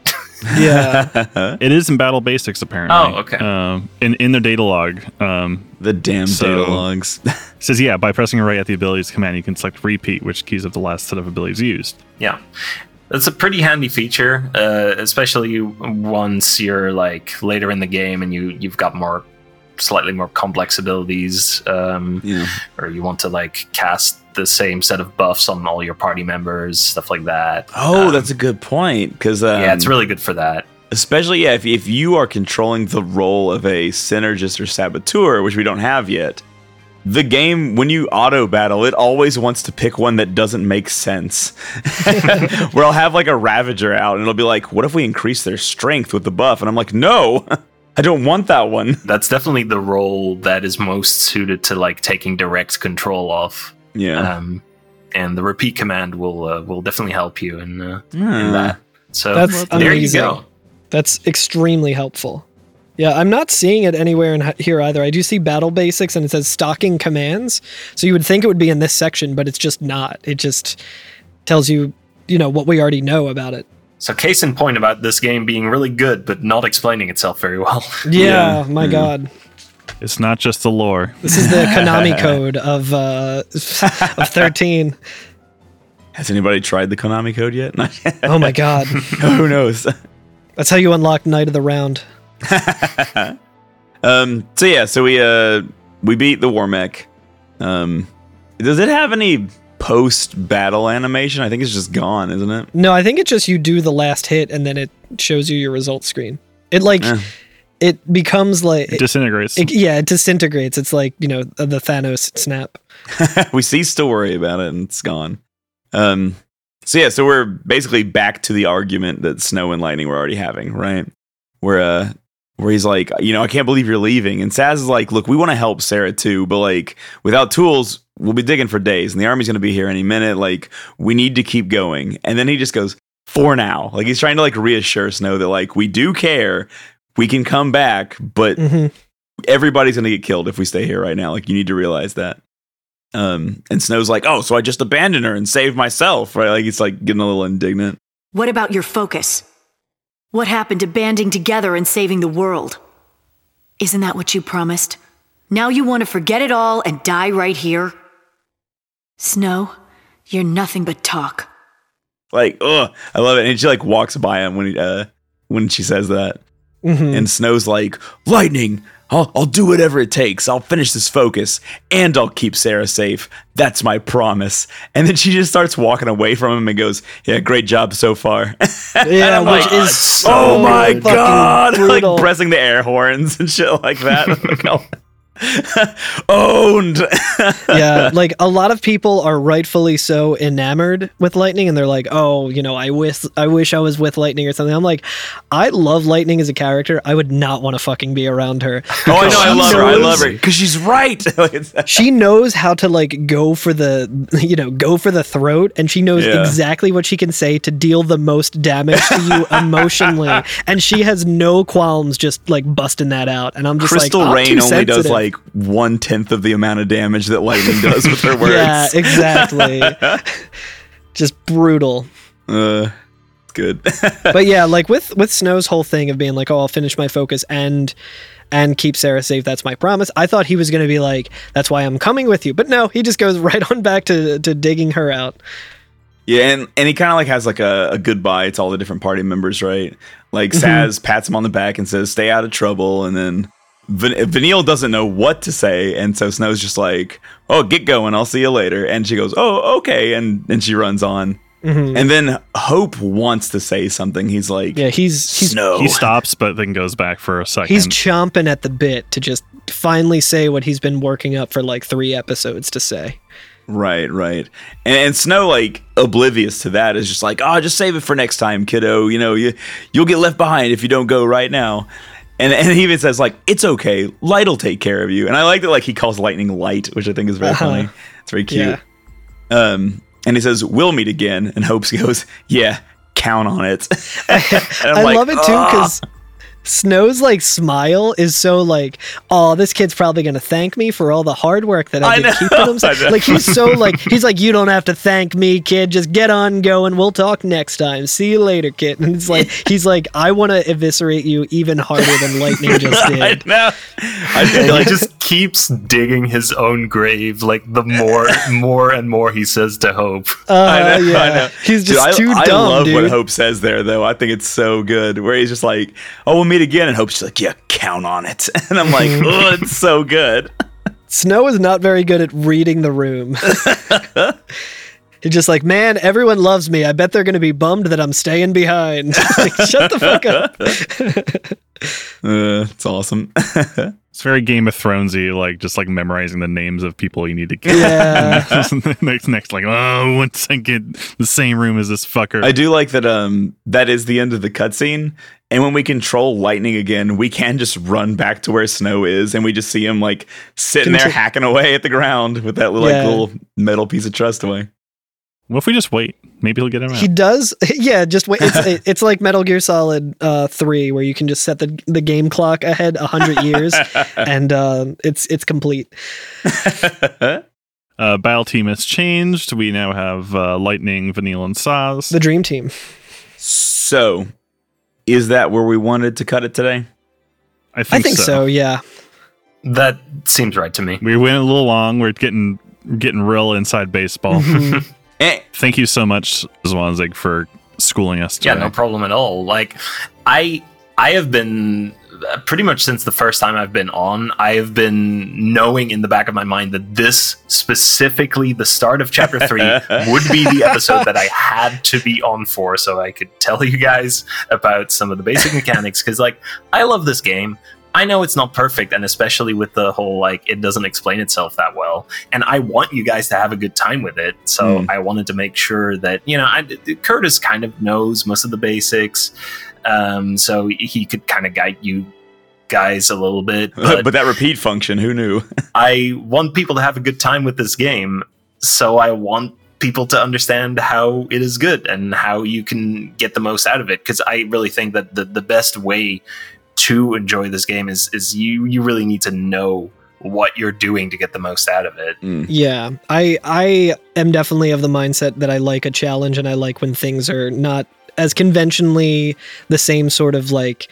Yeah. It is in Battle Basics apparently. Oh, okay. Um, in in their data log, um, the damn So- data logs. says yeah, by pressing right at the abilities command, you can select repeat, which keys up the last set of abilities used. yeah. That's a pretty handy feature, uh, especially once you're like later in the game and you you've got more slightly more complex abilities. Um, yeah. or you want to like cast the same set of buffs on all your party members, stuff like that. Oh, Um, that's a good point. Because um, yeah, it's really good for that. especially yeah, if if you are controlling the role of a synergist or saboteur, which we don't have yet. The game, when you auto battle, it always wants to pick one that doesn't make sense. Where I'll have like a Ravager out and it'll be like, what if we increase their strength with the buff? And I'm like, no, I don't want that one. That's definitely the role that is most suited to like taking direct control of. Yeah. Um, and the repeat command will uh, will definitely help you in, uh, in Hmm. that. So That's there amazing. you go. That's extremely helpful. Yeah, I'm not seeing it anywhere in here either. I do see battle basics and it says stocking commands. So you would think it would be in this section, but it's just not. It just tells you, you know, what we already know about it. So case in point about this game being really good but not explaining itself very well. Yeah, Yeah, my yeah. god. It's not just the lore. This is the Konami code of uh of 13. Has anybody tried the Konami code yet? Yet. Oh my god. Who knows? That's how you unlock Night of the Round. um. So yeah. So we uh we beat the war mech. Um. Does it have any post battle animation? I think it's just gone, isn't it? No, I think it's just you do the last hit and then it shows you your results screen. It like Eh. It becomes like It disintegrates. it- yeah, it disintegrates. It's like, you know, the Thanos snap. we cease to worry about it and it's gone. Um. So yeah. So we're basically back to the argument that Snow and Lightning were already having, right? Where uh. Where he's like, you know, I can't believe you're leaving. And Sazh is like, look, we want to help Serah too, but like, without tools, we'll be digging for days and the army's going to be here any minute. Like, we need to keep going. And then he just goes, for now. Like, he's trying to like reassure Snow that like, we do care. We can come back, but hmm everybody's going to get killed if we stay here right now. Like, you need to realize that. Um, and Snow's like, oh, so I just abandoned her and saved myself, right? Like, he's like getting a little indignant. What about your focus? What happened to banding together and saving the world? Isn't that what you promised? Now you want to forget it all and die right here? Snow, you're nothing but talk. Like, oh, I love it. And she like walks by him when he, uh, when she says that. Hmm And Snow's like, Lightning, I'll, I'll do whatever it takes. I'll finish this focus and I'll keep Serah safe. That's my promise. And then she just starts walking away from him and goes, Yeah, great job so far. Yeah, I'm which like, is so oh my God. brutal. Like pressing the air horns and shit like that. Like. Owned. yeah, like a lot of people are rightfully so enamored with Lightning, and they're like, "Oh, you know, I wish I wish I was with Lightning or something." I'm like, I love Lightning as a character. I would not want to fucking be around her. Oh, I know. I love her. I love her. Because she's right. She knows how to like go for the, you know, go for the throat, and she knows Yeah. exactly what she can say to deal the most damage to you emotionally, and she has no qualms just like busting that out. And I'm just Crystal like, I'm Rain only does sensitive. Like one tenth of the amount of damage that Lightning does with her words. Yeah, exactly. just brutal. Uh, good. but yeah, like with with Snow's whole thing of being like, "Oh, I'll finish my focus and and keep Serah safe. That's my promise." I thought he was going to be like, "That's why I'm coming with you," but no, he just goes right on back to to digging her out. Yeah, and, and he kind of like has like a, a goodbye to all the different party members, right? Like Sazh pats him on the back and says, "Stay out of trouble," and then Van- Vanille doesn't know what to say, and so Snow's just like, "Oh, get going. I'll see you later." And she goes, "Oh, okay," and and she runs on. Mhm. And then Hope wants to say something. He's like, Yeah, he's he's Snow. He stops, but then goes back for a second. he's chomping at the bit to just finally say what he's been working up for like three episodes to say. Right, right. And, and Snow, like oblivious to that, is just like, "Oh, just save it for next time, kiddo. You know, you you'll get left behind if you don't go right now." And and he even says like, "It's okay. Light'll take care of you." And I like that like he calls lightning light, which I think is very Uh-huh. funny. It's very cute. Yeah. Um, and he says, "We'll meet again." And Hopes goes, "Yeah, count on it." I like, love it too "Ah." because Snow's like smile is so like, oh, this kid's probably gonna thank me for all the hard work that I, I did know, keeping him. I. Like he's so like he's like, you don't have to thank me, kid. Just get on going. We'll talk next time. See you later, kid. And it's like he's like, I want to eviscerate you even harder than lightning just I did. know. I feel And he like just keeps digging his own grave. Like the more, more and more he says to Hope. Uh, I know, yeah, I know. he's Dude, just I, too I dumb, love dude. what Hope says there, though. I think it's so good. Where he's just like, "Oh, we'll meet again," and Hope's just like, "Yeah, count on it." And I'm like, "Oh, it's so good." Snow is not very good at reading the room. He's just like, man, everyone loves me. I bet they're going to be bummed that I'm staying behind. like, shut the fuck up. Uh, it's awesome. It's very Game of Thronesy, like just like memorizing the names of people you need to kill. Yeah. next, next, like, oh, once I get the same room as this fucker. I do like that. Um, that is the end of the cutscene. And when we control lightning again, we can just run back to where Snow is, and we just see him like sitting there Conti- hacking away at the ground with that little, like, Yeah. little metal piece of trust away. what if we just wait? Maybe he'll get him out. He does, yeah. Just wait. It's it- it's like Metal Gear Solid uh, Three, where you can just set the the game clock ahead a hundred years, and uh, it's it's complete. uh, battle team has changed. We now have uh, Lightning, Vanille, and Sazh. The Dream Team. so, is that where we wanted to cut it today? I think, I think so. Yeah. That seems right to me. We went a little long. We're getting getting real inside baseball. Mhm. Eh, Thank you so much, Zwanzig, for schooling us. Yeah, no problem at all. Like, I I have been pretty much since the first time I've been on. I have been knowing in the back of my mind that this specifically, the start of chapter three, would be the episode that I had to be on for, so I could tell you guys about some of the basic mechanics. Because, like, I love this game. I know it's not perfect, and especially with the whole like it doesn't explain itself that well. And I want you guys to have a good time with it, so Mm. I wanted to make sure that you know I, Curtis kind of knows most of the basics, um, so he could kind of guide you guys a little bit. but, But, that repeat function, who knew? I want people to have a good time with this game, so I want people to understand how it is good and how you can get the most out of it. Because I really think that the, the best way to enjoy this game is is you you really need to know what you're doing to get the most out of it. Mm. Yeah, I I am definitely of the mindset that I like a challenge and I like when things are not as conventionally the same sort of like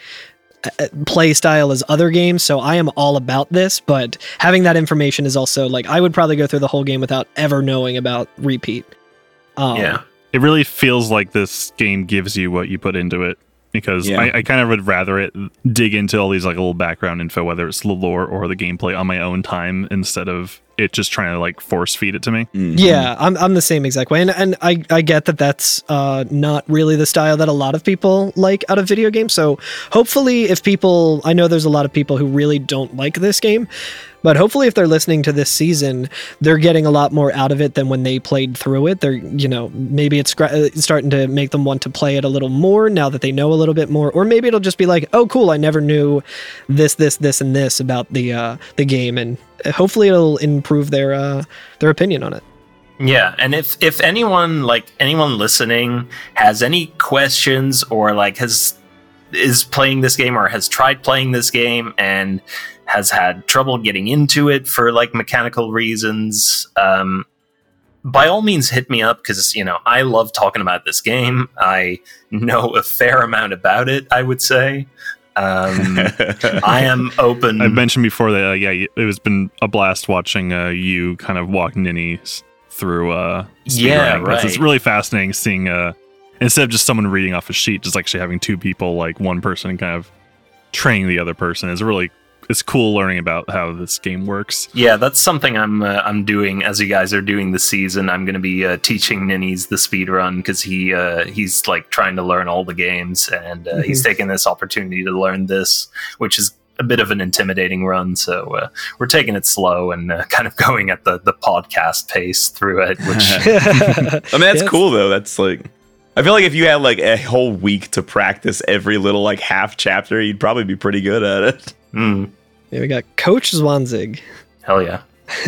uh, play style as other games. So I am all about this, but having that information is also like I would probably go through the whole game without ever knowing about repeat. Um, yeah. it really feels like this game gives you what you put into it because Yeah. I, I kind of would rather it dig into all these like little background info whether it's the lore or the gameplay on my own time instead of it just trying to like force feed it to me Mhm. Yeah, I'm, I'm the same exact way, and and I, I get that that's uh, not really the style that a lot of people like out of video games. So hopefully, if people, I know there's a lot of people who really don't like this game, but hopefully, if they're listening to this season, they're getting a lot more out of it than when they played through it. They're you know maybe it's uh, starting to make them want to play it a little more now that they know a little bit more, or maybe it'll just be like, oh cool, I never knew this, this, this, and this about the uh, the game, and hopefully it'll improve their uh, their opinion on it. Yeah, and if if anyone like anyone listening has any questions or like has is playing this game or has tried playing this game and has had trouble getting into it for like mechanical reasons, um, by all means hit me up because you know I love talking about this game. I know a fair amount about it. I would say. Um, I am open. I've mentioned before that uh, yeah it was been a blast watching uh, you kind of walk Ninny through uh Yeah. 'cause It's really fascinating seeing uh instead of just someone reading off a sheet, just actually having two people, like one person kind of training the other person is really it's cool learning about how this game works. Yeah, that's something I'm uh, I'm doing as you guys are doing the season. I'm going to be uh, teaching Ninnies the speed run because he uh, he's like trying to learn all the games, and uh, he's taking this opportunity to learn this, which is a bit of an intimidating run. So uh, we're taking it slow and uh, kind of going at the the podcast pace through it, which I mean, that's Yes. cool though. That's like, I feel like if you had like a whole week to practice every little like half chapter, you'd probably be pretty good at it. mm, Yeah, we got Coach Zwanzig. hell yeah.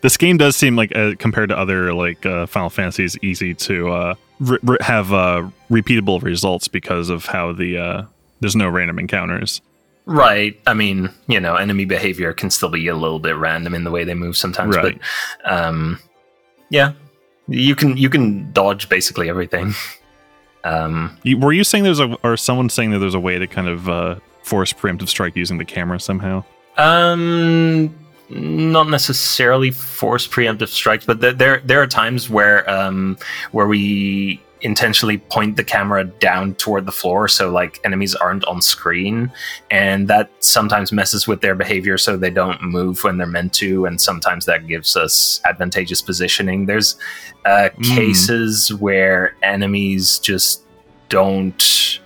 This game does seem like uh, compared to other like uh, Final Fantasies easy to uh, re- re- have uh, repeatable results because of how the uh, there's no random encounters. Right. I mean, you know, enemy behavior can still be a little bit random in the way they move sometimes, Right. but um yeah. You can you can dodge basically everything. Um You, were you saying there's a or someone saying that there's a way to kind of uh, force preemptive strike using the camera somehow? um not necessarily force preemptive strikes, but th- there there are times where um where we intentionally point the camera down toward the floor so like enemies aren't on screen and that sometimes messes with their behavior so they don't move when they're meant to and sometimes that gives us advantageous positioning there's uh, Mm. cases where enemies just don't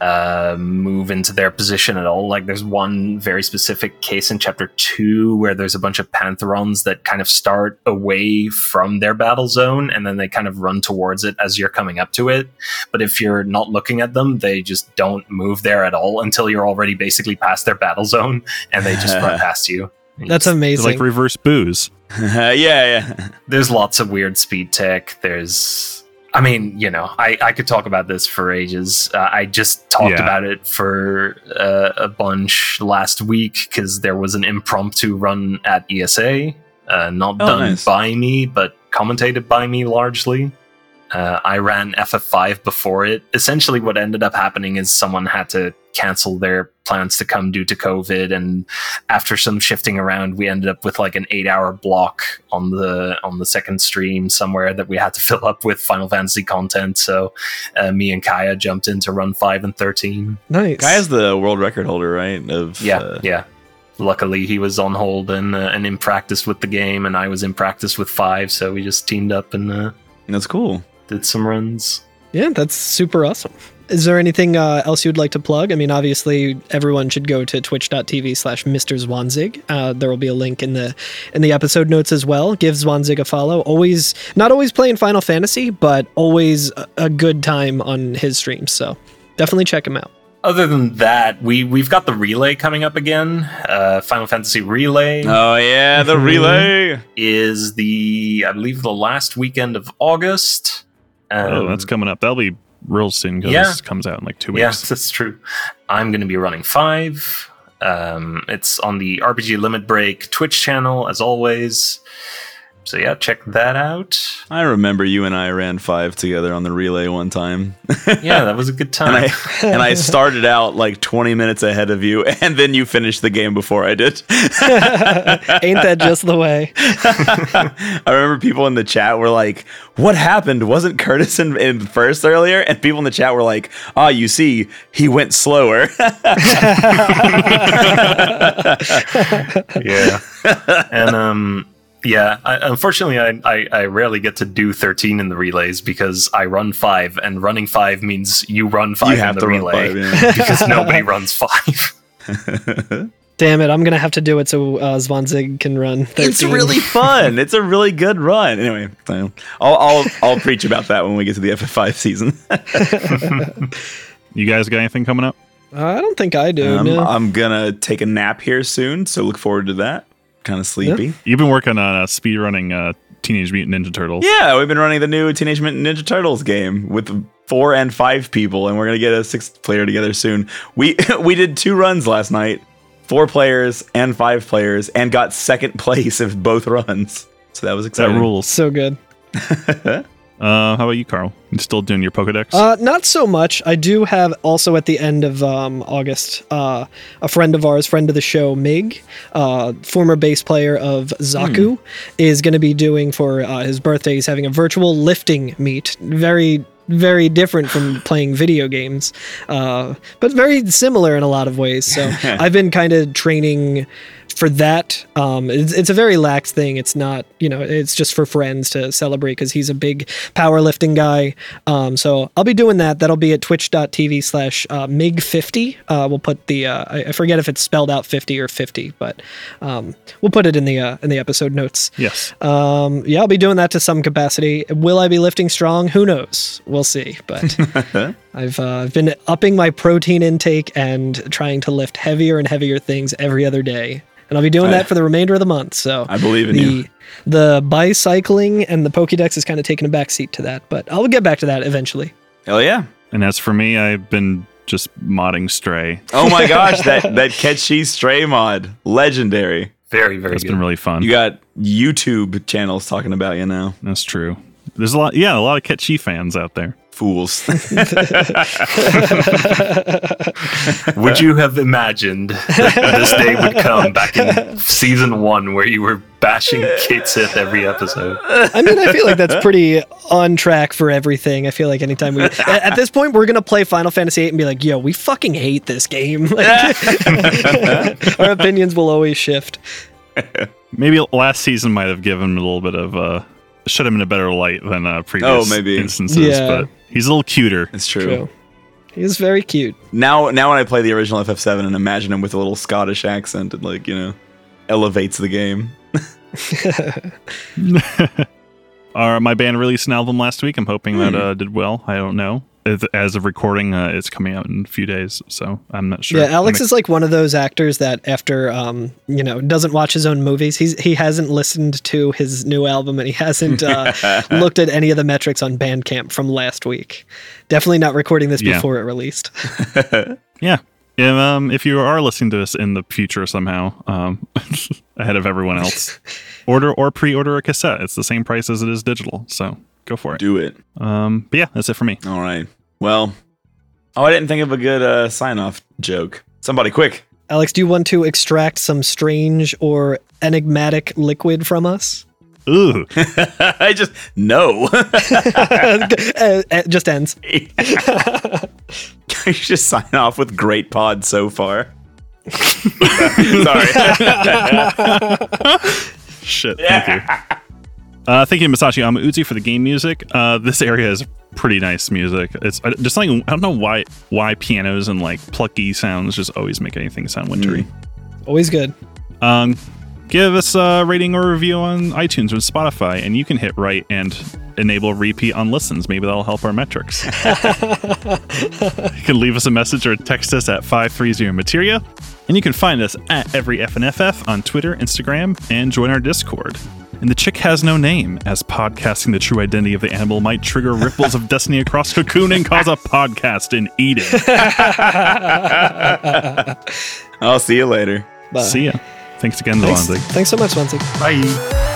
uh, move into their position at all. Like there's one very specific case in chapter two where there's a bunch of pantherons that kind of start away from their battle zone and then they kind of run towards it as you're coming up to it. But if you're not looking at them, they just don't move there at all until you're already basically past their battle zone and they just run past you. That's It's amazing. like reverse booze. yeah, yeah. there's lots of weird speed tech. There's, I mean, you know, I, I could talk about this for ages. Uh, I just talked Yeah. about it for uh, a bunch last week because there was an impromptu run at ESA, uh, not Oh, done nice. by me, but commentated by me largely. Uh, I ran FF5 before it. Essentially, what ended up happening is someone had to cancel their plans to come due to COVID, and after some shifting around, we ended up with like an eight-hour block on the on the second stream somewhere that we had to fill up with Final Fantasy content. So, uh, me and Kaya jumped in to run five and thirteen. nice. Kaya's the world record holder, right? Of Yeah, uh, yeah. Luckily, he was on hold and uh, and in practice with the game, and I was in practice with five. So we just teamed up and uh, that's cool. did some runs. Yeah, that's super awesome. Is there anything uh, else you'd like to plug? I mean, obviously, everyone should go to twitch.tv slash Mr. Zwanzig. Uh, there will be a link in the in the episode notes as well. Give Zwanzig a follow. Always, not always playing Final Fantasy, but always a, a good time on his streams. So definitely check him out. Other than that, we we've got the relay coming up again. Uh, Final Fantasy Relay Oh yeah, the Mhm. relay. is the I believe the last weekend of August. Um, oh, that's coming up. That'll be real soon because yeah. this comes out in like two weeks. Yes, that's true. I'm going to be running five. Um, it's on the RPG Limit Break Twitch channel, as always. So yeah, check that out. I remember you and I ran five together on the relay one time. Yeah, that was a good and time. I and I started out like 20 minutes ahead of you, and then you finished the game before I did. Ain't that just the way? I remember people in the chat were like, "What happened? Wasn't Curtis in, in first earlier?" And people in the chat were like, "Ah, you see, he went slower." yeah, and um, yeah. I, unfortunately, I, I I rarely get to do 13 in the relays because I run five, and running five means you run five you have in to the run relay five. Yeah. because nobody runs five. Damn it! I'm gonna have to do it so uh, Zwanzig can run. 13. it's really fun. It's a really good run. Anyway, I'll I'll I'll preach about that when we get to the FF5 season. You guys got anything coming up? I don't think I do. Um, no. I'm gonna take a nap here soon, so look forward to that. Kind of sleepy. You've been working on uh, speedrunning uh, Teenage Mutant Ninja Turtles. Yeah, we've been running the new Teenage Mutant Ninja Turtles game with four and five people, and we're gonna get a sixth player together soon. We we did two runs last night, four players and five players, and got second place of both runs. So that was that exciting. rules. so good. Uh, how about you, Carl? You still doing your Pokedex? Uh, not so much. I do have also at the end of um, August uh, a friend of ours, friend of the show, Mig, uh, former bass player of Zaku, is going to be doing for uh, his birthday. He's having a virtual lifting meet. Very very different from playing video games, uh, but very similar in a lot of ways. So I've been kind of training for that. Um, it's, it's a very lax thing. It's not, you know, it's just for friends to celebrate because he's a big powerlifting guy. Um, so I'll be doing that. That'll be at twitch.tv slash uh, MIG50. Uh, we'll put the, uh, I, I forget if it's spelled out 50 or 50, but um, we'll put it in the, uh, in the episode notes. yes. Um, yeah, I'll be doing that to some capacity. Will I be lifting strong? Who knows? We'll see. But I've uh, I've been upping my protein intake and trying to lift heavier and heavier things every other day, and I'll be doing I- that for the remainder of the month. So I believe in the you. the bicycling and the Pokédex is kind of taking a backseat to that, but I'll get back to that eventually. Hell yeah. And as for me, I've been just modding Stray. Oh my gosh, that that catchy stray mod, legendary. Very, very It's been really fun. You got YouTube channels talking about you now. That's true. There's a lot, yeah, a lot of Ketchi fans out there. Fools. Would you have imagined that this day would come back in season one where you were bashing Cait Sith every episode? I mean, I feel like that's pretty on track for everything. I feel like anytime we at, at this point we're gonna play Final Fantasy VIII and be like, "Yo, we fucking hate this game." Like, our opinions will always shift. Maybe last season might have given a little bit of uh, shut him in a better light than uh, previous Oh, maybe. instances. Yeah. But he's a little cuter. it's true. True. He's very cute. Now now when I play the original FF7 and imagine him with a little Scottish accent, it like, you know, elevates the game. Uh, my band released an album last week. I'm hoping that Hmm. uh, did well. I don't know. As- As of recording, uh, it's coming out in a few days, so I'm not sure. Yeah, Alex I'm is like one of those actors that after um, you know, doesn't watch his own movies. He's he hasn't listened to his new album and he hasn't uh, looked at any of the metrics on Bandcamp from last week. Definitely not recording this Yeah. before it released. Yeah. If, um, if you are listening to this in the future somehow, um, ahead of everyone else, order or pre-order a cassette. It's the same price as it is digital, so go for it. Do it. Um, but yeah, that's it for me. All right. Well, oh, I didn't think of a good uh, sign off joke. Somebody quick. Alex, do you want to extract some strange or enigmatic liquid from us? Ooh, I just no. Uh, uh, just ends. you just sign off with great pod so far. Sorry. shit. Thank you. Uh, thank you, Masashi Hamauzu, for the game music. Uh, this area is pretty nice music. It's I, just like I don't know why why pianos and like plucky sounds just always make anything sound wintry. Always good. Um, give us a rating or review on iTunes or Spotify, and you can hit right and enable repeat on listens. Maybe that'll help our metrics. you can leave us a message or text us at 530 Materia. And you can find us at every FNFF on Twitter, Instagram, and join our Discord. And the chick has no name, as podcasting the true identity of the animal might trigger ripples of destiny across Cocoon and cause a podcast in Eden. I'll see you later. Bye. See ya. Thanks again, Thanks, Zwanzig. thanks so much, Zwanzig. Bye.